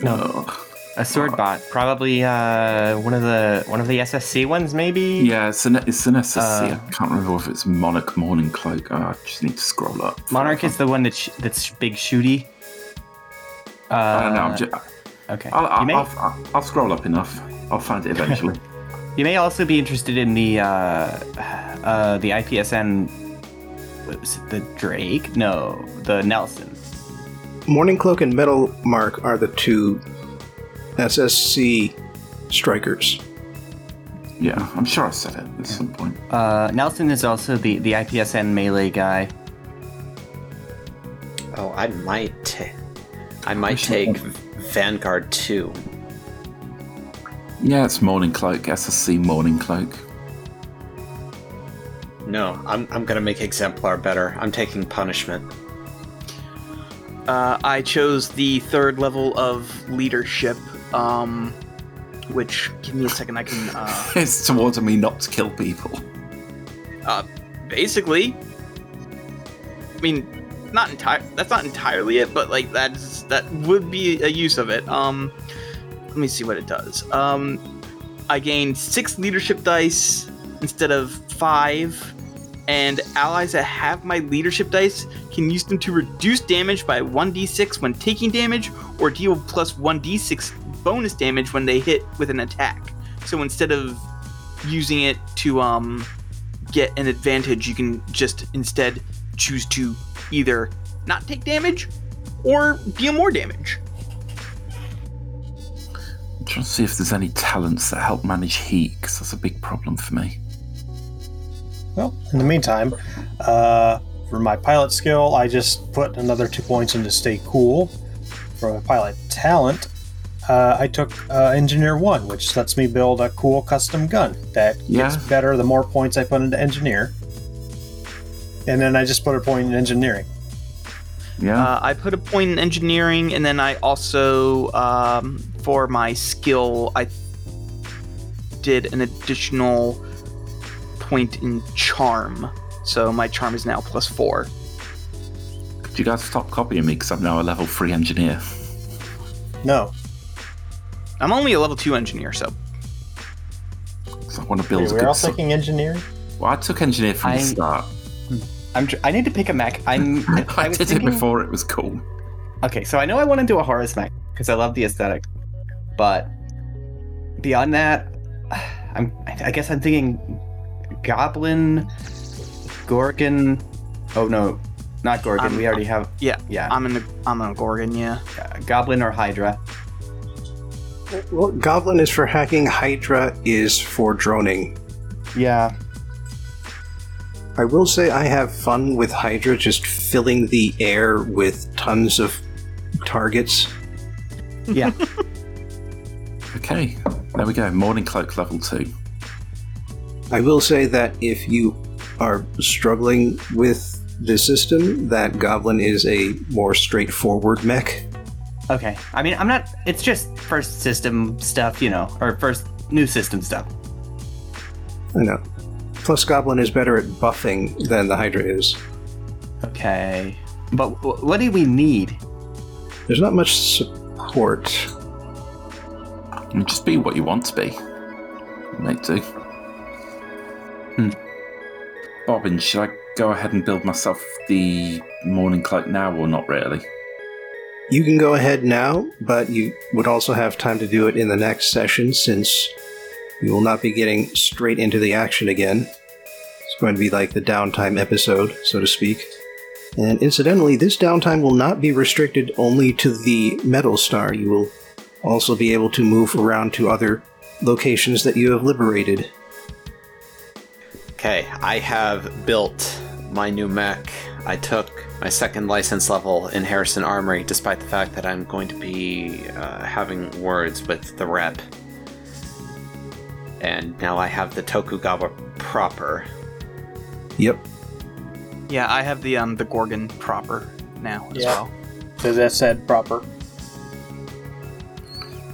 No. Ugh. A sword bot, probably uh, one of the one of the SSC ones, maybe. Yeah, it's an it's an SSC. Uh, I can't remember if it's Monarch Morning Cloak. Oh, I just need to scroll up. Monarch is the one that's that's big shooty. Uh, I don't know. I'm just, Okay. I'll, I'll, you, may, I'll, I'll, I'll scroll up enough. I'll find it eventually. you may also be interested in the uh, uh, the IPSN. what Was it the Drake? No, the Nelson. Morning Cloak and Metal Mark are the two SSC strikers. yeah, I'm sure I said it at some point. Uh, Nelson is also the the IPSN melee guy. Oh, I might. ta- I might Which take one? Vanguard 2. Yeah, it's Morning Cloak. SSC Morning Cloak. No, I'm, I'm gonna make Exemplar better. I'm taking Punishment. Uh, I chose the third level of leadership, um, which give me a second. I can uh, It's towards me not to kill people. uh, basically. I mean, not entire. That's not entirely it, but like that's that would be a use of it. Um, let me see what it does. Um, I gained six leadership dice instead of five, and allies that have my leadership dice can use them to reduce damage by 1d6 when taking damage, or deal plus 1d6 bonus damage when they hit with an attack. So instead of using it to um get an advantage, you can just instead choose to either not take damage or deal more damage. I'm trying to see if there's any talents that help manage heat, because that's a big problem for me. Well, in the meantime, uh, for my pilot skill, I just put another two points into stay cool. For my pilot talent, uh, I took uh, engineer one, which lets me build a cool custom gun that gets better the more points I put into engineer. And then I just put a point in engineering. Yeah. Uh, I put a point in engineering, and then I also, um, for my skill, I did an additional point in charm. So my charm is now plus four. Could you guys stop copying me, because I'm now a level three engineer. No, I'm only a level two engineer, so. I want to build Wait, a we're good. all su- taking engineering. well, I took engineer from the start. I'm. Tr- I need to pick a mech. I'm. I, I was did thinking- it before it was cool. Okay, so I know I want to do a Horus mech because I love the aesthetic, but beyond that, I'm. I guess I'm thinking Goblin, Gorgon. Oh no, not Gorgon. I'm- we already have. yeah, Yeah, I'm in the I'm a Gorgon, yeah. uh, Goblin or Hydra. Well, Goblin is for hacking, Hydra is for droning. Yeah. I will say I have fun with Hydra just filling the air with tons of targets. Yeah. Okay, there we go. Morning Cloak level two. I will say that if you are struggling with the system, that Goblin is a more straightforward mech. Okay. I mean, I'm not. It's just first system stuff, you know, or first new system stuff. I know. Plus, Goblin is better at buffing than the Hydra is. Okay. But wh- what do we need? There's not much support. And just be what you want to be. Make do. Hmm. Bobbin, should I go ahead and build myself the Morning Cloak now, or not really? You can go ahead now, but you would also have time to do it in the next session since you will not be getting straight into the action again. It's going to be like the downtime episode, so to speak. And incidentally, this downtime will not be restricted only to the Metal Star. You will also be able to move around to other locations that you have liberated. Okay, I have built my new mech. I took my second license level in Harrison Armory, despite the fact that I'm going to be uh, having words with the rep. And now I have the Tokugawa proper. Yep. Yeah, I have the um the Gorgon proper now as Yeah. well. So that said proper.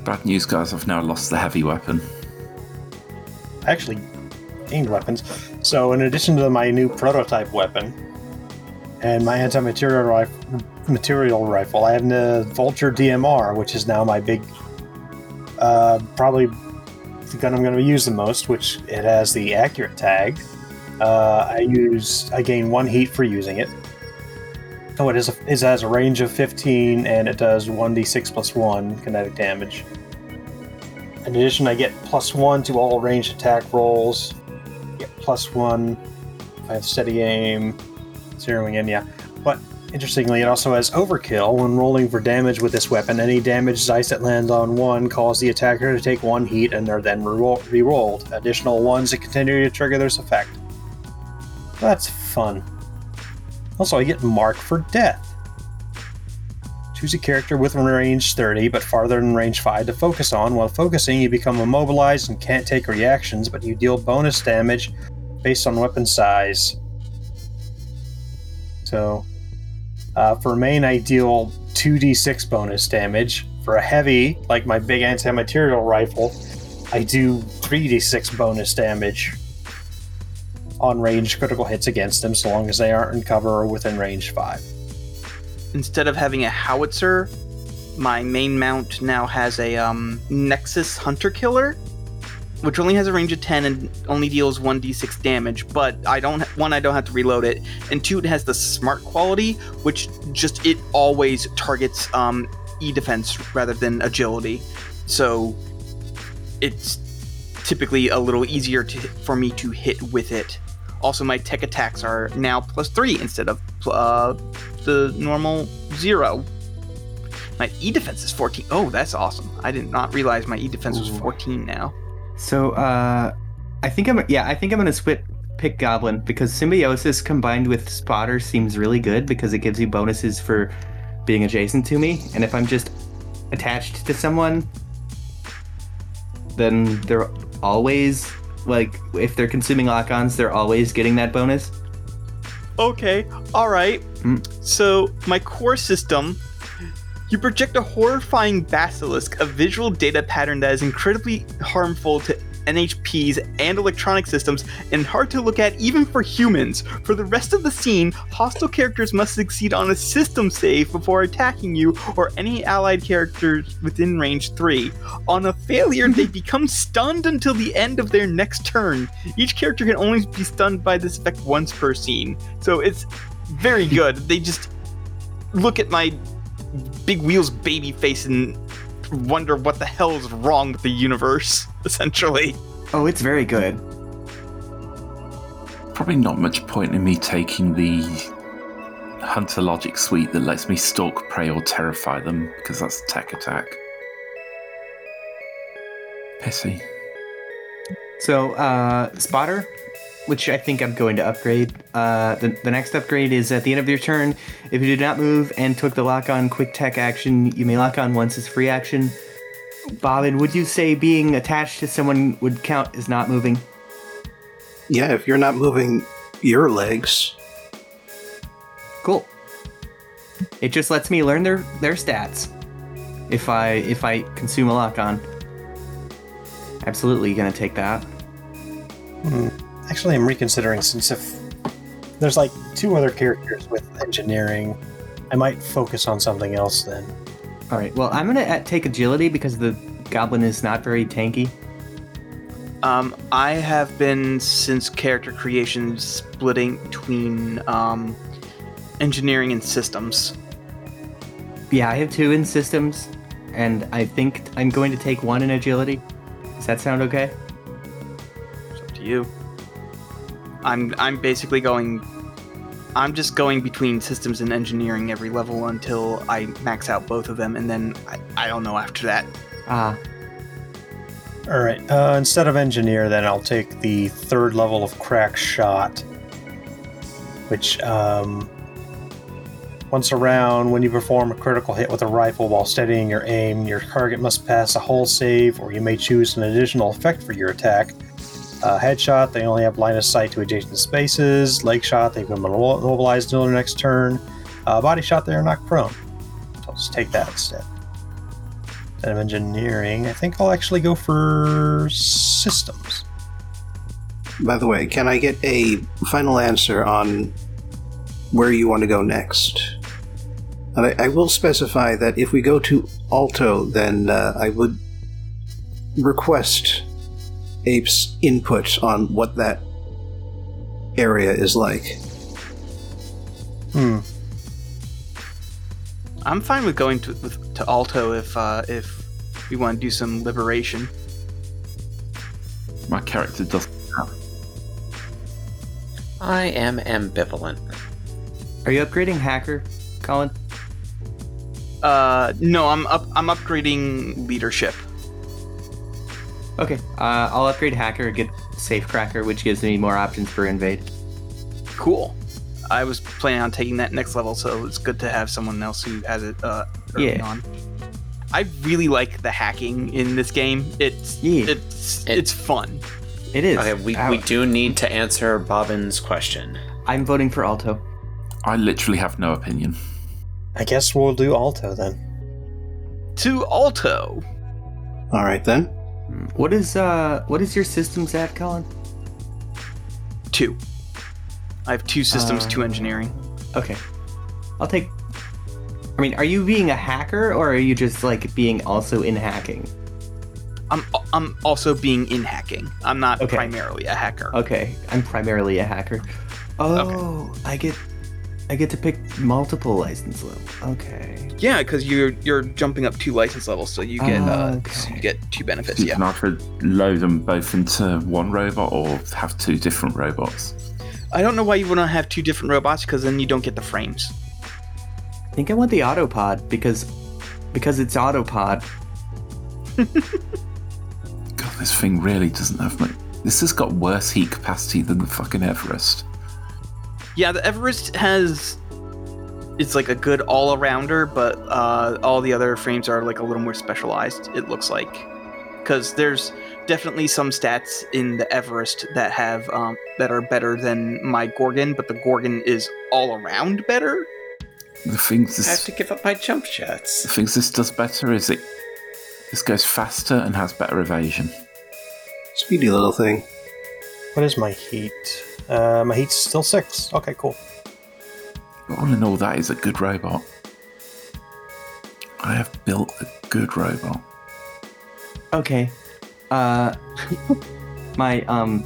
Bad news, guys. I've now lost the heavy weapon. Actually gained weapons. So in addition to my new prototype weapon and my anti-material rifle, material rifle, I have the Vulture DMR, which is now my big uh, probably the gun I'm going to use the most, which it has the accurate tag. Uh, I use I gain one heat for using it. Oh, it is a, it has a range of 15 and it does 1d6 plus 1 kinetic damage. In addition, I get plus 1 to all ranged attack rolls. Get plus 1 if I have steady aim. Zeroing in, yeah. But interestingly, it also has overkill. When rolling for damage with this weapon, any damage dice that lands on 1 cause the attacker to take 1 heat and are then re rolled. Additional ones that continue to trigger this effect. That's fun. Also, I get mark for death. Choose a character with range 30 but farther than range 5 to focus on. While focusing, you become immobilized and can't take reactions, but you deal bonus damage based on weapon size. So, uh, for main, I deal 2d6 bonus damage. For a heavy, like my big anti material rifle, I do 3d6 bonus damage on range critical hits against them so long as they aren't in cover or within range 5. Instead of having a howitzer, my main mount now has a um, Nexus Hunter Killer, which only has a range of 10 and only deals 1d6 damage. But I don't one, I don't have to reload it, and two, it has the smart quality, which just it always targets um, e defense rather than agility. So it's typically a little easier to, for me to hit with it. Also, my tech attacks are now plus three instead of uh, the normal zero. My E defense is 14. Oh, that's awesome. I did not realize my E defense was 14 now. So, uh, I think I'm yeah, I think I'm gonna split pick Goblin because symbiosis combined with spotter seems really good because it gives you bonuses for being adjacent to me, and if I'm just attached to someone, then they're always like if they're consuming lock-ons, they're always getting that bonus. Okay, all right. Hmm. So, my core system, you project a horrifying basilisk, a visual data pattern that is incredibly harmful to NHPs and electronic systems and hard to look at even for humans. For the rest of the scene, hostile characters must succeed on a system save before attacking you or any allied characters within range 3. On a failure, they become stunned until the end of their next turn. Each character can only be stunned by this effect once per scene. So it's very good. They just look at my big wheels baby face and wonder what the hell is wrong with the universe, essentially. Oh, it's very good. Probably not much point in me taking the Hunter Logic suite that lets me stalk prey or terrify them, because that's tech attack. Pissy. So, uh, spotter, which I think I'm going to upgrade. Uh, the, the next upgrade is at the end of your turn. If you did not move and took the lock on quick tech action, you may lock on once as free action. Bobbin, would you say being attached to someone would count as not moving? Yeah, if you're not moving your legs, Cool. It just lets me learn their their stats. If I if I consume a lock on. Absolutely gonna take that. Hmm. Actually, I'm reconsidering since if there's like two other characters with engineering, I might focus on something else then. All right. Well, I'm gonna uh, take agility because the goblin is not very tanky. Um, I have been since character creation splitting between um, engineering and systems. Yeah, I have two in systems, and I think I'm going to take one in agility. Does that sound okay? It's up to you. I'm I'm basically going. I'm just going between systems and engineering every level until I max out both of them, and then I, I don't know after that. Ah, All right. Uh, instead of engineer, then I'll take the third level of crack shot, which um, once around, when you perform a critical hit with a rifle while steadying your aim, your target must pass a hull save, or you may choose an additional effect for your attack. Uh, headshot, they only have line of sight to adjacent spaces. Leg shot, they become immo- immobilized until their next turn. Uh, body shot, they are knocked prone. So I'll just take that instead. Instead of engineering, I think I'll actually go for systems. by the way, can I get a final answer on where you want to go next? And I, I will specify that if we go to Alto, then uh, I would request Ape's input on what that area is like. Hmm. I'm fine with going to with, to Alto if uh, if we want to do some liberation. My character doesn't have. I am ambivalent. Are you upgrading hacker, Colin? Uh, no, I'm up. I'm upgrading leadership. Okay. Uh, I'll upgrade hacker, get safecracker, which gives me more options for invade. Cool. I was planning on taking that next level, so it's good to have someone else who has it uh, early Yeah. on. I really like the hacking in this game. It's Yeah. it's It- it's fun. It is. Okay, we, Ow. we do need to answer Bobbin's question. I'm voting for Alto. I literally have no opinion. I guess we'll do Alto then. To Alto. All right then. What is uh what is your systems at, Colin? Two. I have two systems, two Uh, engineering. Okay. I'll take I mean, are you being a hacker or are you just like being also in hacking? I'm I'm also being in hacking. I'm not Okay. primarily a hacker. Okay, I'm primarily a hacker. Oh, I get I get to pick multiple license levels. Okay. Yeah, because you're you're jumping up two license levels, so you get uh, Okay. you get two benefits. You Yeah. can either load them both into one robot or have two different robots. I don't know why you want to have two different robots, because then you don't get the frames. I think I want the autopod because because it's autopod. God, this thing really doesn't have much. This has got worse heat capacity than the fucking Everest. Yeah, the Everest has it's like a good all arounder, but uh, all the other frames are like a little more specialized. It looks like because there's definitely some stats in the Everest that have um, that are better than my Gorgon, but the Gorgon is all around better. The things I have to give up my jump shots. the jets. things this does better is it. This goes faster and has better evasion. Speedy little thing. What is my heat? Uh, my heat's still six. Okay, cool. But all in all, that is a good robot. I have built a good robot. Okay. Uh my um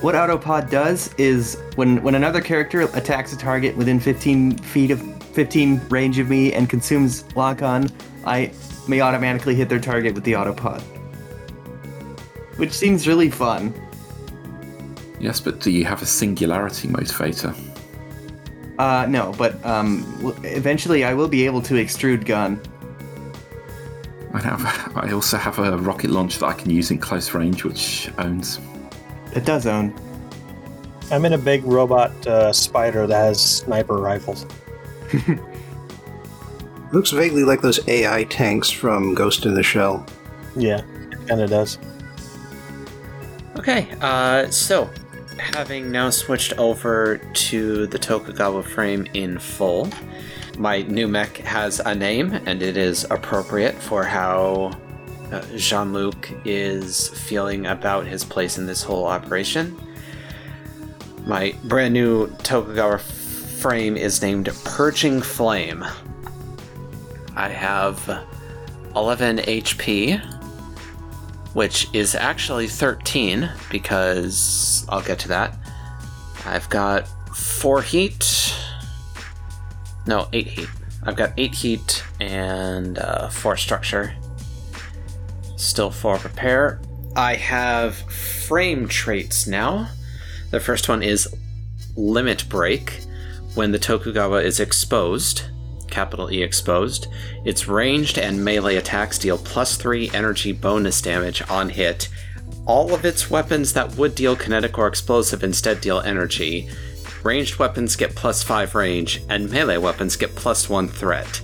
what autopod does is when when another character attacks a target within 15 feet of 15 range of me and consumes lock on, I may automatically hit their target with the autopod. Which seems really fun. Yes, but do you have a singularity motivator? Uh no, but um eventually I will be able to extrude gun. I have. I also have a rocket launch that I can use in close range, which owns. It does own. I'm in a big robot uh, spider that has sniper rifles. Looks vaguely like those AI tanks from Ghost in the Shell. Yeah, kind of does. Okay, uh, so having now switched over to the Tokugawa frame in full, my new mech has a name, and it is appropriate for how uh, Jean Luc is feeling about his place in this whole operation. My brand new Tokugawa frame is named Purging Flame. I have 11 HP, which is actually 13 because I'll get to that. I've got 4 heat. No, 8 heat. I've got 8 heat and uh, 4 structure. Still 4 repair. I have frame traits now. The first one is Limit Break. When the Tokugawa is exposed, capital E exposed, its ranged and melee attacks deal plus 3 energy bonus damage on hit. All of its weapons that would deal kinetic or explosive instead deal energy. Ranged weapons get plus 5 range, and melee weapons get plus 1 threat.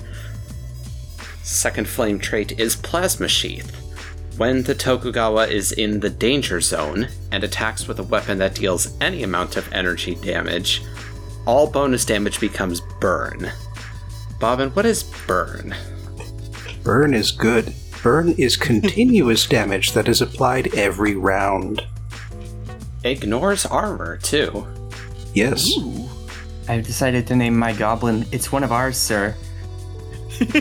Second flame trait is Plasma Sheath. When the Tokugawa is in the danger zone and attacks with a weapon that deals any amount of energy damage, all bonus damage becomes burn. Bobbin, what is burn? Burn is good. Burn is continuous damage that is applied every round. Ignores armor, too. Yes. I've decided to name my goblin. It's one of ours, sir.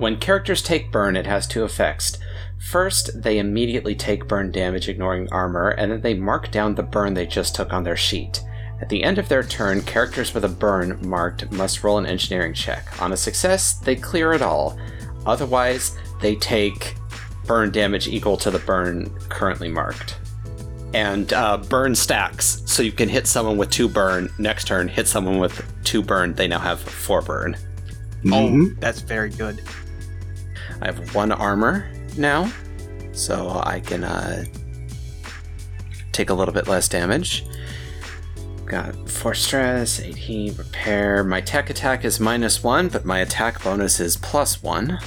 When characters take burn, it has two effects. First, they immediately take burn damage, ignoring armor, and then they mark down the burn they just took on their sheet. At the end of their turn, characters with a burn marked must roll an engineering check. On a success, they clear it all. Otherwise, they take burn damage equal to the burn currently marked. And uh, burn stacks, so you can hit someone with two burn. Next turn, hit someone with two burn. They now have four burn. Oh, Mhm. that's very good. I have one armor now, so I can uh, take a little bit less damage. Got four stress, eight heat, repair. My tech attack is minus one, but my attack bonus is plus one.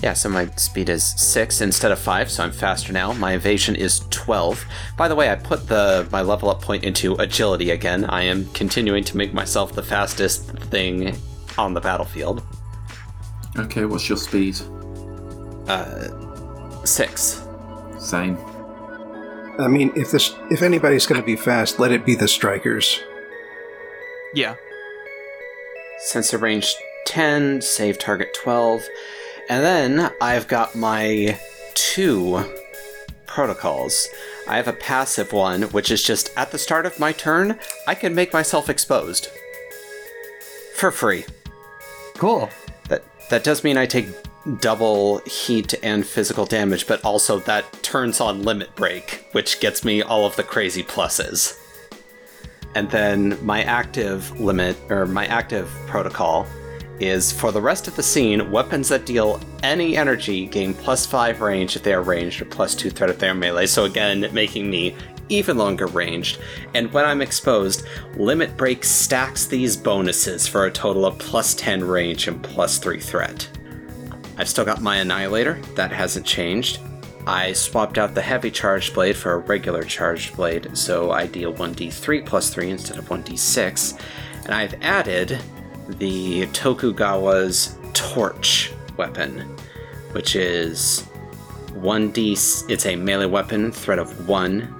Yeah, so my speed is six instead of five, so I'm faster now. My evasion is twelve. By the way, I put the my level up point into agility again. I am continuing to make myself the fastest thing on the battlefield. Okay, what's your speed? Uh, six. Same. I mean, if this, if anybody's going to be fast, let it be the strikers. Yeah. Sensor range 10, save target 12. And then I've got my two protocols. I have a passive one, which is just at the start of my turn, I can make myself exposed. For free. Cool. That that does mean I take double heat and physical damage, but also that turns on limit break, which gets me all of the crazy pluses. And then my active limit or my active protocol is for the rest of the scene, weapons that deal any energy gain plus five range if they are ranged or plus two threat if they are melee. So again, making me even longer ranged. And when I'm exposed, Limit Break stacks these bonuses for a total of plus 10 range and plus 3 threat. I've still got my Annihilator, that hasn't changed. I swapped out the heavy charged blade for a regular charged blade, so I deal 1d3 plus 3 instead of 1d6. And I've added the Tokugawa's Torch weapon, which is 1d. It's a melee weapon, threat of 1,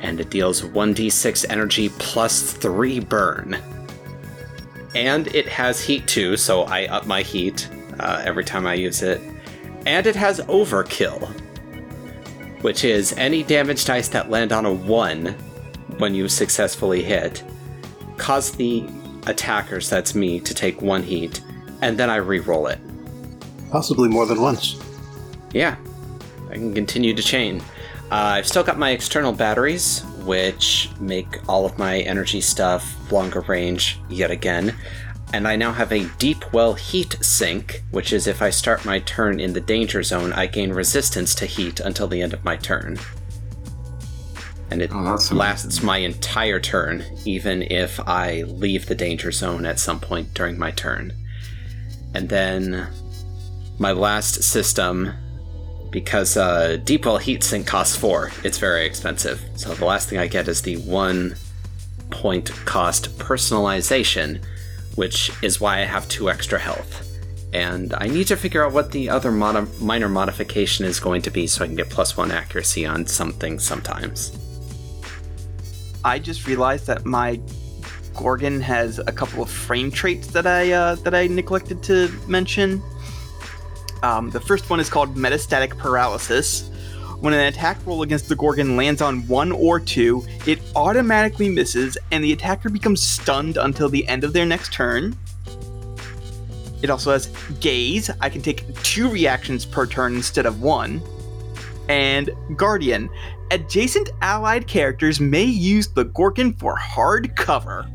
and it deals 1d6 energy plus 3 burn. And it has heat too, so I up my heat uh, every time I use it. And it has overkill, which is any damage dice that land on a 1 when you successfully hit, cause the attackers, that's me, to take 1 heat, and then I re-roll it. Possibly more than once. Yeah, I can continue to chain. Uh, I've still got my external batteries, which make all of my energy stuff longer range yet again. And I now have a deep well heat sink, which is if I start my turn in the danger zone, I gain resistance to heat until the end of my turn. And it Oh, lasts my entire turn, even if I leave the danger zone at some point during my turn. And then my last system because uh, Deep Well heat sink costs four. It's very expensive. So the last thing I get is the one point cost personalization, which is why I have two extra health. And I need to figure out what the other modi- minor modification is going to be so I can get plus one accuracy on something sometimes. I just realized that my Gorgon has a couple of frame traits that I uh, that I neglected to mention. Um, the first one is called metastatic paralysis. When an attack roll against the Gorgon lands on one or two, it automatically misses, and the attacker becomes stunned until the end of their next turn. It also has gaze. I can take two reactions per turn instead of one. And Guardian. Adjacent allied characters may use the Gorgon for hard cover.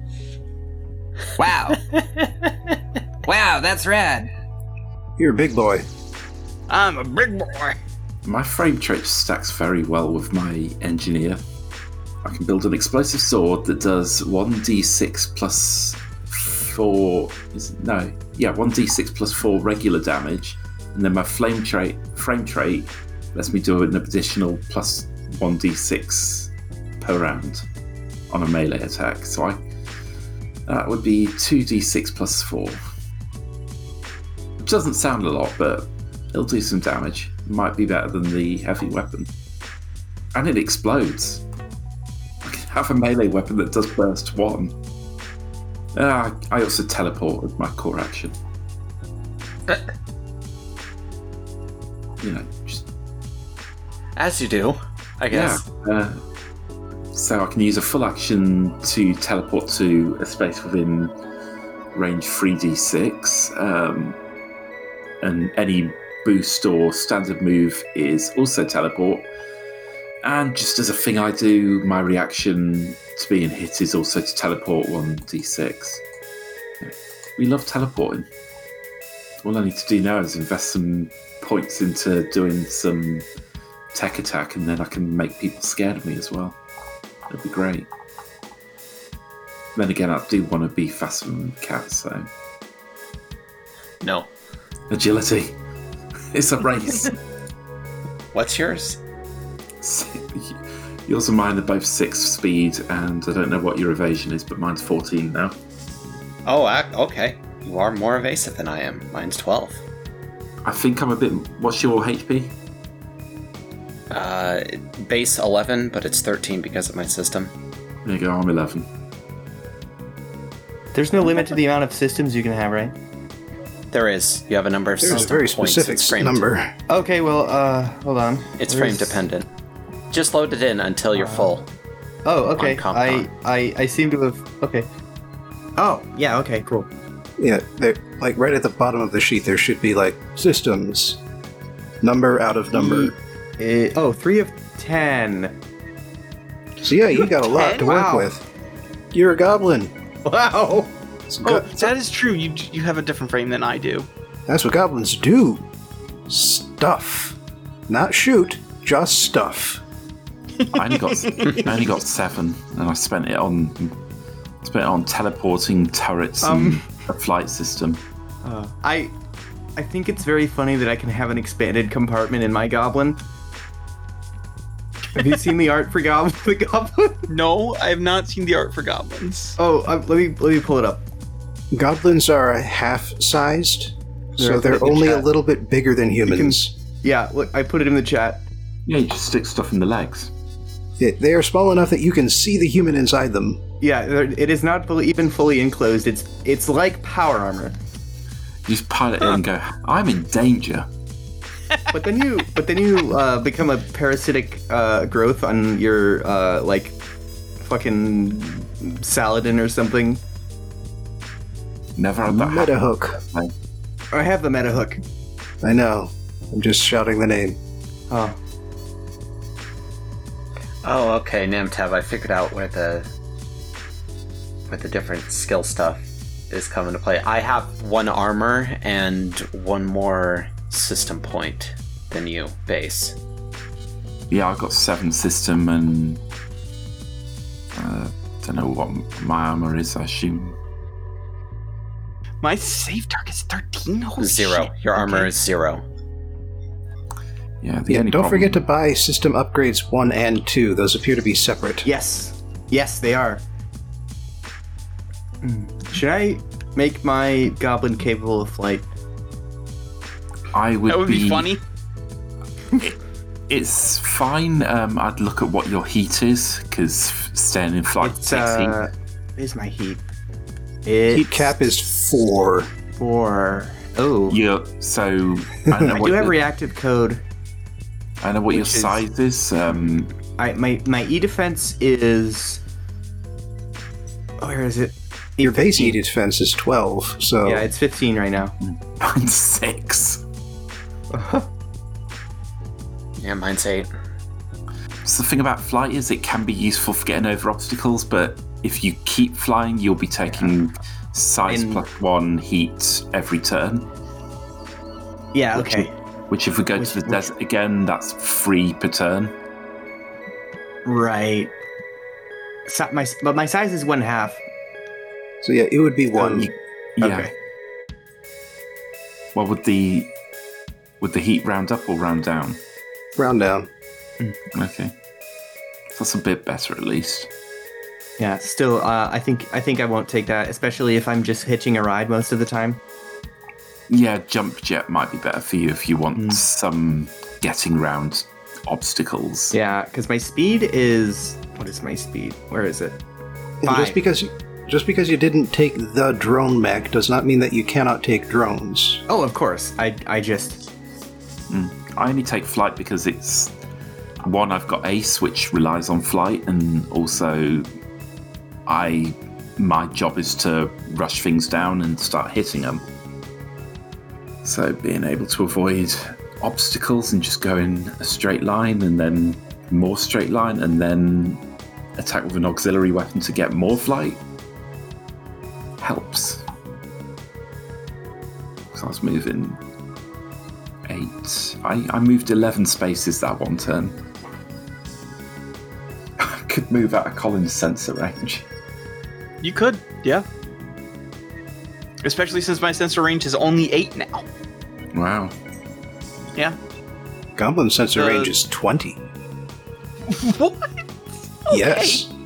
Wow. wow, that's rad. You're a big boy. I'm a big boy. My frame trait stacks very well with my engineer. I can build an explosive sword that does 1d6 plus 4. Is no, yeah, 1d6 plus 4 regular damage. And then my flame trait, frame trait lets me do an additional plus 1d6 per round on a melee attack. So I that would be 2d6 plus 4. Which doesn't sound a lot, but it'll do some damage. Might be better than the heavy weapon. And it explodes. I can have a melee weapon that does burst one. Uh, I also teleport with my core action. you know, just As you do, I guess. Yeah. Uh, so I can use a full action to teleport to a space within range 3d6. Um, and any boost or standard move is also teleport. And just as a thing I do, my reaction to being hit is also to teleport 1d6. We love teleporting. All I need to do now is invest some points into doing some tech attack, and then I can make people scared of me as well. It'd be great. Then again, I do want to be faster than cats, so No. agility. It's a race. What's yours? Yours and mine are both six speed, and I don't know what your evasion is, but mine's 14 now. Oh, ac- okay. You are more evasive than I am. Mine's 12. I think I'm a bit. What's your HP? Uh, base 11, but it's 13 because of my system. There you go, I'm 11. There's no limit to the amount of systems you can have, right? There is. You have a number of systems. There's a very points. specific It's framed. number. Okay, well, uh, hold on. It's There's- frame dependent. Just load it in until you're full. Oh, okay. I, Con. I, I seem to have. Okay. Oh, yeah. Okay. Cool. Yeah, there, like right at the bottom of the sheet, there should be like systems, number out of number. Uh, oh, three of ten. So yeah, you got a lot to work Wow. with. You're a goblin. Wow. It's Oh, go- that is true. You you have a different frame than I do. That's what goblins do. Stuff, not shoot, just stuff. I only got I only got seven, and I spent it on spent it on teleporting turrets and Um. a flight system. Uh, I, I think it's very funny that I can have an expanded compartment in my goblin. Have you seen the art for goblin? The goblin? No, I have not seen the art for goblins. Oh, uh, let me let me pull it up. Goblins are half-sized, so They're they're the only a little bit bigger than humans. Yeah, look, I put it in the chat. Yeah, you just stick stuff in the legs. It- they are small enough that you can see the human inside them. Yeah, there- it is not fully, even fully enclosed. It's it's like power armor. You just pilot it in and go. I'm in danger. But then you but then you uh, become a parasitic uh, growth on your uh, like fucking saladin or something. Never had that. Meta happen. hook. I have the meta hook. I know. I'm just shouting the name. Oh, Oh, okay, Namtab. I figured out where the where the different skill stuff is coming to play. I have one armor and one more system point than you base. Yeah, I got seven system and uh, don't know what my armor is. I assume My save target is thirteen. Holy zero. shit. Your armor Okay. is zero. yeah. The Yeah, don't problem, forget to buy system upgrades 1 and 2. Those appear to be separate. yes, yes, they are. Hmm. Should I make my goblin capable of flight? I would That would be funny. It's fine. Um, I'd look at what your heat is because staying in flight It's takes heat. uh, where's my heat? It's Heat cap is 4. four. Oh, Yeah, so I know I what do have your, reactive code. I know what your which is- size is. Um, I my my e defense is. Where is it? Your base 15. E defense is 12, so Yeah, it's 15 right now. mine's six. Yeah, mine's eight. So the thing about flight is it can be useful for getting over obstacles, but if you keep flying, you'll be taking size And- plus one heat every turn. yeah, Which okay. Which, if we go Which- to the which- desert again, that's three per turn. Right. Si- my but my size is one half. so yeah, it would be um, 1. You- yeah. Okay. Well, would the would the heat round up or round down? Round down. Okay, that's a bit better at least. Yeah. Still, uh, I think I think I won't take that, especially if I'm just hitching a ride most of the time. Yeah, jump jet might be better for you if you want Mm. some getting round obstacles. Yeah, because my speed is what is my speed? Where is it? And just because just because you didn't take the drone mech does not mean that you cannot take drones. Oh, of course. I I just I only take flight because it's one, I've got Ace, which relies on flight, and also I my job is to rush things down and start hitting them. So being able to avoid obstacles and just go in a straight line and then more straight line and then attack with an auxiliary weapon to get more flight helps. So I was moving eight. I, I moved 11 spaces that one turn. I could move out of Colin's sensor range. You could, yeah. Especially since my sensor range is only eight now. Wow. Yeah. Goblin sensor Uh, range is 20. what? Yes.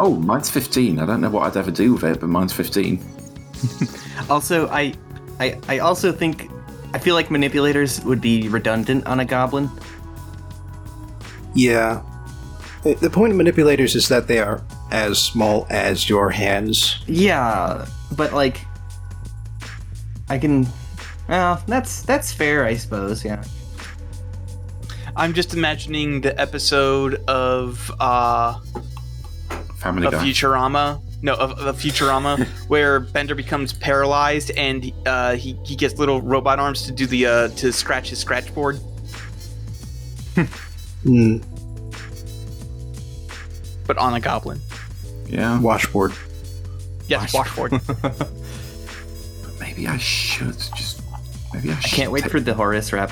Oh, mine's 15. I don't know what I'd ever do with it, but mine's 15. Also, I, I, I also think I feel like manipulators would be redundant on a goblin. Yeah. The point of manipulators is that they are as small as your hands. Yeah, but like, I can. Well, that's that's fair, I suppose. Yeah. I'm just imagining the episode of uh Family of Guy. Futurama. No, of, of Futurama, where Bender becomes paralyzed and uh, he he gets little robot arms to do the uh, to scratch his scratch board. Hmm. but on a goblin. Yeah, Washboard. Yes, washboard. but maybe I should just. Maybe I I should. can't wait take- for the Horus rep.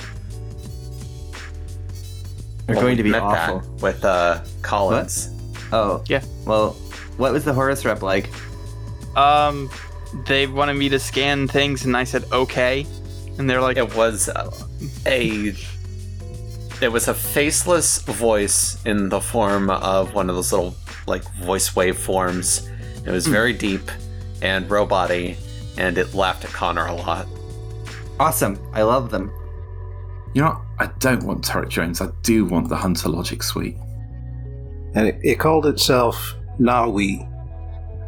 They're Well, going to be met that awful. with uh, Collins. Oh. Yeah. Well, what was the Horus rep like? um, they wanted me to scan things, and I said okay, and they're like, It was uh, a it was a faceless voice in the form of one of those little like voice waveforms. It was very hmm. deep and roboty, and it laughed at Connor a lot. Awesome. I love them. You know, I don't want Turret Drones. I do want the Hunter Logic Suite. And it, it called itself Nawi,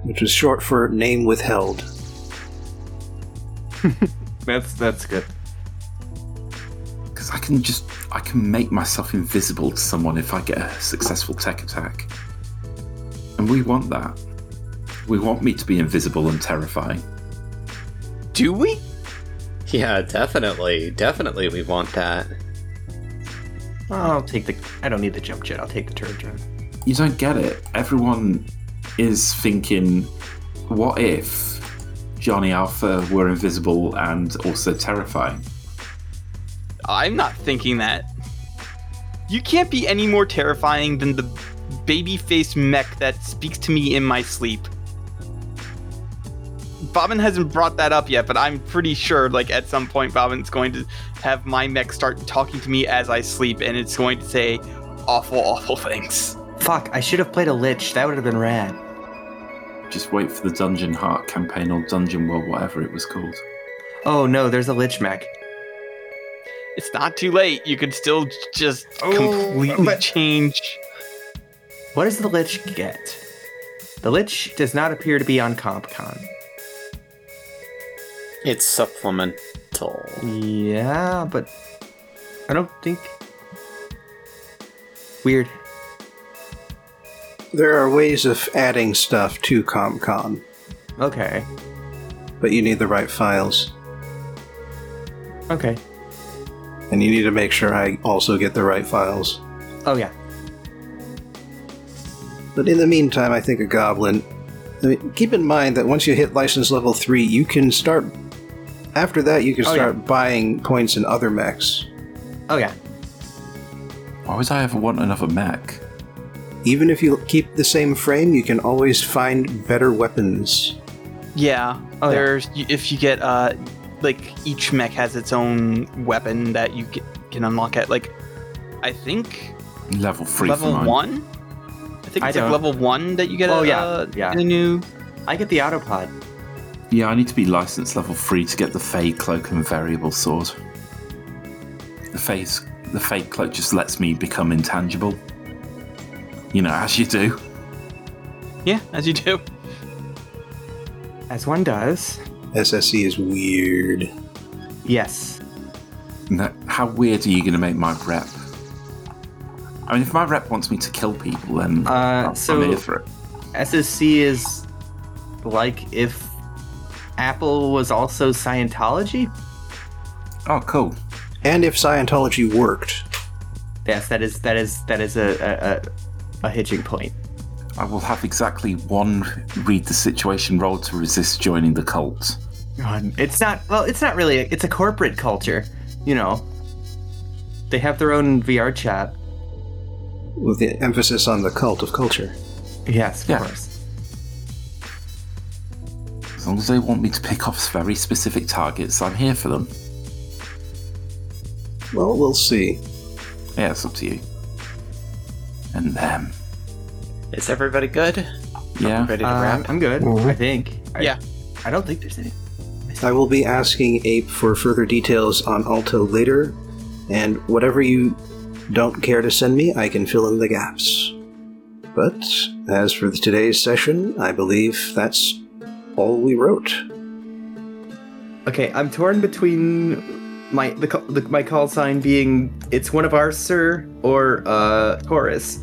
which was short for Name Withheld. That's that's good. Because I can just. I can make myself invisible to someone if I get a successful tech attack. And we want that. We want me to be invisible and terrifying. "Do we?" Yeah, definitely, definitely, we want that. I'll take the. I don't need the jump jet. I'll take the turret jet. You don't get it. Everyone is thinking, what if Johnny Alpha were invisible and also terrifying? I'm not thinking that. You can't be any more terrifying than the baby-faced mech that speaks to me in my sleep. Bobbin hasn't brought that up yet, but I'm pretty sure, like, at some point, Bobbin's going to have my mech start talking to me as I sleep, and it's going to say awful, awful things. Fuck! I should have played a lich. That would have been rad. Just wait for the Dungeon Heart campaign or Dungeon World, whatever it was called. Oh no, there's a lich mech. It's not too late. You could still just Oh, completely but- change. What does the lich get? The lich does not appear to be on CompCon. It's supplemental. Yeah, but I don't think. Weird. There are ways of adding stuff to CompCon, Okay. but you need the right files. Okay. And you need to make sure I also get the right files. Oh yeah. But in the meantime, I think a goblin. I mean, keep in mind that once you hit license level 3, you can start. After that, you can Oh, start yeah. buying points in other mechs. Oh yeah. Why would I ever want another mech? Even if you keep the same frame, you can always find better weapons. Yeah, Oh, yeah. there's y if you get uh like each mech has its own weapon that you ca- can unlock at like I think Level 3 level for mine. 1. I think I like don't- level 1 that you get Oh, a, yeah, uh, yeah. in a new I get the autopod. Yeah, I need to be licensed level 3 to get the Fade Cloak and Variable Sword. The Fade, the Fade Cloak just lets me become intangible. You know, as you do. Yeah, as you do. As one does. SSC is weird. Yes. And that- how weird are you going to make my rep? I mean, if my rep wants me to kill people, then Uh, I'm- so- I'm here for it. SSC is like if Apple was also Scientology. Oh, cool. And if Scientology worked, Yes, that is that is that is a a, a, a hitching point. I will have exactly one read the situation roll to resist joining the cult. God, It's not well. It's not really. It's a corporate culture. You know, they have their own VR chat. With the emphasis on the cult of culture. Yes, of Yeah. course. As long as they want me to pick off very specific targets, I'm here for them. Well, we'll see. Yeah, it's up to you. And them. Is everybody good? Yeah. Ready to Uh, wrap? I'm good. Mhm. I think. I- Yeah. I don't think there's any. I will be asking Ape for further details on Alto later, and whatever you don't care to send me, I can fill in the gaps. But as for today's session, I believe that's all we wrote. Okay, I'm torn between my the, the my call sign being it's one of our sir or uh chorus.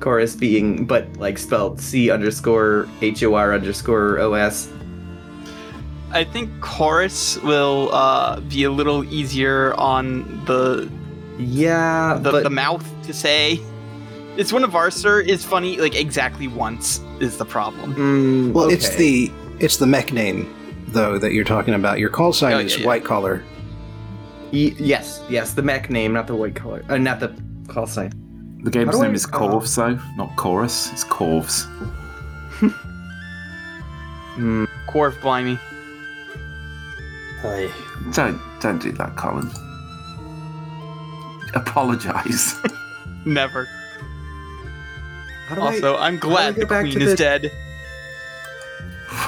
Chorus being but like spelled C underscore H O R underscore O S. I think chorus will uh, be a little easier on the Yeah, the, but the mouth to say. It's one of our sir is funny like exactly once is the problem. Mm, Well, it's the it's the mech name though that you're talking about. Your call sign Oh, is yeah, yeah. white collar. Y- yes, yes, the mech name, not the white color, uh, not the call sign. The game's name I- is Corvs, though, not Chorus. It's Corvs. Mm, Corv blimey. Aye. Don't don't do that, Colin. Apologize. Never. how do Also, I'm glad go the back queen to is the- dead.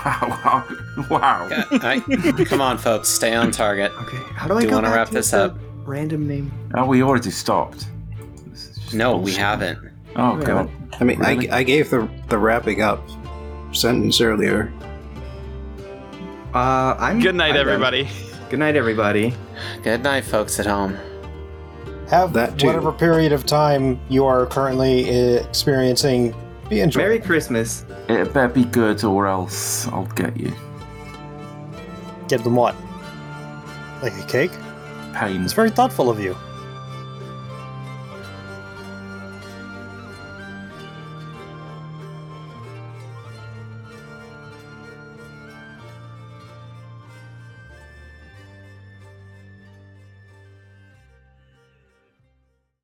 wow, wow, wow. I- come on, folks, stay on target. Okay, how do I Do you go wanna wrap this up? Random name. Oh, we already stopped. This is just No, we haven't. Oh We god. I mean, Really? I, I gave the the wrapping up sentence earlier. Uh, I'm. Good night, I'm done. everybody. Good night, everybody. Good night, folks at home. Have That too. whatever period of time you are currently uh, experiencing be enjoyed. Merry Christmas. It better be good, or else I'll get you. Get them what? Like a cake? Pain. It's very thoughtful of you.